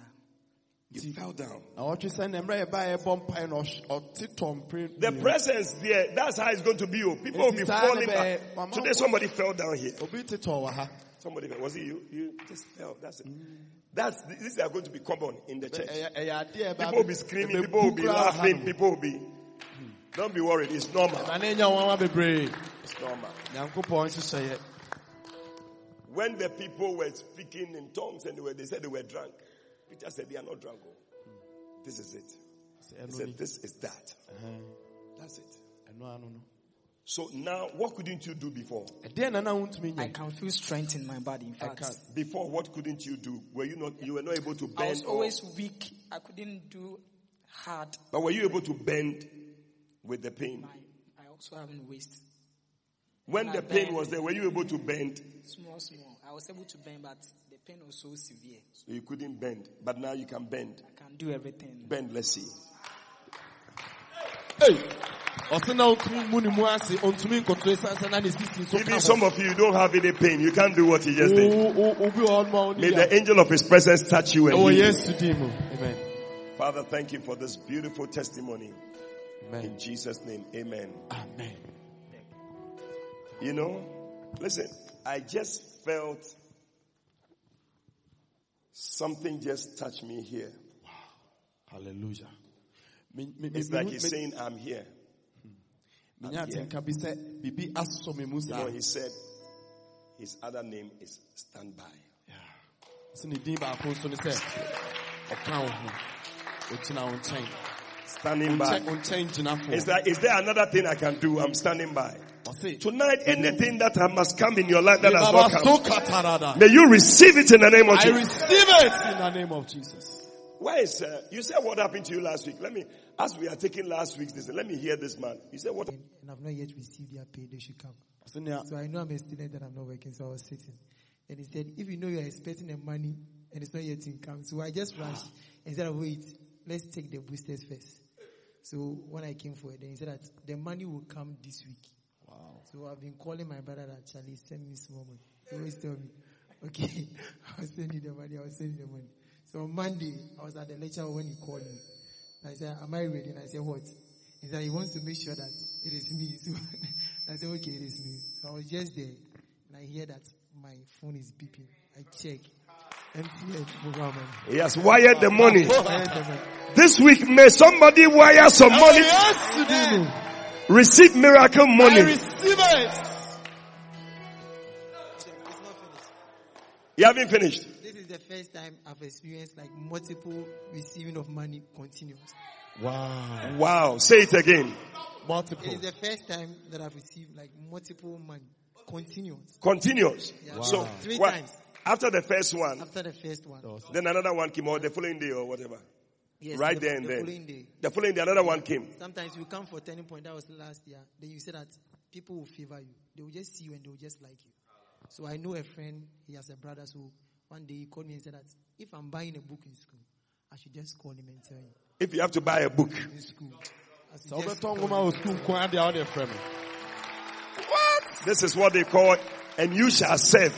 You fell down. na ɔtwe sɛ ne mmerɛ yɛba yɛbɔ mpae na ɔhy- ɔte tɔmpere The presence there, that's how it's going to be. Oh. People will be falling back. Today, somebody fell down here. obi te tɔ wɔ ha Somebody, was it you? You just fell. That's it. That's, these are going to be common in the church. ɛyɛ ɛyɛ adeɛ a ɛba People will be screaming, people will be laughing, people will be. Don't be worried, it's normal. na ne nya nwanwa bebree It's normal. nyankopɔn hyehyɛeɛ When the people were speaking in tongues and they, were, they said they were drunk, Peter said, They are not drunk. oh. This is it. He said, This is that. That's it. ɛno ano no So now, what couldn't you do before? ɛdeɛ na na I can feel strength in my body. In fact, Before, what couldn't you do? Were you not? You were not able to bend. I was bend. or- always weak. I couldn't do hard. but were you able to bend with the pain? I, I also haven't waist. When I the pain bend. was there, were you able to bend? Small, small. I was able to bend, but the pain was so severe. So you couldn't bend, but now you can bend. I can do everything. Bend. Let's see. Hey, ɔse na ɔntumi mu ne mu ase ɔntumi nkɔto ɛsiane sɛ na ne sisi nso Even some of you don't have any pain. You can't do what he just did. Wo- wo- obi wɔ hɔ noma May the angel of his presence touch you and ɛwɔ heal you. yesu din mu amen Father, thank you for this beautiful testimony. Amen In Jesus' name, amen. amen You know, listen, I just felt something just touched me here. Hallelujah. Me- me- It's like he's saying, I'm here. menya atenka bi sɛ biribi asɔ me mu You know, he said his other name is standby. sɛ ne din baako nso ne sɛ ɔka wo ho ɔgyina wo nkyɛn Standing by. nkyɛn- wo nkyɛn gyinafoɔ. Is that is there another thing I can do? I'm standing by. Tonight, anything that must come in your life that has not Baba come, may you receive it in the name of I Jesus. receive it in the name of Jesus. Where is uh, you said what happened to you last week? Let me as we are taking last week's this. Let me hear this man. You said what? and I've not yet received their pay, they should come. Ɔse nea- So I know I'm a student and I'm not working, so I was sitting. And he said, if you know you're expecting the money and it's not yet income, so I just rushed and said, wait, let's take the boosters first. So when I came for it, then he said that the money will come this week. Wow. So I've been calling my brother that Charlie send me small money. He always tell me, okay, I'll send you the money, I'll send you the money. So on Monday, I was at the lecture when he called me. I said, am I ready? And I said, what? He said, he wants to make sure that it is me. So I said, okay, it is me. So I was just there and I hear that my phone is beeping. I check. MTN mobile money. He has wired the money. Wired the money. This week, may somebody wire some money. Yes, you do. Receive miracle I money. receive it. You haven't finished. This is the first time I've experienced like multiple receiving of money continuous. Wow. Wow. Say it again. Multiple. It is the first time that I've received like multiple money continuous. Continuous. Yeah. So, Three what- times. After the first one, After the first one. then another one came or the following day or whatever. Yes, right the, there and the then. following day. The following day, another one came. Sometimes you come for turning point. That was last year. Then you say that people will favor you. They will just see you and they will just like you. So I know a friend. He has a brother. So one day he called me and said that if I'm buying a book in school, I should just call him and tell him If you have to buy a book, in school. I should Sɛ just wobɛtɔ call nwoma him. wɔ sukuu nko ara deɛ a wode frɛ me. this is what they call, and you shall serve,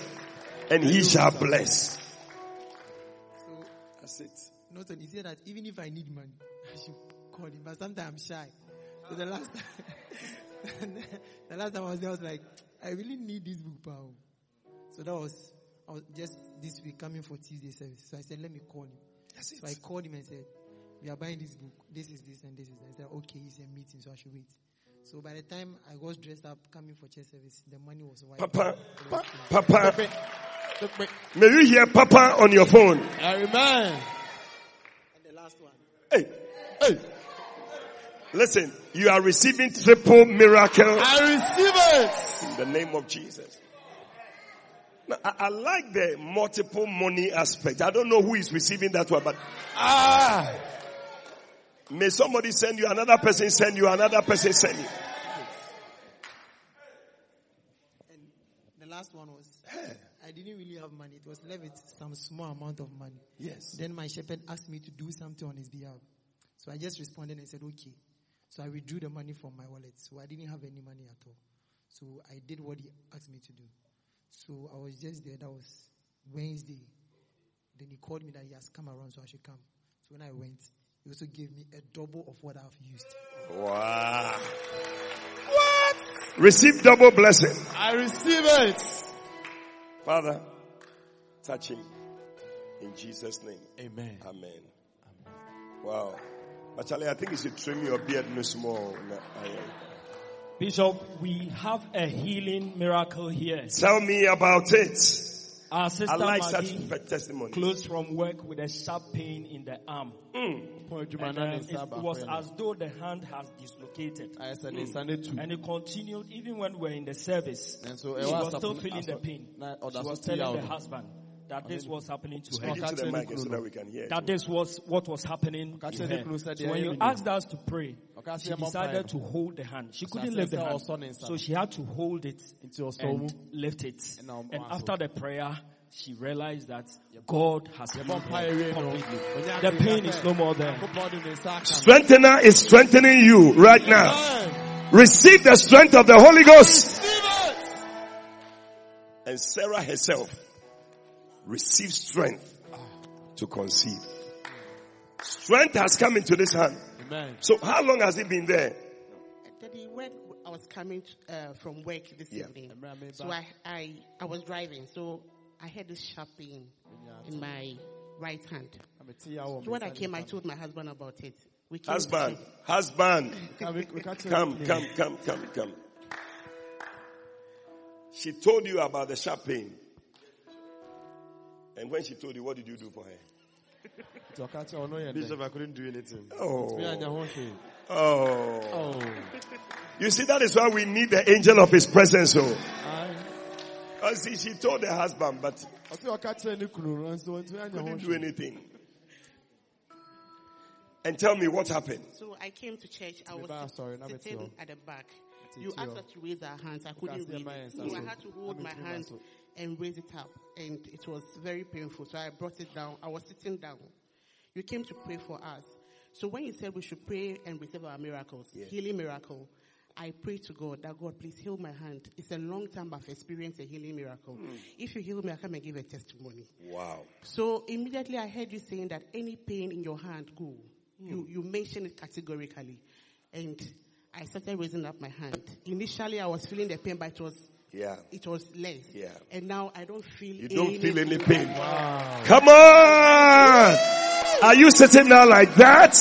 and he shall bless. So That's it. not only he said that even if I need money, I should call him. But sometimes I'm shy. So the last time, the last time I was there, I was like, I really need this book, pal. So that was, I was just this week coming for Tuesday service. So I said, let me call him. That's So I called him and said, we are buying this book. This is this and this is that. He said, okay, it's a meeting, so I should wait. So by the time I was dressed up coming for church service, the money was white. Papa, It was clean. Papa, may you hear Papa on your phone. Amen. And the last one. Hey, hey. Listen, you are receiving triple miracle I receive it. in the name of Jesus. Now, I, I like the multiple money aspect. I don't know who is receiving that one, but Ah. may somebody send you, another person send you, another person send you. And the last one was, I didn't really have money. It was left with some small amount of money. Yes. Then my shepherd asked me to do something on his behalf. So I just responded and said, okay. So I withdrew the money from my wallet. So I didn't have any money at all. So I did what he asked me to do. So I was just there. That was Wednesday. Then he called me that he has come around, so I should come. So when I went, he also gave me a double of what I've used. Wow. What? Receive double blessing. I receive it. Father, touch him. In Jesus' name. Amen. Amen. Wow. But Charlie, I think you should trim your beard no small. Bishop, we have a healing miracle here. Tell me about it. Our sister I like Maggie such testimony. closed from work with a sharp pain in the arm. Mm. And, um, it, it was as though the hand has dislocated. Ayɛ sɛ ne nsa no tu. And it continued even when we were in the service. And so, she was still feeling the pain. na She was te telling the husband that this was happening to Speak her. into the mic so that we can hear. That this was what was happening to her. So when you asked us to pray, she decided to hold the hand. She couldn't sɛ lift the sɛ hand. ɔsɔ So she had to hold it Nti ɔsɔ mu. and lift it. And after the prayer, she realized that God has healed her completely. The pain is no more there. Nyankopɔn de ne nsa aka no. Strengthener is strengthening you right now. Receive the strength of the Holy Ghost. And Sarah herself received strength to conceive. Strength has come into this hand. Amen. So how long has it been there? Daddy, when I was coming uh, from work this Yeah. evening, so. I, I, I was driving, so I had this sharp pain in my right hand. So when I came, I told my husband about it. We came Husband, to- husband, Come, we- we can't tell come, come, come, come, come. She told you about the sharp pain. And when she told you, what did you do for her? To ɔka kyerɛ ɔno yɛ Bishop, dɛ. I couldn't do anything. Oh. Me anya ho hwee. Oh. Oh. You see, that is why we need the angel of his presence. Oh. Aye. Oh, see, she told her husband, but Ɔsɛ ɔka kyerɛ ne kunu no nso ɔntumi anya ho couldn't do anything. And tell me what happened. So I came to church. I was Meba asɔre na sitting at the back. You asked us to raise our hands. I couldn't raise it. So I had to hold my metumi hand and raise it up. And it was very painful. So I brought it down. I was sitting down. You came to pray for us. So when you said we should pray and receive our miracles, healing miracle, I pray to God that God please heal my hand. It's a long time I've experienced a healing miracle. Hmm. If you heal me, I come and give a testimony. Wow. So immediately I heard you saying that any pain in your hand, go. Hmm. You, you mentioned it categorically. And I started raising up my hand. Initially I was feeling the pain, but it was, Yeah. it was less. Yeah. And now I don't feel You don't feel any pain. pain. Come on! Are you sitting down like that?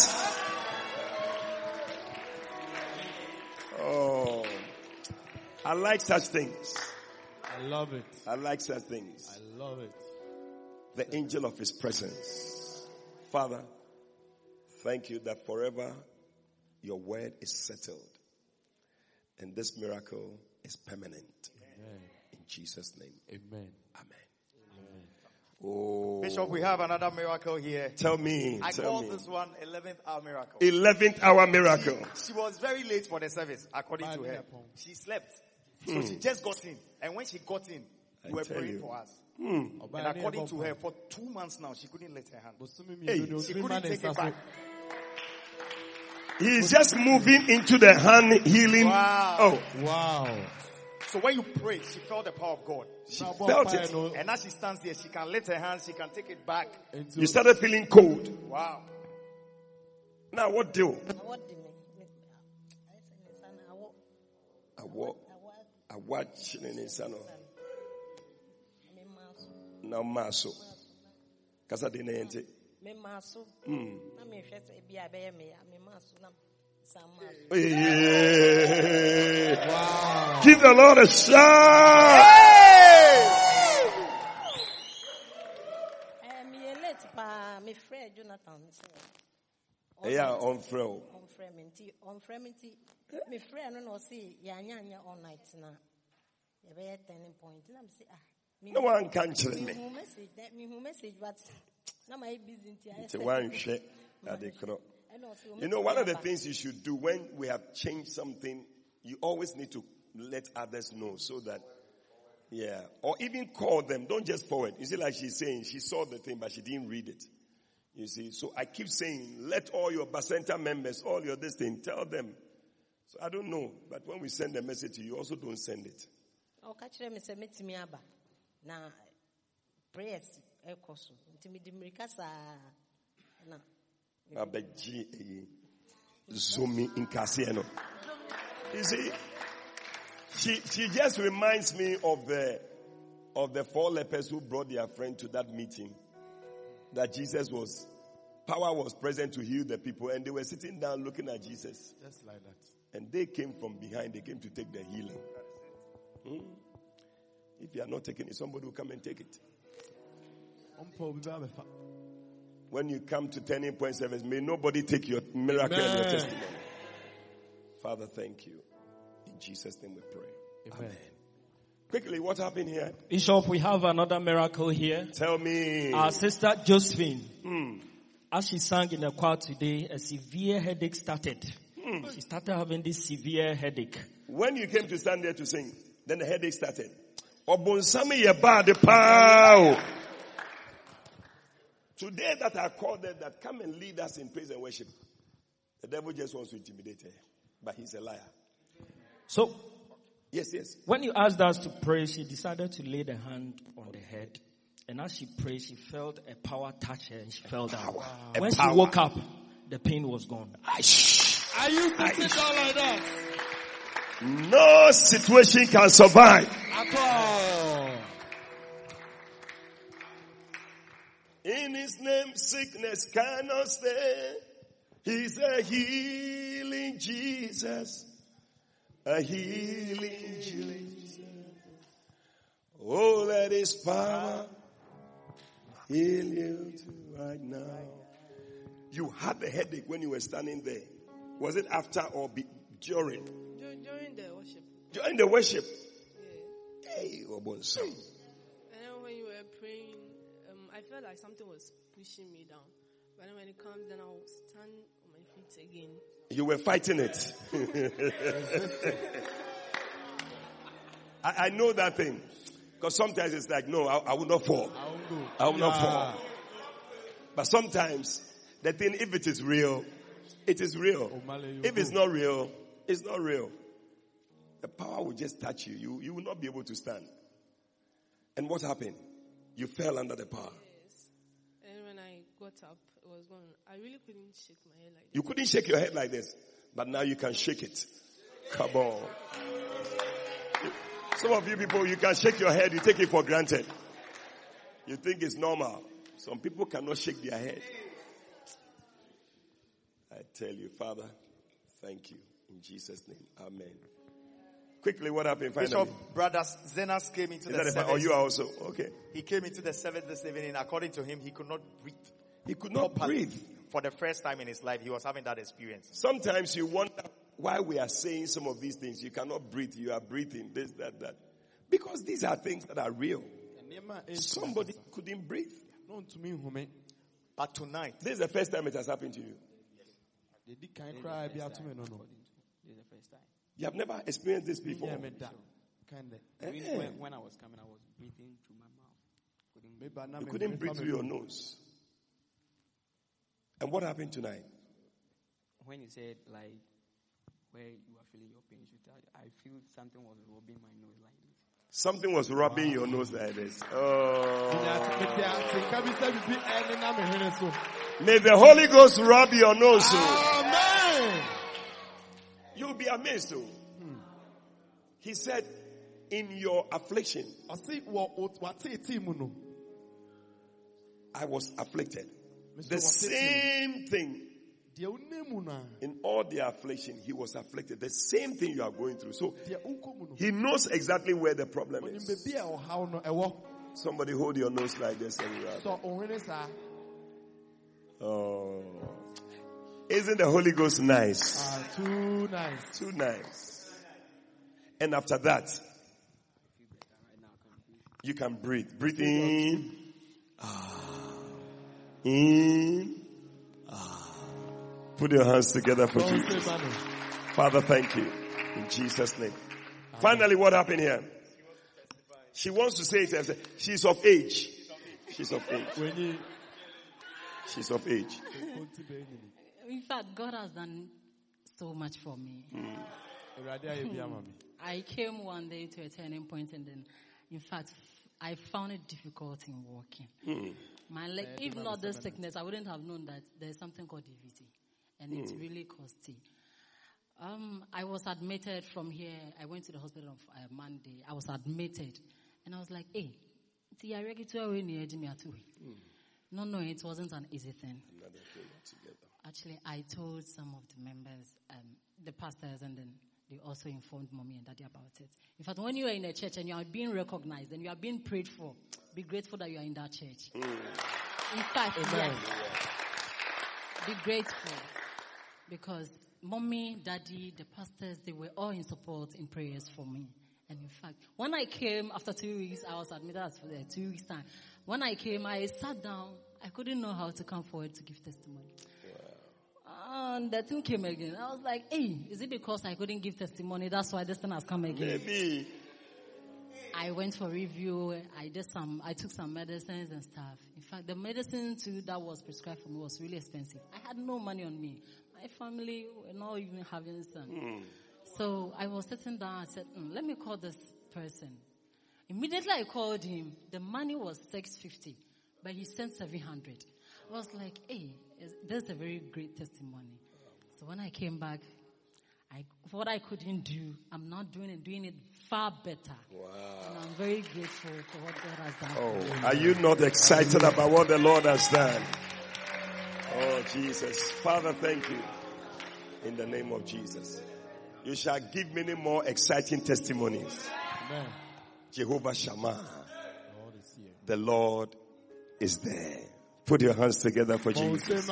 Oh, I like such things. I love it. I like such things. I love it. The angel of his presence. Father, thank you that forever your word is settled. And this miracle is permanent. In Jesus' name. Amen. Amen. Oh. Bishop, we have another miracle here. Tell me. I tell call me. this one 11th hour miracle. 11th hour miracle. She was very late for the service, according to her. She slept. So Hmm. she just got in. And when she got in, I you were praying you. for us. Hmm. And according to her, for two months now, she couldn't let her hand. Hey. She couldn't take it back. He is just moving into the hand healing. Wow. Oh, Wow. So when you pray, she felt the power of God. She felt it. And as she stands there, she can lift her hands, she can take it back. You started feeling cold. Wow. Now what do? Awɔ di mi. Mi- ayɛ sɛ ne nsa no awɔ- Awo, awa chine ne nsa no. me maa so. Na ɔmaa. Kasa de na yɛnte. Me maa so. Mm. Na mehwɛ sɛ ebi a me a, me maa na nsa maa Give the Lord a shout. Eh, meyɛ late paa. Mefrɛ Jonathan sɛ Yeah, on throw. ɔmfrɛ me nti ɔmfrɛ me nti mefrɛ no na ɔse yɛanyanyɛ all night na yɛbɛyɛ turning point na mese ah No one can kyerɛ me. mehu message dɛ- mehu message but na mayɛ busy nti ayɛ Nti sɛ- wanhwɛ ade korɔ. You know, one of the things you should do when we have changed something, you always need to let others know so that, yeah, or even call them. Don't just forward. You see, like she's saying, she saw the thing, but she didn't read it. You see, so I keep saying, let all your Bacenta members, all your this thing, tell them. So I don't know, but when we send a message to you, also don't send it. ɔka kyerɛ me sɛ mɛtumi aba na prayers ɛkɔ so nti mede mmirika saa na Abegye eyi, zomi no. You see, she she just reminds me of the of the four lepers who brought their friend to that meeting. That Jesus was power was present to heal the people, and they were sitting down looking at Jesus. Just like that. And they came from behind, they came to take the healing. Hmm? If you are not taking it, somebody will come and take it. When you come to turning point service, may nobody take your miracle and your testimony. Father, thank you. In Jesus' name we pray. Amen. Quickly, what happened here? Bishop, we have another miracle here. Tell me. Our sister Josephine, Hmm. as she sang in the choir today, a severe headache started. Hmm. She started having this severe headache. When you came to stand there to sing, then the headache started. Obonsami ye bad pow. Today that I called them that come and lead us in praise and worship. The devil just wants to intimidate her, but he's a liar. So, Yes, yes. when you asked us to pray, she decided to lay the hand on the head. And as she prayed, she felt a power touch her and she fell down. A When power. she woke up, the pain was gone. Are you sitting down like that? No situation can survive. At all. In his name, sickness cannot stay. He's a healing Jesus. A healing Jesus. Oh, let his power heal you right now. You had a headache when you were standing there. Was it after or be, during? Dur- During the worship. During the worship. Hey, oh, Obonso. And then when you were praying, I felt like something was pushing me down. But then when it comes, then I'll stand on my feet again. You were fighting it. I, I know that thing. Because sometimes it's like, no, I, I will not fall. I will not fall. But sometimes the thing, if it is real, it is real. Oh, if it's not real, it's not real. The power will just touch you. You, you will not be able to stand. And what happened? You fell under the power. And when I got up, it was gone. I really couldn't shake my head like You couldn't shake your head like this, but now you can shake it. Come on. Some of you people, you can shake your head, you take it for granted. You think it's normal. Some people cannot shake their head. I tell you, Father, thank you. In Jesus' name, Amen. Quickly, what happened finally? Bishop, brother Zenas came into Is the that service. oh, you are also okay. He came into the service this evening. According to him, he could not breathe. He could not properly. breathe. For the first time in his life, he was having that experience. Sometimes you wonder why we are saying some of these things. You cannot breathe. You are breathing this, that, that. Because these are things that are real. Somebody couldn't breathe. But tonight, This is the first time it has happened to you. They did kind cry be out to me no no. This is the first time. You have never experienced this before. Yeah, me that. Kind of. When, eh. when I was coming, I was breathing through my mouth. Couldn't breathe. You couldn't breathe through your nose. And what happened tonight? When you said like where you are feeling your pain, you should tell I feel something was rubbing my nose like this. Something was rubbing your nose like this. Oh. May the Holy Ghost rub your nose. oh. Amen. You'll be amazed. Oh. He said, in your affliction, Ɔsi wɔ o wa te ti mu no. I was afflicted. The same thing Deɛ onim mu na. in all the affliction, he was afflicted. The same thing you are going through. So Deɛ ukɔ mu no. he knows exactly where the problem is. beebi a ɔhaw no ɛwɔ. Somebody hold your nose like this and you are. Sɔ ohwene saa. Oh. Isn't the Holy Ghost nice? Ah, too nice. Too nice. And after that, you can breathe. Breathe in. Ah. In. Ah. Put your hands together for Jesus. Father, thank you. In Jesus' name. Finally, what happened here? She wants to say it. herself. She's of age. She's of age. When you She's of age. In fact, God has done so much for me. Awurade ayɛ bi ama mi. I came one day to a turning point and then, in fact, I found it difficult in walking. Hmm. My leg, if not this sickness, I wouldn't have known that there's something called DVT. And it's Hmm. really costly. Um, I was admitted from here. I went to the hospital on uh, Monday. I was admitted. And I was like, hey, see, I ready to near Jimmy Atui. No, no, it wasn't an easy thing. Actually, I told some of the members, um, the pastors, and then they also informed mommy and daddy about it. In fact, when you are in a church and you are being recognized and you are being prayed for, be grateful that you are in that church. Mm. In fact, Amen. yes. Be grateful because mommy, daddy, the pastors, they were all in support in prayers for me. And in fact, when I came after two weeks, I was admitted for the uh, two weeks time. When I came, I sat down. I couldn't know how to come forward to give testimony. And the thing came again. I was like, hey, is it because I couldn't give testimony? That's why this thing has come again. Maybe. I went for review. I did some, I took some medicines and stuff. In fact, the medicine too that was prescribed for me was really expensive. I had no money on me. My family were not even having some. So I was sitting down. I said, "Hmm, let me call this person. Immediately I called him. The money was 650, but he sent 700. I was like, hey, is, this is a very great testimony. So when I came back, I, what I couldn't do, I'm not doing it, doing it far better. Wow. And I'm very grateful for what God has done. for oh, me. Oh, are you not excited about what the Lord has done? Oh, Jesus. Father, thank you. In the name of Jesus. You shall give many more exciting testimonies. Amen. Jehovah Shammah. Lord is here. The Lord is there. Put your hands together for Jesus.